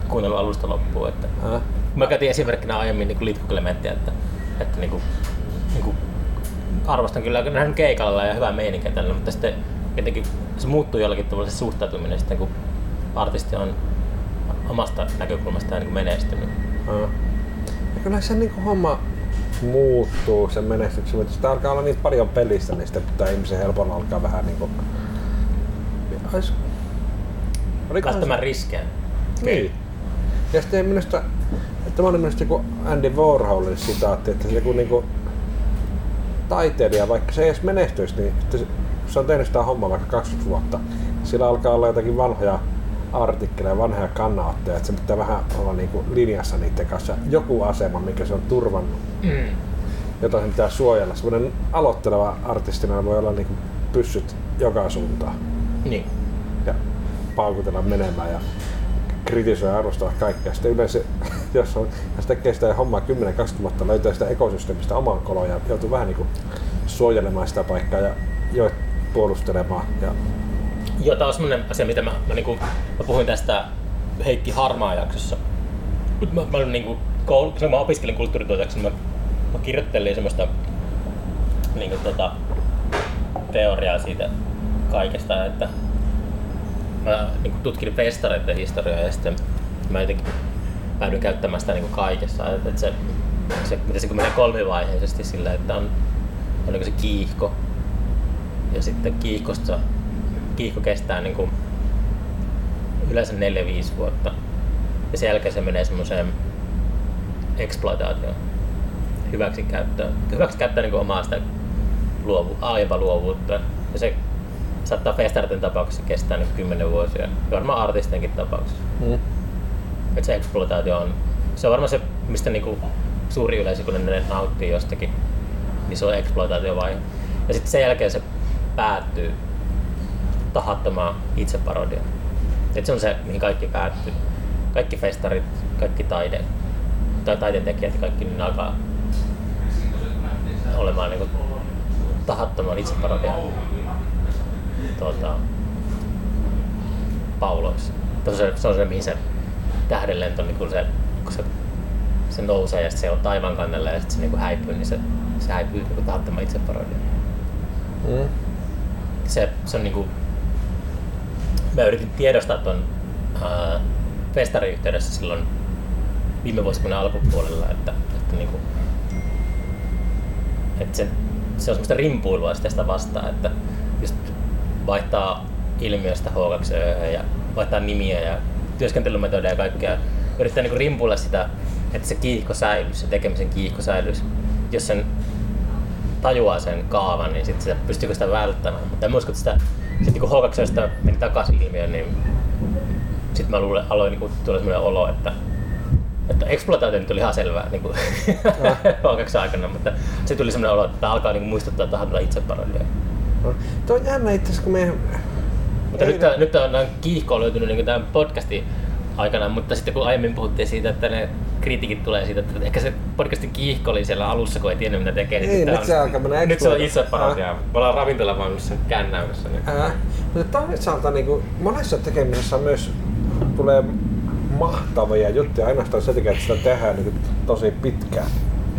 kuunnellut alusta loppuun. Että, Äh. mä käytin esimerkkinä aiemmin niin Litku Clementtiä, että, että niin kuin, niin kuin, arvostan kyllä nähnyt keikalla ja hyvää meininkiä tällä, mutta sitten jotenkin se muuttuu jollakin tavalla se suhtautuminen sitten, kun artisti on omasta näkökulmastaan niin menestynyt. Äh. Ja kyllä se niin homma muuttuu sen menestyksen, mutta sitä alkaa olla niin paljon pelissä, niin sitten pitää ihmisen helpolla alkaa vähän niinku... Ois... Olikohan se- Lähtemään riskejä. Niin. Ja sitten minusta, että mä olin minusta joku Andy Warholin sitaatti, että se joku niinku taiteilija, vaikka se ei edes menestyisi, niin se, on tehnyt sitä hommaa vaikka 20 vuotta. Sillä alkaa olla jotakin vanhoja artikkeleja, vanhoja kannanottoja, että se pitää vähän olla niinku linjassa niiden kanssa. Joku asema, mikä se on turvannut, Mm. jota sen pitää suojella. Semmoinen aloitteleva artistina voi olla niinku pyssyt joka suuntaan Niin. ja paukutella menemään ja kritisoida ja arvostaa kaikkea. Sitten yleensä, *laughs* jos on, jos tekee sitä hommaa 10-20 vuotta, löytää sitä ekosysteemistä oman kolon ja joutuu vähän niin kuin suojelemaan sitä paikkaa ja jo puolustelemaan. Ja, Joo, tämä on semmoinen asia, mitä mä, mä, niinku, mä puhuin tästä Heikki Harmaa jaksossa. Mut mä, mä, olin niinku, koulu, kun mä opiskelin kulttuurituotajaksi, niin mä, mä kirjoittelin semmoista niinku, tota, teoriaa siitä kaikesta, että mä niinku, tutkin festareiden historiaa ja sitten mä jotenkin päädyin käyttämään sitä niinku kaikessa. Että, että se, se, miten se menee kolmivaiheisesti sillä, että on, on niinku se kiihko, ja sitten kiihkosta, kiihko kestää niin kuin yleensä 4-5 vuotta. Ja sen jälkeen se menee semmoiseen exploitaatioon, hyväksikäyttöön. Hyväksikäyttää niin omaa sitä luovu, aiempaa luovuutta. Ja se saattaa festarten tapauksessa kestää niin 10 vuosia. Ja varmaan artistenkin tapauksessa. mm. Että se exploitaatio on, se on varmaan se, mistä niinku suuri yleisö, kun ne nauttii jostakin, niin se on exploitaatiovaihe. Ja sitten sen jälkeen se päättyy tahattomaan itseparodiaan. Et se on se, mihin kaikki päättyy. Kaikki festarit, kaikki taide, tai taiteen tekijät ja kaikki niin alkaa olemaan niin kuin, tahattoman itseparodian tuota, pauloissa. Se on se, se on se, mihin se tähdenlento, niin kun se, kun se, se nousee ja se on taivaan kannella ja sitten se niin häipyy, niin se, se häipyy niin tahattoman itseparodian. Mm. Se, se on niin kuin, mä yritin tiedostaa tuon festarin yhteydessä silloin viime vuosikymmenen alkupuolella, että, että, niin kuin, että se, se on semmoista rimpuilua sitä, sitä vastaan, että vaihtaa ilmiöstä H2 ja vaihtaa nimiä ja työskentelymetodeja ja kaikkea. Yrittää niin rimpuilla sitä, että se kiihko säilyisi, se tekemisen kiihko säilyisi. Jos sen tajuaa sen kaavan, niin sitten se pystyykö sitä välttämään. Mutta en usko, että sitä, sit niin kun H2 meni takaisin ilmiöön, niin sitten mä luulen, aloin niin tulla sellainen olo, että että exploitaatio nyt oli ihan selvää niin kuin H2 aikana, mutta se tuli sellainen olo, että tämä alkaa niin muistuttaa tahdolla itseparodiaa. No. Tuo on jännä itse asiassa, kun me... Mutta nyt, tää, nyt on kiihko löytynyt niin tämän podcastin aikana, mutta sitten kun aiemmin puhuttiin siitä, että ne kritiikit tulee siitä, että ehkä se podcastin kiihko oli siellä alussa, kun ei tiennyt mitä tekee. Niin, nyt on, se alkaa mennä Nyt se on itse parodia. Me ollaan ravintolavaunussa kännäymässä. Niin. Ää, mutta toisaalta niin kuin, monessa tekemisessä myös tulee mahtavia juttuja ainoastaan sen takia, että sitä tehdään niin kuin, tosi pitkään.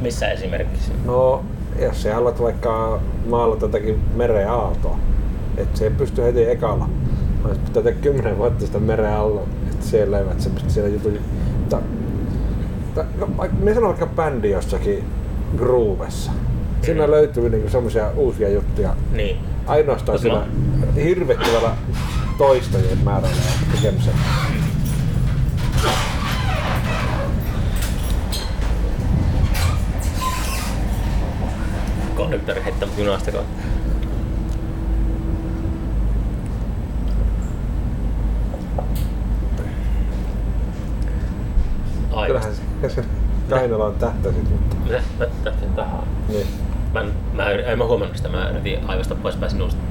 Missä esimerkiksi? No, jos sä haluat vaikka maalata jotakin meren aaltoa, että se ei pysty heti ekalla. Se pitää tehdä kymmenen vuotta sitä meren alla, että siellä eivät se pysty siellä jutun... Mutta, mutta, no, me sanon vaikka bändi jossakin groovessa. Siinä Mm. löytyy niinku semmoisia uusia juttuja Niin. ainoastaan Mut sillä mä- hirvittävällä toistojen määrällä ja tekemisen. Konduktori heittämät junasta kohta. Ai, Kyllähän se, *laughs* se Kainalaan tähtäsit, mutta Mitä? Mä tähtin tähän. niin. Mä en, mä, en, en mä huomannut sitä, mä yritin aivasta poispäin sinusta.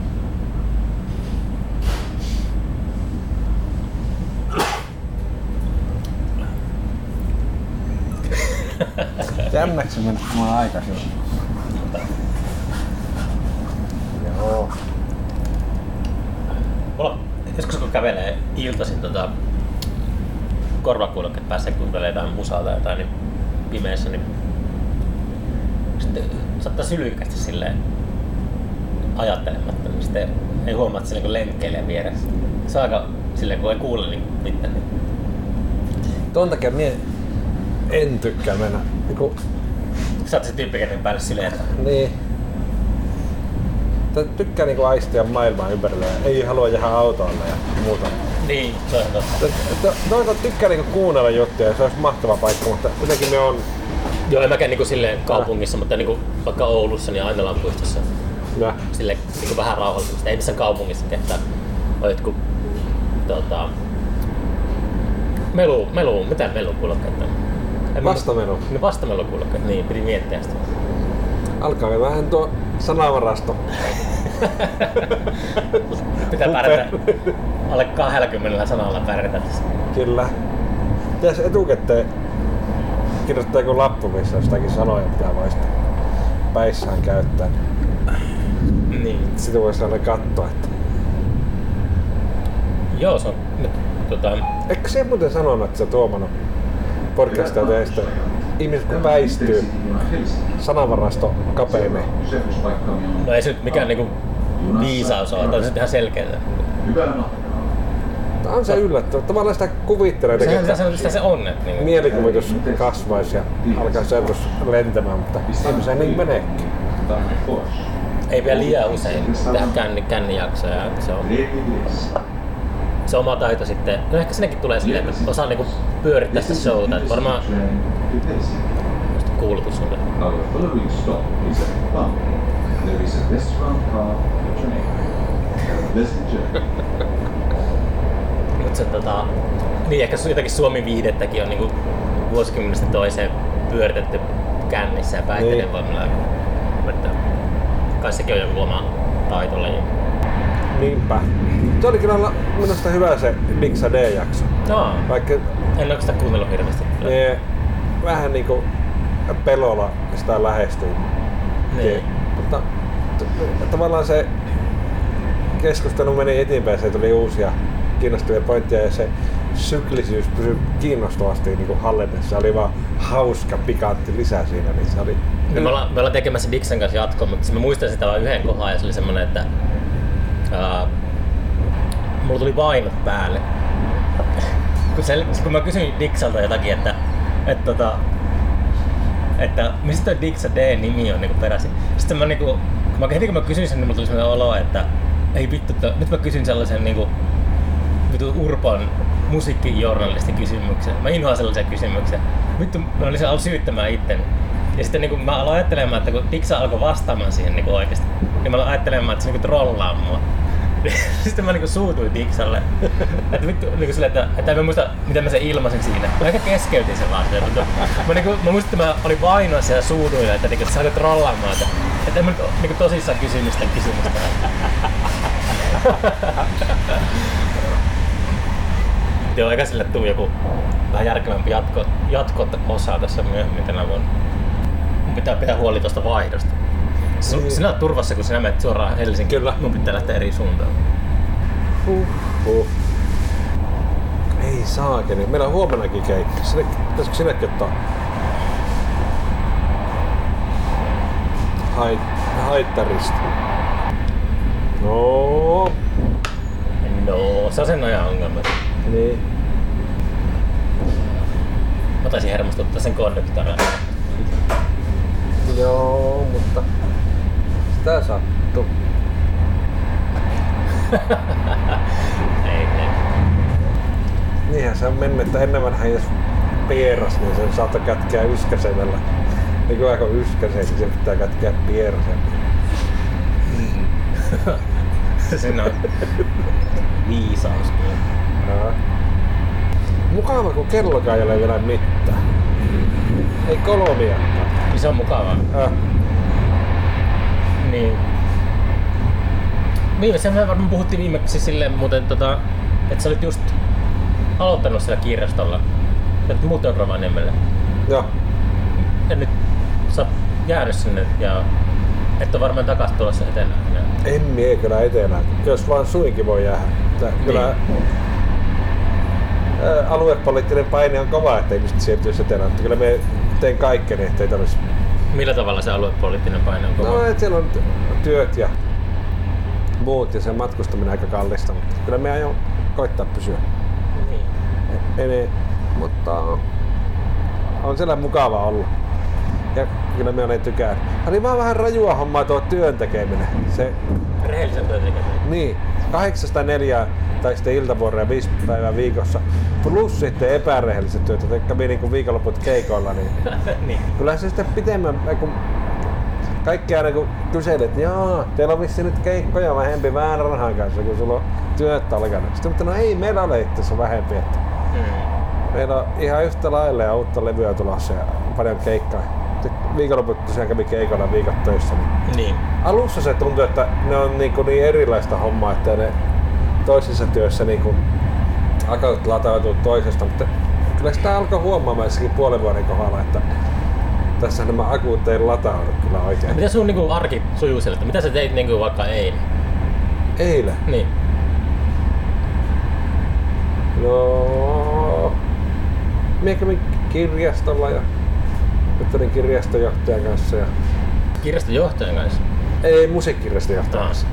Jännäksi se mennä, kun mä oon aikaisin. Joo. Mulla, joskus kun kävelee iltaisin tota, korvakuulokkeet päässä kuuntelee jotain musaa tai jotain, niin pimeässä, niin sitten saattaa sylykästi silleen ajattelematta, niin sitten ei huomaa, että se niin lenkkeilee vieressä. Se on aika silleen, kun ei kuule niin mitään. Niin Ton takia mie en tykkää mennä. Niinku, sä oot se tyyppi, kenen päälle silleen, että niin. Tykkää niinku aistia maailmaa ympärillä ja ei halua jäädä autolle ja muuta. niin, se on totta. To- to- Toisaalta tykkää niinku kuunnella juttuja ja se olisi mahtava paikka, mutta jotenkin me on... Joo, en mäkään niinku silleen kaupungissa, mutta niinku vaikka Oulussa, niin Ainolan puistossa Ja, sille niin vähän rauhoittumista. Ei missään kaupungissa kehtaa. On jotkut tota, melu, melu, mitä melukuulokkeet on? En mä- Vastamelu. Ne vastamelukuulokkeet, niin piti miettiä sitä. Alkaa vähän tuo sanavarasto. Pitää pärjätä alle 20 sanalla pärjätä tässä. Kyllä. Pitäisi etukäteen kirjoittaa joku lappu, missä jostakin sanoja pitää vaista päissään käyttää. Niin. Sitä voisi aina katsoa, että... Joo, se on nyt tota, Eikö se muuten sanonut, että se Tuomano podcastia teistä ihmiset kun väistyy, sanavarasto kapenee. no ei se nyt mikään niinku viisaus ole, tämä on sitten ihan selkeää. Matkaa. Tää on se yllättävä. Tavallaan sitä kuvittelee, Sehän, että sehän, sitä se on, että niinku, mielikuvitus kasvaisi ja alkaisi ajatus lentämään, mutta ei se niin meneekin. Ei vielä liian usein tehdä känni, kännijaksoja. Se on. Se oma taito sitten, no ehkä sinnekin tulee silleen, että osaa niinku pyörittää sitä showta. Että varmaan kuulutus journey. Mutta se tota, niin ehkä jotakin Suomi viihdettäkin on niinku vuosikymmenestä toiseen pyöritetty kännissä ja päihteiden Niin. voimalla. Mutta kai sekin on joku oma taitolaji. Niinpä. Se oli kyllä minusta hyvä se Diksa D-jakso. No, Vaikka en ole sitä kuunnellut hirveästi. ne vähän niinku pelolla sitä lähestyy. Niin. Mutta tavallaan se keskustelu meni eteenpäin, se tuli uusia kiinnostavia pointteja ja se syklisyys pysyi kiinnostavasti niin kuin hallinnassa. Se oli vaan hauska, pikantti lisä siinä, niin se oli... No, me, ollaan, me ollaan tekemässä Dixon kanssa jatkoa, mutta siis mä muistan sitä vain yhden kohdan ja se oli semmonen, että ää, mulla tuli vainot päälle. kun, se, kun mä kysyin Dixalta jotakin, että, että, tota, että mistä toi Dixa D-nimi on niin peräisin. Sitten mä, niin kuin, kun mä, heti kun mä kysyin sen, niin mulla tuli sellainen olo, että ei vittu, että nyt mä kysyn sellaisen niin kuin, Urban musiikkijournalistin kysymyksen. Mä inhoan sellaisia kysymyksiä. Vittu, mä olisin ollut syyttämään itteni. Ja sitten niin mä aloin ajattelemaan, että kun Dixa alkoi vastaamaan siihen niin oikeasti, niin mä aloin ajattelemaan, että se niin trollaa mua. *laughs* sitten mä niin suutuin Dixalle. että vittu, niin sille, että, että mä muista, miten mä sen ilmasin siinä. Mä ehkä keskeytin sen vaan. Mutta mä, niin kuin, mä muistin, että mä olin vainoissa ja suutuin, että, niin, että sä olet trollaamaan. Että, että en mä nyt niin tosissaan kysymystä kysymystä. *laughs* Joo, eikä sille tuu joku vähän järkevämpi jatko, jatko osa tässä myöhemmin tänä vuonna. Mun pitää pitää huoli tuosta vaihdosta. Sinä, Niin. sinä olet turvassa, kun sinä menet suoraan Helsinkiin. Kyllä. Mun pitää lähteä eri suuntaan. Huh. Huh. Ei saakeli. Meillä on huomennakin keikka. Sinne, pitäisikö sinnekin ottaa Hait, haittarista? No, No, se on sen ajan ongelma. niin. Mä taisin hermostuttaa sen konduktorin. Joo, mutta sitä sattuu. *laughs* ei, ei. Niinhän se on mennyt, että ennen vanhaan jos pieras, niin sen saattoi kätkeä yskäsemällä. Nykyään kun yskäsee, niin se pitää kätkeä pierasella. Siinä *laughs* on viisaus kyllä. Mukava, kun kellokaan ei ole vielä mitään. Ei kolmiakaan. Niin se on mukavaa. Äh. Niin. Viimeisen me varmaan puhuttiin viimeksi silleen muuten, tota, että sä olit just aloittanut siellä kirjastolla. Että muuten Rovaniemelle. Joo. Ja nyt sä oot jäänyt sinne ja et ole varmaan takas tulossa etelään. En mie kyllä etelään. Jos vaan suinkin voi jäädä. Tää, kyllä ää, aluepoliittinen paine on kova, että ihmiset siirtyisi etelään. Mutta kyllä me teen kaikkeni, ettei tarvitsisi. Millä tavalla se aluepoliittinen paine on kova? No, et siellä on työt ja muut ja se matkustaminen aika kallista, mutta kyllä me aion koittaa pysyä. Niin. Eli, mutta on siellä mukava olla. Ja kyllä me olen tykännyt. Oli vaan vähän rajua hommaa tuo työn tekeminen. Se, Rehellisen työn tekeminen. niin, kahdeksasta neljää tai sitten iltavuoroja viisi päivää viikossa. Plus sitten epärehelliset työt, jotka kävi niinku viikonloput keikoilla, niin *laughs* niin. kyllä se sitten pitemmän, kun kaikki aina kun kyselet, että joo, teillä on vissiin nyt keikkoja vähempi vähän rahan kanssa, kun sulla on työt alkanut. Sitten mutta no ei meillä ole itse asiassa vähempi, että Mm. Meillä on ihan yhtä lailla ja uutta levyä tulossa ja paljon keikkaa. Viikonloput tosiaan kävi keikoilla viikot töissä. Niin Niin. alussa se tuntui, että ne on niin, niin erilaista hommaa, että ne toisissa työssä niin kuin akut latautuu toisesta, mutta kyllä sitä alkoi huomaamaan jossakin puolen vuoden kohdalla, että tässä nämä akut ei lataudu kyllä oikein. Miten sun niinku arki sujuu siellä? että Mitä sä teit niinku vaikka eilen? Eilen. Niin. No, minä kävin kirjastolla ja juttelin kirjastojohtajan kanssa ja Kirjaston johtajan kanssa. ei musiikkikirjastojohtajan kanssa.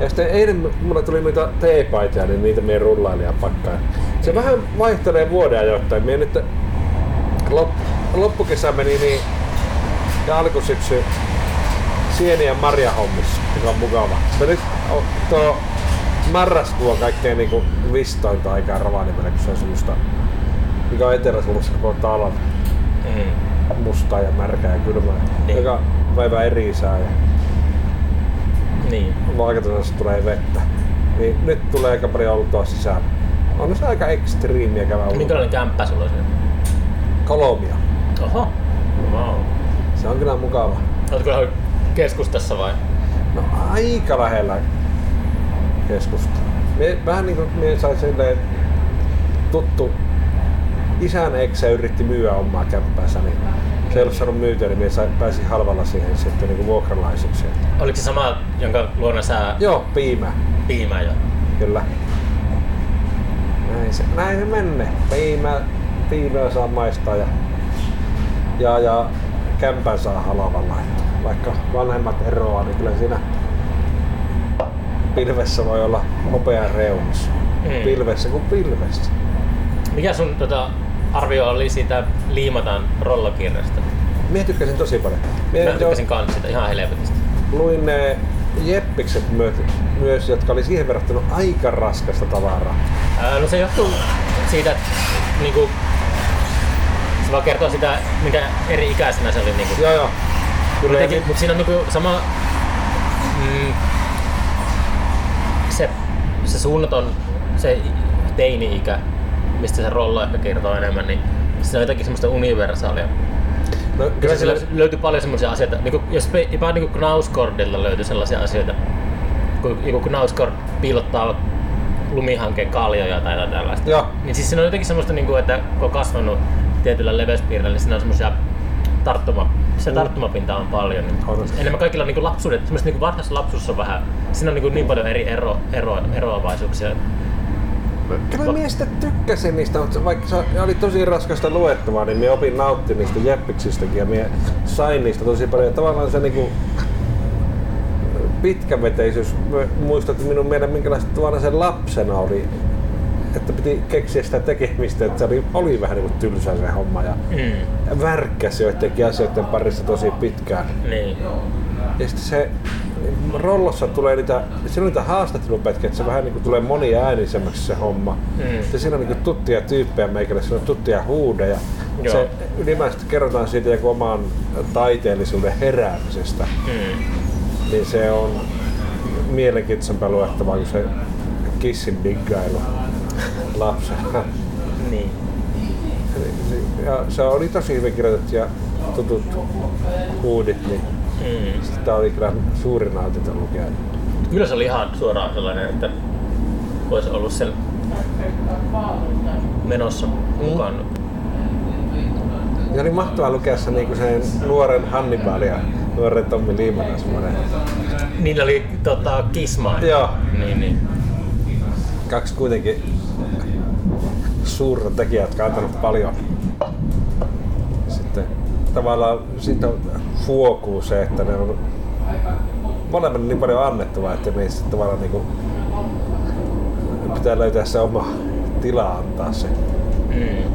Ja sitten eilen mulla tuli noita teepaitoja, niin niitä me rullailin ja pakkaan. Se vähän vaihtelee vuoden ajoittain. Mie nyt lop, loppukesä meni niin ja alkusyksy sieni- ja marjahommissa, mikä on mukava. Mutta nyt on tuo marraskuu on kaikkein niinku vistointa aikaa Rovaniemellä, kun se on semmoista, mikä on Etelä-Suomessa koko talven Mm. mustaa ja märkää ja kylmää. Niin. Joka päivä eri sää ja Niin. vaakatasassa tulee vettä. Niin nyt tulee aika paljon oltua sisään. On se aika ekstriimiä käydä ulkona. Minkälainen kämppä sulla on? Kolomia. Oho. Wow. Se on kyllä mukava. Oletko ihan keskustassa vai? No aika lähellä keskusta. Me, vähän niin kuin me sai silleen tuttu isän eksä yritti myyä omaa kämppäänsä, niin se ei ollut saanut myytyä, niin minä pääsin halvalla siihen sitten niin vuokralaiseksi. Oliko se sama, jonka luona sä Joo, piimä. piimää jo? Kyllä. Näin se, näin se menne. Piimä, piimää saa maistaa ja, ja, ja kämpän saa halvalla. Vaikka vanhemmat eroaa, niin kyllä siinä pilvessä voi olla hopea reunis. Mm. Pilvessä kuin pilvessä. Mikä sun tota, arvio oli siitä liimataan rollakirjasta? Mie tykkäsin tosi paljon. Mie Mä jo tykkäsin kans sitä ihan helvetistä. luin ne jeppikset myös, myös, jotka oli siihen verrattuna aika raskasta tavaraa. Ää, no se johtuu siitä, että niinku, se vaan kertoo sitä, minkä eri ikäisenä se oli. Niinku. Joo joo. Kyllä Jotenkin, mutta siinä on niinku sama mm, se, se suunnaton se teini-ikä, mistä se rolla ehkä kertoo enemmän, niin se on jotakin semmoista universaalia. no, Kyllä sillä löytyy paljon semmoisia asioita, niin kuin, jos jopa niin Knauskordilla löytyy sellaisia asioita, kun joku Knauskord piilottaa lumihankkeen kaljoja tai jotain tällaista. Joo. Niin siis siinä on jotenkin semmoista, niin kuin, että kun on kasvanut tietyllä leveyspiirillä, niin siinä on semmoisia tarttuma, se tarttumapinta on paljon. Niin On. Enemmän kaikilla niin lapsuudet, semmoista niin varhaisessa lapsuudessa on vähän, siinä on niin, niin paljon eri ero, ero, eroavaisuuksia. Kyllä sitten tykkäsin niistä, mutta vaikka se oli tosi raskasta luettavaa, niin minä opin nauttia niistä jeppiksistäkin ja minä sain niistä tosi paljon. Tavallaan se niinku pitkäveteisyys mä muistutti minun mielen, minkälaista tavallaan se lapsena oli. Että piti keksiä sitä tekemistä, että se oli, oli vähän niin kuin tylsä se homma ja Mm. värkkäsi joidenkin asioiden parissa tosi pitkään. Niin. Ja sitten se rollossa tulee niitä, siinä on niitä haastattelupätkiä, että se vähän niin kuin tulee moniäänisemmäksi se homma. Mm. Ja siinä on niin tuttuja tyyppejä meikälle, siinä on tuttuja huudeja. Joo. Se ylimääräisesti kerrotaan siitä joku oman taiteellisuuden heräämisestä. Mm. Niin se on mielenkiintoisempaa luettavaa kuin se kissin diggailu *laughs* lapsena. Niin. Ja se oli tosi hyvin kirjoitettu ja tutut huudit, niin Mm. sitä oli kyllä suuri nautinto lukea. Kyllä se oli ihan suoraan sellainen, että olisi ollut sen menossa mukaan. Ja oli mahtavaa lukea se niinku sen nuoren Hannibal ja nuoren Tommi Liimanen semmoinen. Niillä oli tota, kismaa. Joo. Niin, niin. Kaksi kuitenkin suurta tekijää, jotka on antanut paljon. Tavallaan siitä huokuu se, että ne on molemmat niin paljon annettavaa, että niissä tavallaan niinku pitää löytää se oma tila antaa se. Mm.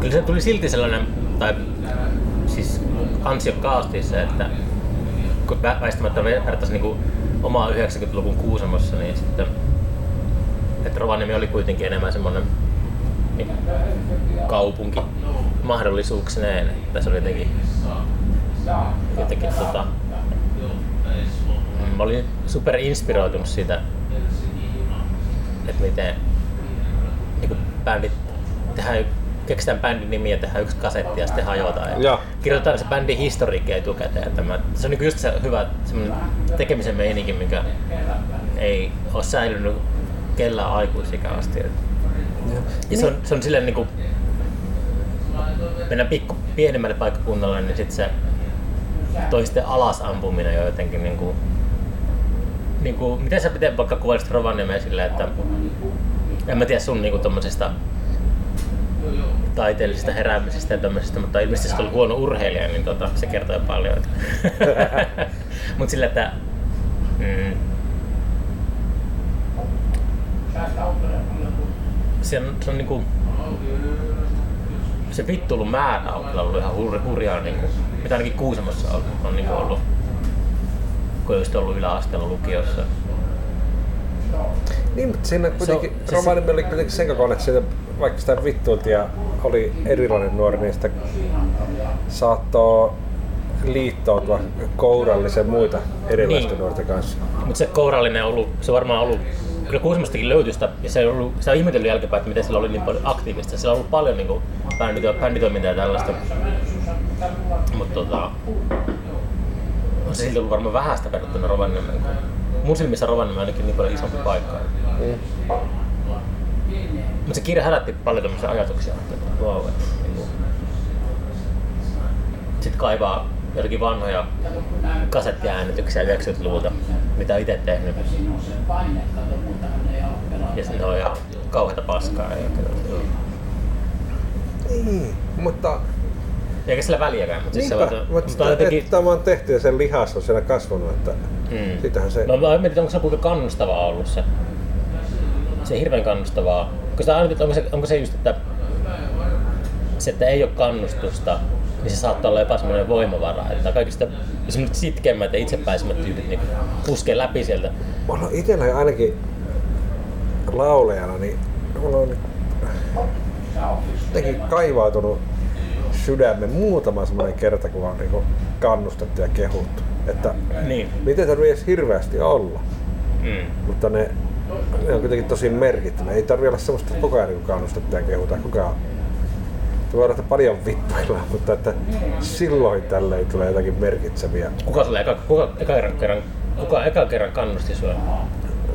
Kyllä se tuli silti sellainen, tai siis ansiokkaasti se, että kun vä- väistämättä vertaisi niinku omaa 90-luvun Kuusamossa, niin sitten että Rovaniemi oli kuitenkin enemmän semmoinen niin, kaupunki mahdollisuuksineen, että se oli jotenkin, jotenkin tota, mä olin super inspiroitunut siitä, että miten niin bändit tehdään, keksitään bändin nimi ja tehdään yksi kasetti ja sitten hajotaan. Ja Joo. kirjoitetaan se bändin historiikki etukäteen. Että mä, se on niin just se hyvä semmoinen tekemisen meininki, mikä ei ole säilynyt kellään aikuisikään asti. Et- Ja se on, se on silleen niin kuin, mennään pikku pienemmälle paikkakunnalle, niin sitten se toisten alas ampuminen on jotenkin niin kuin, niin kuin, miten sä miten vaikka kuvailisit Rovaniemeä silleen, että en mä tiedä sun niinku tommosesta taiteellisesta heräämisestä ja tämmöisestä, mutta ilmeisesti sä olet huono urheilija, niin tota, se kertoo jo paljon. *laughs* Mutta sillä, että mm, se on, se on niinku, se vittuilun määrä on kyllä ollut ihan hur, hurjaa, niinku, mitä ainakin Kuusamossa on, on niinku ollut, kun on ollut yläasteella lukiossa. Niin, mutta siinä kuitenkin, Se on- se, romaani oli kuitenkin sen kokoinen, että siitä, vaikka sitä vittuiltiin ja oli erilainen nuori, niin sitä saattoi liittoutua kourallisen muita erilaisten Niin. nuorten kanssa. Mutta se kourallinen on ollut, se on varmaan ollut, kyllä Kuusamostakin löytyy sitä, ja se on, ollut, se on ihmetellyt jälkeenpäin, että miten sillä oli niin paljon aktiivista. Sillä on ollut paljon niin kuin, bändito, bänditoimintaa ja tällaista. Mutta tota, on se silti ollut varmaan vähäistä verrattuna Rovaniemeen. kun Mun silmissä Rovaniemi on ainakin niin paljon isompi paikka. Mm. Mutta se kirja herätti paljon tämmöisiä ajatuksia, että wow, että, niin kuin, sit kaivaa jotakin vanhoja kasettiäänityksiä 90-luvulta, mitä itse tehnyt. Ja sitten on ihan kauheita paskaa. Ja, Niin, mutta eikä sillä väliäkään, mutta siis se niinpä, on, mutta mutta sitä, jotenkin, että tämä on tehty ja sen lihas on siellä kasvanut, että Mm. sitähän se... No mä mietin, onko se kuinka kannustavaa ollut se. Se hirveän kannustavaa. Sitä aina, onko se, onko se just, että se, että ei ole kannustusta, niin se saattaa olla jopa semmoinen voimavara. Että kaikista esimerkiksi sitkeimmät ja itsepäisimmät tyypit niin puskee läpi sieltä. Mulla on itsellä ainakin laulajana, niin mulla on jotenkin kaivautunut sydämen muutama semmoinen kerta, kun on niinku kannustettu ja kehuttu. Että Niin. miten tarvii edes hirveästi olla, Mm. mutta ne, ne on kuitenkin tosi merkittäviä. Ei tarvi olla semmoista koko ajan niinku kannustettu ja kehutaan koko ajan. Voi olla, että paljon vittuillaan, mutta että silloin tällöin tulee jotakin merkitseviä. Kuka sulle eka, kuka, eka kerran, kuka eka kerran kannusti sua?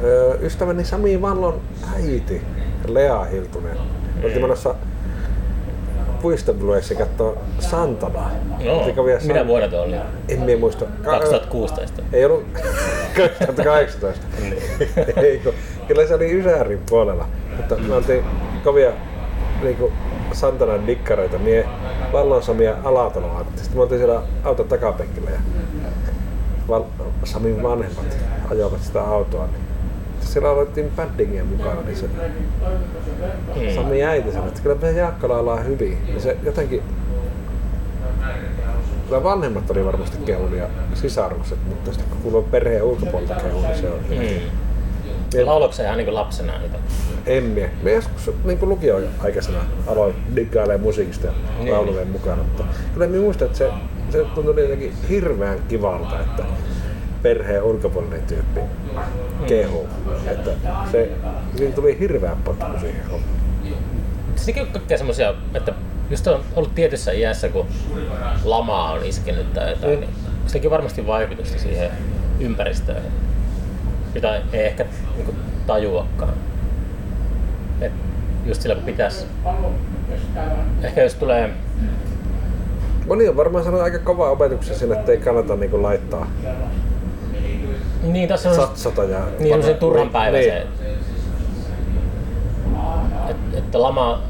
Öö, ystäväni Sami Vallon äiti, Lea Hiltunen, oltiin menossa puistobilueessa katsoa Santanaa. No, San- vuonna tuo oli? En minä muista. Ka- 2016. Ei ollut *laughs* 2018. Ei, kun, kyllä se oli Ysärin puolella. Mutta me oltiin kovia niinku Santanan dikkareita. Mie Vallon Samia Alatalo Antti. Sitten me oltiin siellä auton takapenkillä ja Val- Samin vanhemmat ajoivat sitä autoa. Niin siellä aloittiin paddingia mukana, niin se Mm. Sami äiti sanoi, että kyllä meidän Jaakko laulaa hyvin. Ja se jotenkin... Kyllä vanhemmat oli varmasti kehun ja sisarukset, mutta sitten kun kuuluu perheen ulkopuolelta kehun, niin se on... Mm. Lauloiko se ihan niin lapsena niitä? En mie. Me joskus niin lukio-aikaisena aloin diggailemaan musiikista ja Niin. laulujen mukana, mutta kyllä minä muistan, että se, se tuntui jotenkin hirveän kivalta, että perheen ulkopuolinen tyyppi kehu. Että se, siinä tuli hirveän potku siihen hommaan. Sekin on kaikkea semmosia, että just on ollut tietyssä iässä, kun lama on iskenyt tai jotain, Mm. niin sitäkin on varmasti vaikutusta siihen ympäristöön, jota ei ehkä niin tajuakaan. Et just sillä pitäisi, ehkä jos tulee, Moni on varmaan sanonut aika kova opetuksen sinne, että ei kannata niinku laittaa niin tässä on satsata ja... niin semmoisen turhan Niin, päiväisen, että, että lama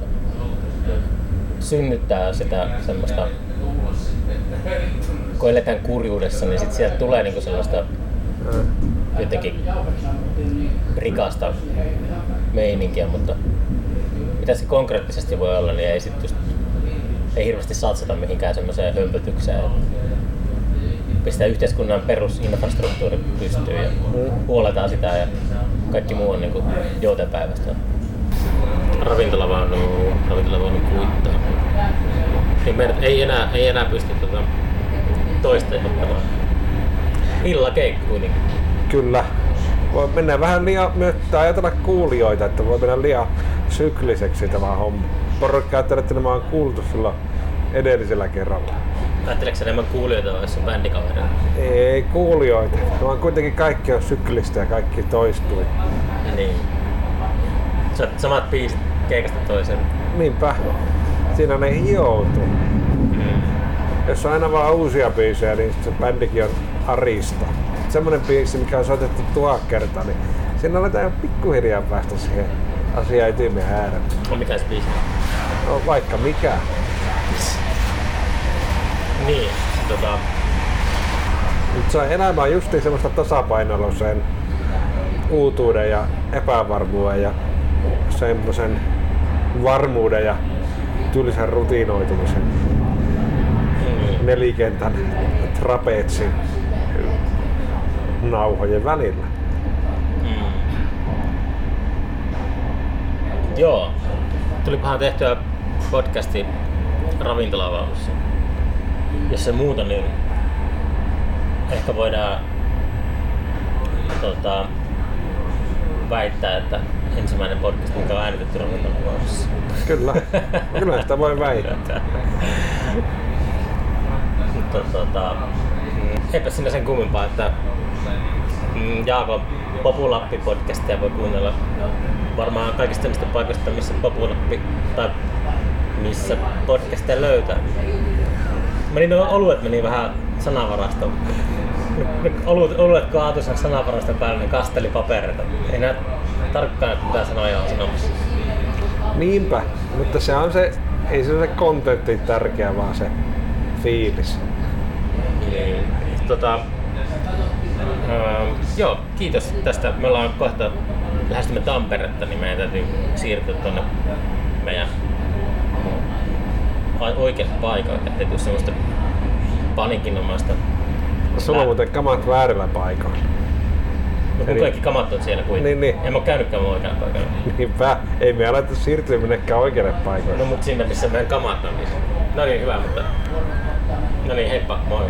synnyttää sitä semmoista, kun eletään kurjuudessa, niin sit sieltä tulee niinku sellaista jotenkin rikasta meininkiä, mutta mitä se konkreettisesti voi olla, niin ei sit just, ei hirveästi satsata mihinkään semmoiseen hömpötykseen. Pistää yhteiskunnan perusinfrastruktuuri pystyyn ja huoletaan sitä ja kaikki muu on niinku joutenpäivästä. Ravintolavaunu, ravintolavaunu kuittaa. Niin meidät ei enää, ei enää pysty tota toista ottamaan. Illakeikka kuitenkin. Kyllä. Voi mennä vähän liian, myös ajatella kuulijoita, että voi mennä liian sykliseksi tämä homma. Porukka ajattelee, että nämä on kuultu silloin edellisellä kerralla. Ajatteleeko enemmän kuulijoita vai sun bändikavereita? Ei kuulijoita, vaan kuitenkin kaikki on syklistä ja kaikki toistuu. Niin. Sä samat biisit keikasta toiseen. Niinpä, siinä ne hioutuu. Jos on aina vaan uusia biisejä, niin se bändikin on arista. Semmonen biisi, mikä on soitettu tuhat kertaa, niin siinä aletaan jo pikkuhiljaa päästä siihen asian ytimen äärelle. On mikä se biisi? No vaikka mikä. Niin. Tota, Mutta se on elämä on justiin semmoista tasapainoilua sen uutuuden ja epävarmuuden ja semmoisen varmuuden ja tylsän rutiinoitumisen mm, nelikentän trapetsin nauhojen välillä. mm. Joo. Tulipahan tehtyä podcasti ravintolavaunussa. Jos se muuta, niin ehkä voidaan tota, väittää, että ensimmäinen podcast, mikä on äänitetty ravintolavaunussa. Kyllä, kyllä sitä voi väittää. Mutta tota, eipä sinne sen kummempaa, että mm, Jaakon Populappi-podcastia voi kuunnella varmaan kaikista niistä paikoista, missä Populappi tai missä podcasteja löytää. Meni nuo oluet meni vähän sanavarastoon. Ne Oluet, oluet kaatui sen sanavaraston päälle, niin kasteli papereita. Ei näe tarkkaan, että mitä sanoja on sanomassa. Niinpä, mutta se on se, ei se ole se kontentti tärkeä, vaan se fiilis. Niin, tota, öö, joo, kiitos tästä. Me ollaan kohta lähestymme Tamperetta, niin meidän täytyy siirtyä tuonne meidän oikealle paikalle, ettei tule semmoista panikinomaista. Sulla on muuten kamat väärillä paikoilla. No, kun Eli- kaikki kamat on siellä kuin. Niin, niin. En mä käynytkään mun oikealla paikalla. *laughs* Niinpä, ei me alettu siirtyä minnekään oikealle paikoille. No mut sinne missä meidän kamat on. Niin. No niin, hyvä, mutta... No niin, heippa, moi.